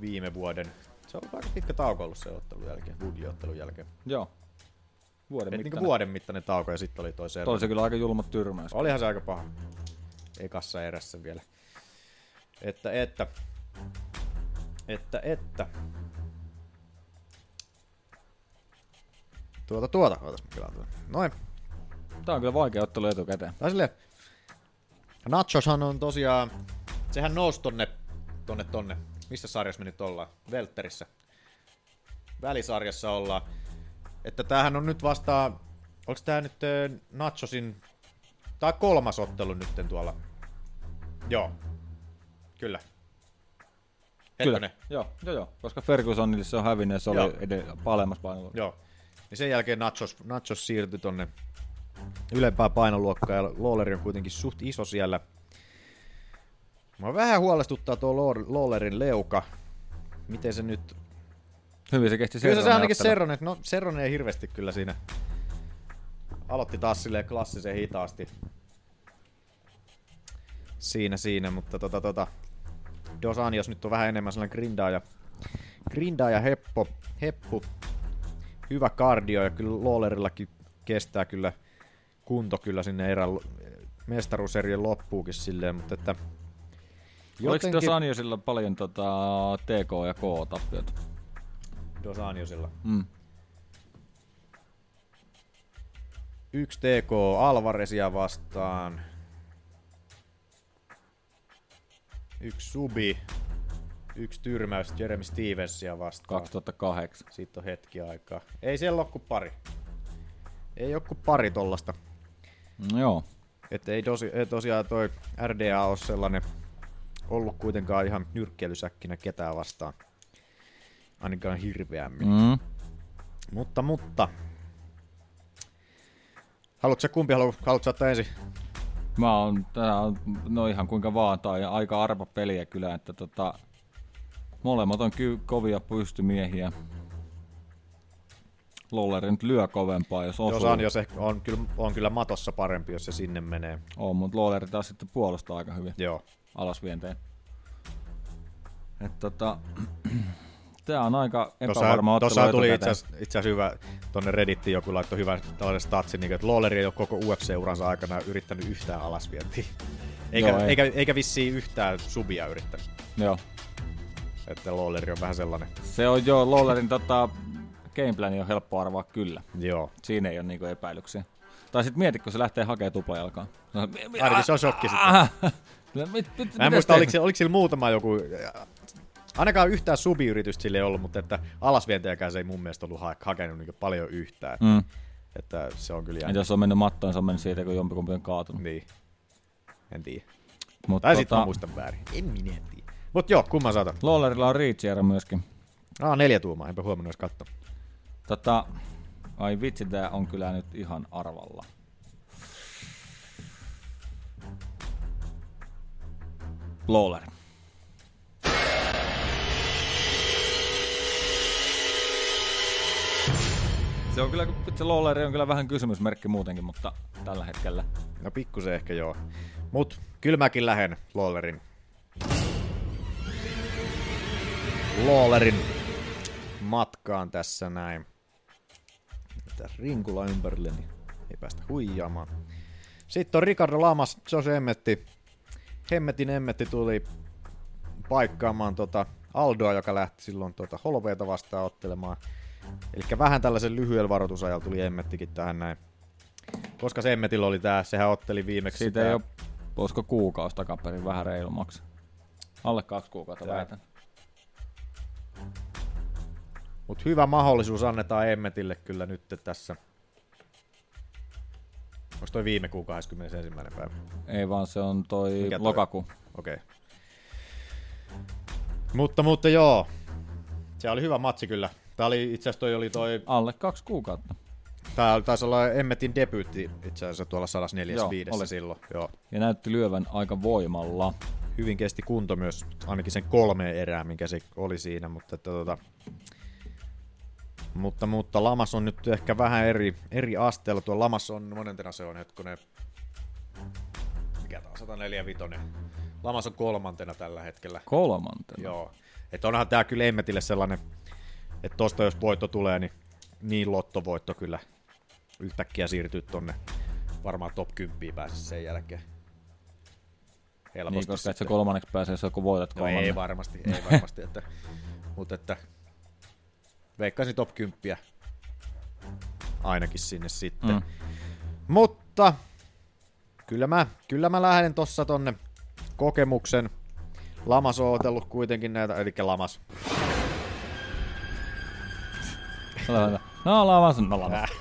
viime vuoden. Se on aika pitkä tauko ollut se ottelun jälkeen, Woodley-ottelun jälkeen. Joo. Vuoden Et niinku mittainen. vuoden mittainen tauko ja sitten oli toi Serrone. Toi se kyllä aika julma tyrmäys. Olihan se aika paha. Ekassa erässä vielä. Että, että. Että, että. Tuota, tuota. Ootas mä kelaan tuota. Noin. Tää on kyllä vaikea ottelu etukäteen. Tai silleen, Nachoshan on tosiaan, sehän nousi tonne, tonne, tonne. Missä sarjassa me nyt ollaan? Velterissä. Välisarjassa ollaan. Että tämähän on nyt vasta, onko tää nyt äh, Nachosin, tää on kolmas ottelu nytten tuolla. Joo. Kyllä. Hetkonen. Joo, joo, joo. Koska Fergusonille se on hävinnyt ja se oli edellä palemmassa painolla. Joo. Niin sen jälkeen Nachos, Nachos siirtyi tonne ylempään painoluokkaan ja Lawler on kuitenkin suht iso siellä. Mä vähän huolestuttaa tuo Law- Lawlerin leuka. Miten se nyt... Hyvin se kesti Kyllä se ainakin. Serronen, no Serronen ei hirveästi kyllä siinä. Aloitti taas silleen klassisen hitaasti. Siinä siinä, mutta tota tota... Dos Anjos nyt on vähän enemmän sellainen grindaaja, grindaaja heppo, heppu. Hyvä kardio ja kyllä Lawlerillakin kestää kyllä kunto kyllä sinne erän mestaruuserien loppuukin silleen, mutta että Oliko tuossa Anjosilla paljon tota, TK ja K-tappiota? Dos Anjosilla. Mm. Yksi TK Alvarezia vastaan. Yksi Subi. Yksi tyrmäys Jeremy Stevensia vastaan. 2008. Siitä on hetki aikaa. Ei siellä ole kuin pari. Ei ole kuin pari tollasta. No, joo. Että ei, tosi, ei tosiaan toi RDA ole sellainen ollut kuitenkaan ihan nyrkkeilysäkkinä ketään vastaan. Ainakaan hirveämmin. Mm. Mutta, mutta. Haluatko sä kumpi haluat, haluat sä ottaa ensin? Mä oon, tää on, no ihan kuinka vaan, on aika arpa peliä kyllä, että tota, molemmat on ky- kovia pystymiehiä. Lolleri nyt lyö kovempaa, jos osuu. Jos on, jos ehkä on, kyllä, on kyllä matossa parempi, jos se sinne menee. On, mutta Lolleri taas sitten puolustaa aika hyvin Joo. alasvienteen. Et tota, *clears throat* tää on aika epävarma ottelu tuossa tuli itse asiassa, hyvä, tonne Redittiin joku laittoi hyvän tällaisen statsin, niin, että Lawler ei ole koko UFC-uransa aikana yrittänyt yhtään alasvientiä. Eikä, Joo, ei. eikä, eikä vissiin yhtään subia yrittänyt. Joo. Että Lawler on vähän sellainen. Se on jo Lollerin tota, gameplani on helppo arvaa kyllä. Joo. Siinä ei ole niinku epäilyksiä. Tai sit mieti, kun se lähtee hakemaan tuplajalkaa. On- Ainakin se on shokki sitten. *laughs* Mit, mit, Mä en muista, oliko, oliko sillä muutama joku... Ainakaan yhtään subiyritystä sille ei ollut, mutta että alasvientiäkään se ei mun mielestä ollut ha- hakenut niin paljon yhtään. Mm. Että se on kyllä jännä. jos on mennyt mattoon, se on mennyt siitä, kun jompikumpi on kaatunut. Niin. En tiedä. Mut Tai tota- mä muistan väärin. En minä tiedä. Mut joo, kumman saatan? Lawlerilla on reach myöskin. Ah, neljä tuumaa, enpä huomannut edes katsoa. Tota, ai vitsi, tää on kyllä nyt ihan arvalla. Lawler. Se on kyllä, se Lawler on kyllä vähän kysymysmerkki muutenkin, mutta tällä hetkellä. No pikkusen ehkä joo. Mut kyllä mäkin lähden Lawlerin. Lawlerin matkaan tässä näin. Mitä rinkula ympärille, niin ei päästä huijaamaan. Sitten on Ricardo Lamas, Josh Emmetti. Hemmetin Emmetti tuli paikkaamaan tota Aldoa, joka lähti silloin tota Holveita vastaan ottelemaan. Eli vähän tällaisen lyhyellä varoitusajalla tuli Emmettikin tähän näin. Koska se Emmetillä oli tää, sehän otteli viimeksi Siitä sitä- ei ole, olisiko kuukausi takaperin vähän reilummaksi. Alle kaksi kuukautta väitän. Mutta hyvä mahdollisuus annetaan Emmetille kyllä nyt tässä. Onko toi viime kuun 21. päivä? Ei vaan se on toi Mikä toi? lokakuu. Okei. Okay. Mutta, mutta joo. Se oli hyvä matsi kyllä. Tää oli itse asiassa toi oli toi... Alle kaksi kuukautta. Tää taisi olla Emmetin debyytti itse asiassa tuolla 145 Joo, oli. silloin. Joo. Ja näytti lyövän aika voimalla. Hyvin kesti kunto myös, ainakin sen kolme erää, mikä se oli siinä, mutta että tota, mutta, mutta Lamas on nyt ehkä vähän eri, eri asteella. Tuo Lamas on, monentena se on hetkonen, mikä tää on, 145. Lamas on kolmantena tällä hetkellä. Kolmantena. Joo. Että onhan tää kyllä Emmetille sellainen, että tosta jos voitto tulee, niin niin lottovoitto kyllä yhtäkkiä siirtyy tonne varmaan top 10 pääse sen jälkeen. Niin, koska et sä sitten. kolmanneksi pääsee, jos voitat No kolmannen. ei varmasti, ei varmasti, että, *laughs* mutta että veikkaisin top 10 ainakin sinne sitten. Mm. Mutta kyllä mä, kyllä mä lähden tossa tonne kokemuksen. Lamas on otellut kuitenkin näitä, eli Lamas. No lamas, no lamas. *laughs*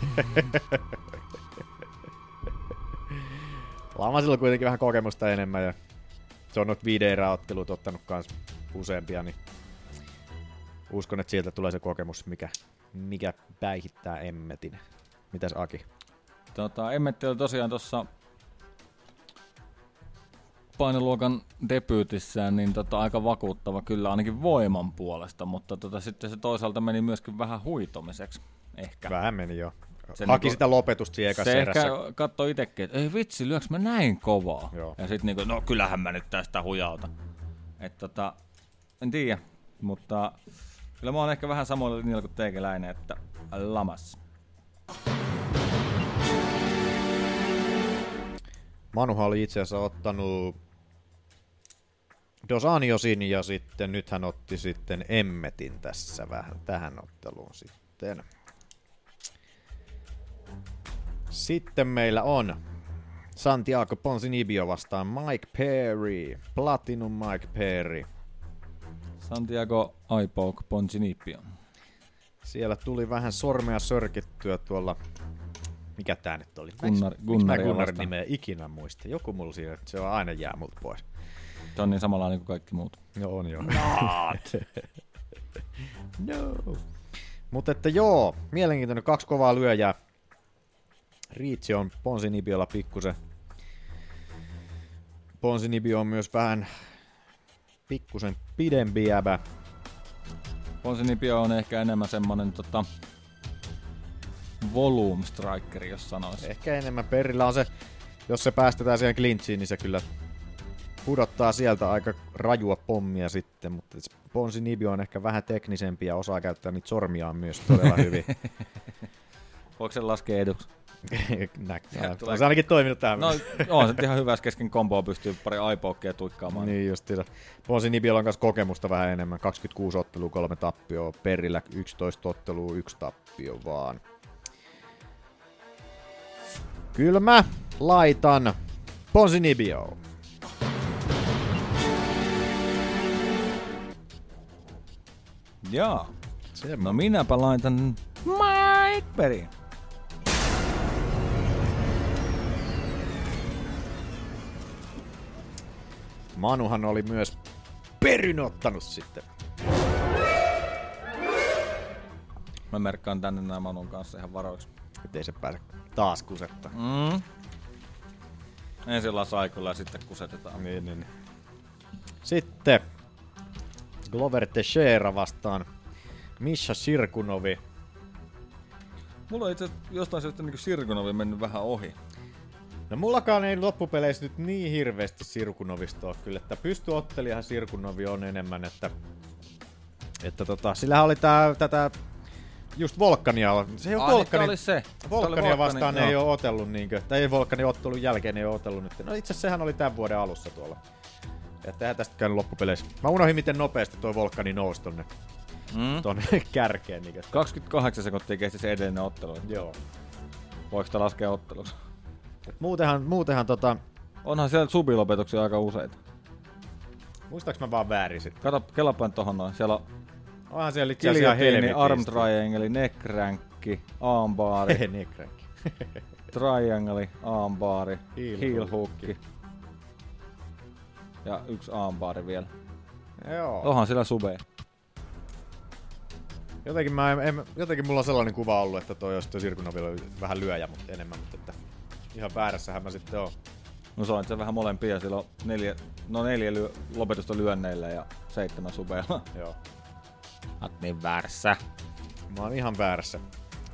Lamasilla on kuitenkin vähän kokemusta enemmän ja se on noita viiden erää otteluita ottanut kans useampia, niin uskon, että sieltä tulee se kokemus, mikä, mikä päihittää Emmetin. Mitäs Aki? Tota, Emmetti oli tosiaan tuossa painoluokan debyytissään niin tota, aika vakuuttava kyllä ainakin voiman puolesta, mutta tota, sitten se toisaalta meni myöskin vähän huitomiseksi ehkä. Vähän meni jo. Se Haki niinku- sitä lopetusta siinä ekassa se erässä. ehkä katsoi itsekin, että ei vitsi, lyöks mä näin kovaa? Joo. Ja sitten niinku, no kyllähän mä nyt tästä hujauta. Et tota, en tiedä, mutta kyllä mä oon ehkä vähän samoilla linjalla kuin teikäläinen, että lamas. Manuha oli itse asiassa ottanut Dosaniosin ja sitten nyt hän otti sitten Emmetin tässä vähän tähän otteluun sitten. Sitten meillä on Santiago Ponzinibio vastaan Mike Perry. Platinum Mike Perry. Santiago Aipouk Ponzinipio. Siellä tuli vähän sormea sörkittyä tuolla... Mikä tää nyt oli? Gunnar- Gunnarin vastaan. nimeä ikinä muista? Joku mulla siinä, että se on aina jää multa pois. Se on niin samanlainen kuin kaikki muut. Joo, on joo. Not. *laughs* no. Mutta että joo, mielenkiintoinen kaksi kovaa lyöjää. Riitsi on Ponsinibiolla pikkusen. Ponsinibio on myös vähän pikkusen pidempi jäbä. Ponzinipio on ehkä enemmän semmonen tota, volume strikeri, jos sanoisi. Ehkä enemmän perillä on se, jos se päästetään siihen clinchiin, niin se kyllä pudottaa sieltä aika rajua pommia sitten, mutta Ponsinibio on ehkä vähän teknisempi ja osaa käyttää niitä sormiaan myös todella hyvin. *laughs* Voiko se laskea eduksi? Näkyy. On se ainakin toiminut tähän No, on se ihan hyvä, kesken komboa pystyy pari aipoukkia tuikkaamaan. Niin justiinsa. Ponsi Nibiolla on kanssa kokemusta vähän enemmän. 26 ottelua, kolme tappioa. Perillä 11 ottelua, yksi tappio vaan. Kyllä mä laitan Ponsi Nibio. Se No minäpä laitan Mike Perry. Manuhan oli myös peryn ottanut sitten. Mä merkkaan tänne nämä Manun kanssa ihan varoiksi. Ettei se pääse taas kusetta. Mm. Ensin lasaikulla ja sitten kusetetaan. Niin, niin. Sitten Glover Teixeira vastaan Misha Sirkunovi. Mulla on itse jostain syystä niin Sirkunovi mennyt vähän ohi. No mullakaan ei loppupeleissä nyt niin hirveästi Sirkunovista ole kyllä, että pystyottelijahan Sirkunovi on enemmän, että, että tota, sillähän oli tää, tätä just Volkania, se ei ole Volkani, oli se. Tää oli Volkania Volkani, vastaan joo. ei ole otellut, niinkö, tai ei Volkanin ottelun jälkeen ei ole otellut nyt. No itse asiassa sehän oli tämän vuoden alussa tuolla. Että eihän tästä käynyt loppupeleissä. Mä unohdin miten nopeasti toi Volkani nousi tonne, Mm. tonne *laughs* kärkeen. Niinkö. 28 sekuntia kesti se edellinen ottelu. Joo. Voiko sitä laskea otteluksi? Muutenhan, muutenhan tota, Onhan siellä subilopetuksia aika useita. muistaaks mä vaan väärin sit? Kato, kelapain tohon noin. Siellä on Onhan siellä itse asiassa helvetisti. arm triangle, neck rankki, armbaari, Hehe, niin crack. triangle, armbaari, Heel heel hookki. Ja yksi armbaari vielä. Joo. Onhan siellä sube. Jotenkin, mä en, en, jotenkin mulla on sellainen kuva ollut, että toi olisi toi Sirkunovilla vähän lyöjä, mutta enemmän, mutta ihan väärässähän mä sitten oon. No se on itse vähän molempia. Siellä on neljä, no neljä lyö, lopetusta lyönneillä ja seitsemän subeilla. Joo. Oot niin väärässä. Mä oon ihan väärässä.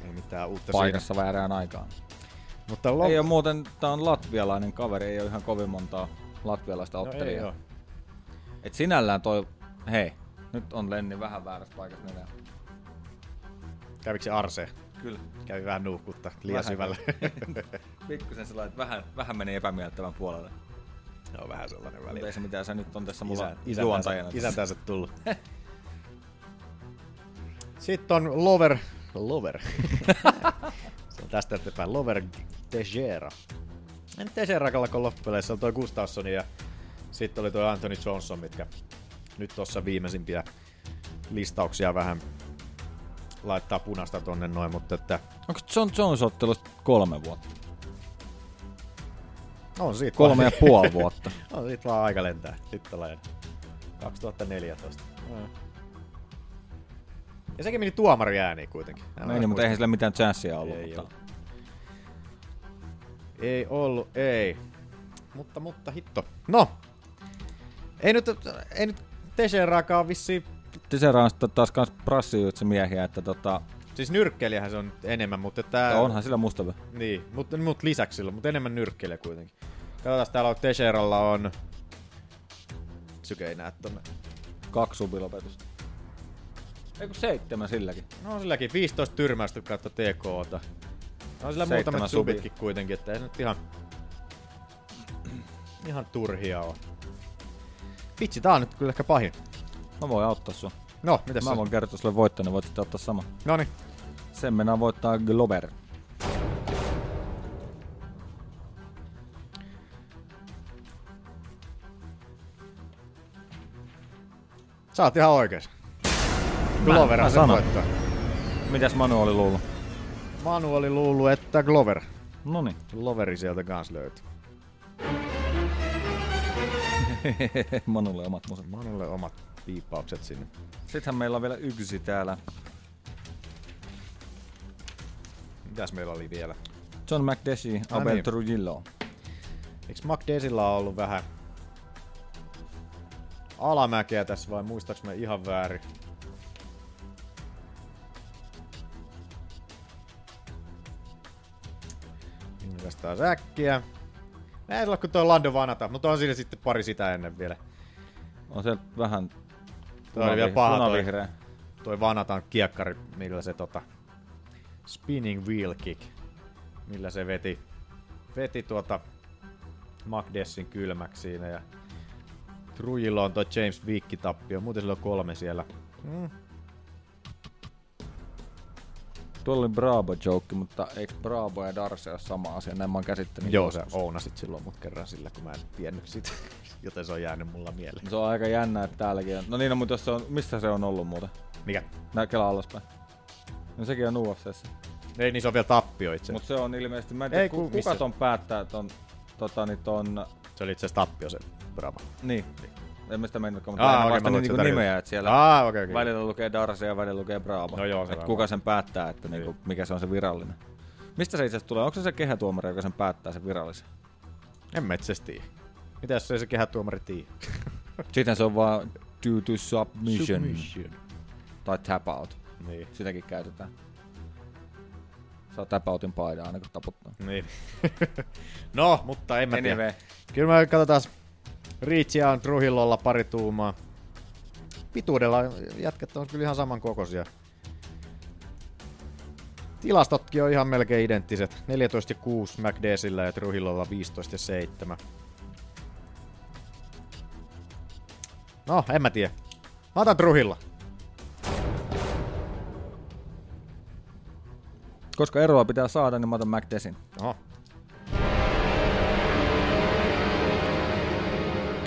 Ei mitään uutta Paikassa väärään aikaan. siinä. Mutta lop- Ei ole muuten, tää on latvialainen kaveri, ei ole ihan kovin montaa latvialaista no, ei ottelijaa. oo. Et sinällään toi, hei, nyt on Lenni vähän väärässä paikassa nenää. Kävikö se Arse? Kyllä. Kävi vähän nuuhkutta liian Vähän. syvälle. *laughs* Pikkusen sellainen, että vähän, vähän meni epämiellyttävän puolelle. Joo, vähän sellainen Mutta välillä. ei se mitään, sä nyt on tässä mulla Isä, Isä, juontajana. isäntänsä, tullut. *laughs* Sitten on Lover. Lover. *laughs* se on tästä eteenpäin. Lover Teixeira. En Teixeira alkoi loppupeleissä. On toi Gustafsson ja sitten oli toi Anthony Johnson, mitkä nyt tuossa viimeisimpiä listauksia vähän laittaa punasta tonne noin, mutta että Onko John Jones ottelusta kolme vuotta? On siitä Kolme ja vaan, puoli vuotta. *laughs* on siitä vaan aika lentää. Sitten ollaan 2014. Mm. Ja sekin meni tuomari ääniin kuitenkin. En Meni, mutta eihän sillä mitään chanssia ollut. Ei mutta... ollut. Ei ollut, ei. Mutta, mutta hitto. No! Ei nyt, ei nyt Teixeiraakaan vissiin... Tisera on sitten taas kans prassijutsi miehiä, että tota, Siis nyrkkeilijähän se on enemmän, mutta että... ja onhan sillä mustavyö. Niin, mutta mut lisäksi sillä, mutta enemmän nyrkkeilijä kuitenkin. Katsotaan, täällä on Teixeiralla on... Syke ei näe tonne. Kaksi subilopetusta. Eikö seitsemän silläkin? No silläkin 15 tyrmäystä kautta TKta. No sillä Seitsemän muutamat subia. subitkin kuitenkin, että ei se nyt ihan... Ihan turhia on. Vitsi, tää on nyt kyllä ehkä pahin. Mä voin auttaa sua. No, mitäs Mä se? voin kertoa sulle voittaa, niin voit sitten ottaa sama. Noniin. Sen mennään voittaa Glover. Sä oot ihan oikees. Glover mä se sanon. voittaa. Mitäs Manu oli luullut? Manu oli luullut, että Glover. Noniin. Gloveri sieltä kans löytyy. *laughs* Manulle omat musat. Manulle omat piippaukset sinne. Sittenhän meillä on vielä yksi täällä. Mitäs meillä oli vielä? John McDessie, Ah, Abel niin. Trujillo. Eiks McDesilla ollut vähän alamäkeä tässä vai muistaaks mä ihan väärin? Mitäs taas äkkiä? Ei ole kuin toi Lando Vanata, mutta on siinä sitten pari sitä ennen vielä. On se vähän Toi oli vielä paha toi, toi Vanatan kiekkari, millä se tota spinning wheel kick, millä se veti, veti tuota Magdessin kylmäksi siinä ja Trujillo on toi James Vicky tappio, muuten sillä on kolme siellä. Mm. Tuolla oli Bravo joke, mutta eikö Bravo ja Darcy ole sama asia? Näin mä oon käsittänyt. Joo, sä ounasit silloin mut kerran sillä, kun mä en tiennyt sitä, joten se on jäänyt mulla mieleen. Se on aika jännä, että täälläkin on. No niin, no, mutta jos se on, missä se on ollut muuten? Mikä? Nää kelaa alaspäin. No sekin on UFCssä. Ei, niin se on vielä tappio itse Mutta se on ilmeisesti, mä en Ei, tiedä, ku- ku, kuka missä? ton päättää ton, tota, niin ton, Se oli itse asiassa tappio se Bravo. niin. en mä sitä mennytkään, mutta Aa, okei, vasta luulen, niinku että nimeä, että siellä Aa, okei, okei. välillä lukee Darcy ja välillä lukee Bravo. No joo, se Et varmaan. kuka sen päättää, että niinku, mikä se on se virallinen. Mistä se itse asiassa tulee? Onko se se kehätuomari, joka sen päättää sen virallisen? En mä itse tiedä. Mitä jos ei se kehätuomari tiedä? *laughs* Sitten se on vaan due to submission, Submission. tai tap out. Niin. Sitäkin käytetään. Saa tap outin paidan aina kun taputtaa. Niin. *laughs* no, mutta en mä tiedä. Anyway. Kyllä me katsotaan Reachia on Trujillolla pari tuumaa. Pituudella jätkät on kyllä ihan saman kokoisia. Tilastotkin on ihan melkein identtiset. 14 ja 6 McDesillä ja Trujillolla 15 No, en mä tiedä. Mä otan Trujilla. Koska eroa pitää saada, niin mä otan McDesin. Oho.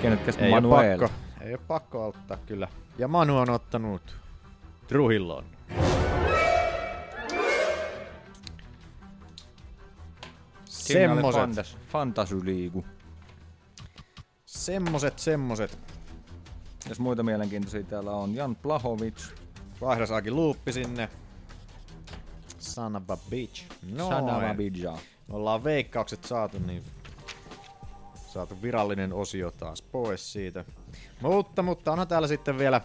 Kenetkäs Ei Manuel? ole pakko. Ei ole pakko ottaa kyllä. Ja Manu on ottanut Trujillon. Semmoset. Semmoset. Fantasy-liigu. Semmoset, semmoset. Jos muita mielenkiintoisia täällä on Jan Plahovic, Vaihdosaakin luuppi sinne. Son of a bitch. No, Sanavabidja. Me ollaan veikkaukset saatu, niin saatu virallinen osio taas pois siitä. Mutta, mutta onhan täällä sitten vielä,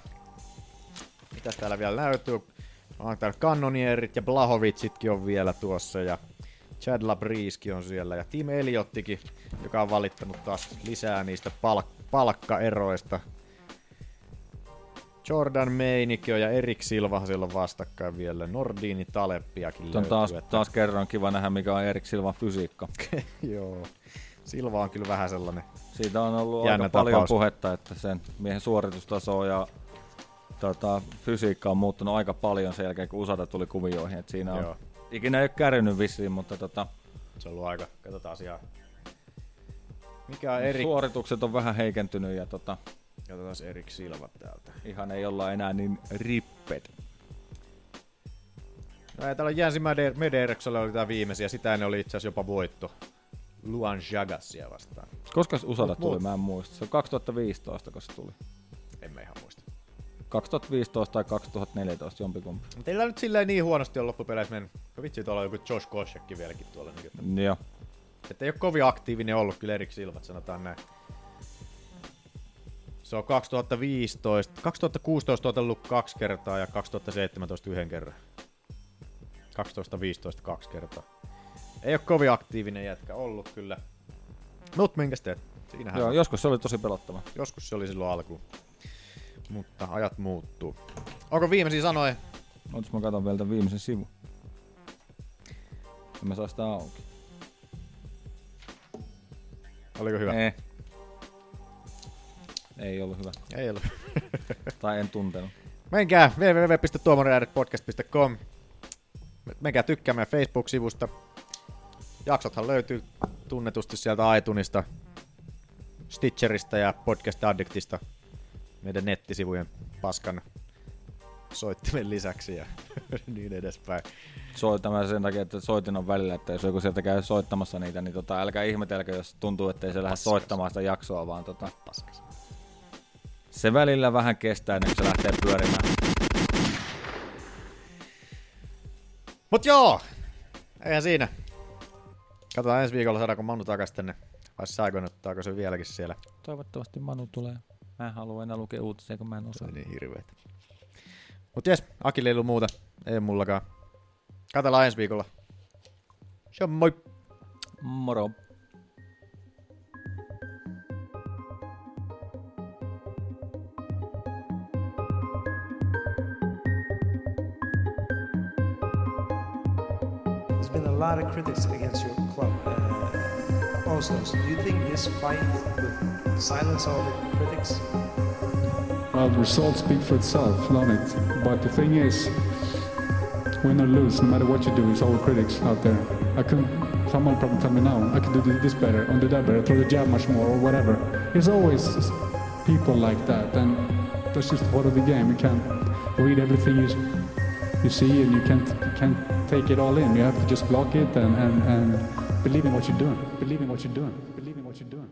mitäs täällä vielä näytyy? On täällä Kannonierit ja Blahovicitkin on vielä tuossa ja Chad Labriski on siellä ja Tim Eliottikin, joka on valittanut taas lisää niistä palk- palkkaeroista. Jordan Meinikio ja Erik Silva siellä on vastakkain vielä. Nordini Taleppiakin On löytyy. taas, että- taas kerran kiva nähdä, mikä on Erik Silvan fysiikka. *laughs* Joo. Silva on kyllä vähän sellainen. Siitä on ollut aika paljon tapaus. puhetta, että sen miehen suoritustaso ja tota, fysiikka on muuttunut aika paljon sen jälkeen, kun USAda tuli kuvioihin. Et siinä on, Joo. ikinä ei ole kärrynyt vissiin, mutta tota, Se on ollut aika. Katsotaan asiaa. Mikä on Erik? suoritukset on vähän heikentynyt ja tota, Katsotaan Erik Silva täältä. ihan ei olla enää niin rippet. No, ja täällä on Jänsi Medereksolla oli tää viimeisiä. Sitä ennen oli itse asiassa jopa voitto. Luan Jagassia vastaan. Koska USAda tuli, mä en muista. Se on 2015, kun se tuli. En mä ihan muista. 2015 tai 2014, jompikumpi. Teillä nyt silleen niin huonosti on loppupeleissä mennyt. No Vitsi, tuolla on joku Josh Koshekki vieläkin tuolla. Niin, että, Joo. että ei ole kovin aktiivinen ollut kyllä Erik Silvat, sanotaan näin. Se on 2015, 2016 otellut kaksi kertaa ja 2017 yhden kerran. 12-15 kaksi kertaa. Ei ole kovin aktiivinen jätkä ollut kyllä. Mut minkäs teet? Siinähän Joo, on. joskus se oli tosi pelottava. Joskus se oli silloin alkuun. Mutta ajat muuttuu. Onko viimeisiä sanoja? Otas mä katon vielä tämän viimeisen sivun. En mä saa sitä auki. Oliko hyvä? Ei. Ei ollut hyvä. Ei ollut. *laughs* Tai en tuntenut. Menkää www.tuomarinäädet.podcast.com. Menkää tykkää meidän Facebook-sivusta. Jaksothan löytyy tunnetusti sieltä iTunesista, Stitcherista ja Podcast Addictista. Meidän nettisivujen paskan soittimen lisäksi ja *laughs* niin edespäin. Soitamaan sen takia, että soitin on välillä, että jos joku sieltä käy soittamassa niitä, niin tota, älkää ihmetelkö, jos tuntuu, että ei se lähde soittamaan sitä jaksoa, vaan tota, Paskas. Se välillä vähän kestää ennen kuin se lähtee pyörimään. Mut joo, eihän siinä. Katsotaan ensi viikolla saadaanko Manu takas tänne. Vai säikönottaako se vieläkin siellä. Toivottavasti Manu tulee. Mä en halua enää lukea uutisia, kun mä en osaa. niin hirveetä. Mut jes, Akille ei ollut muuta. Ei mullakaan. Katsellaan ensi viikolla. Se on moi! Moro. Lot of critics against your club. Uh, Oslos, do you think this fight would silence all the critics? Well, the results speak for itself, don't it? But the thing is, win or lose, no matter what you do, it's all critics out there. I can someone probably tell me now, I can do this better, and do that better, throw the jab much more, or whatever. There's always people like that, and that's just part of the game. You can't read everything you, you see, and you can't, you can't take it all in. You have to just block it and, and, and believe in what you're doing. Believe in what you're doing. Believe in what you're doing.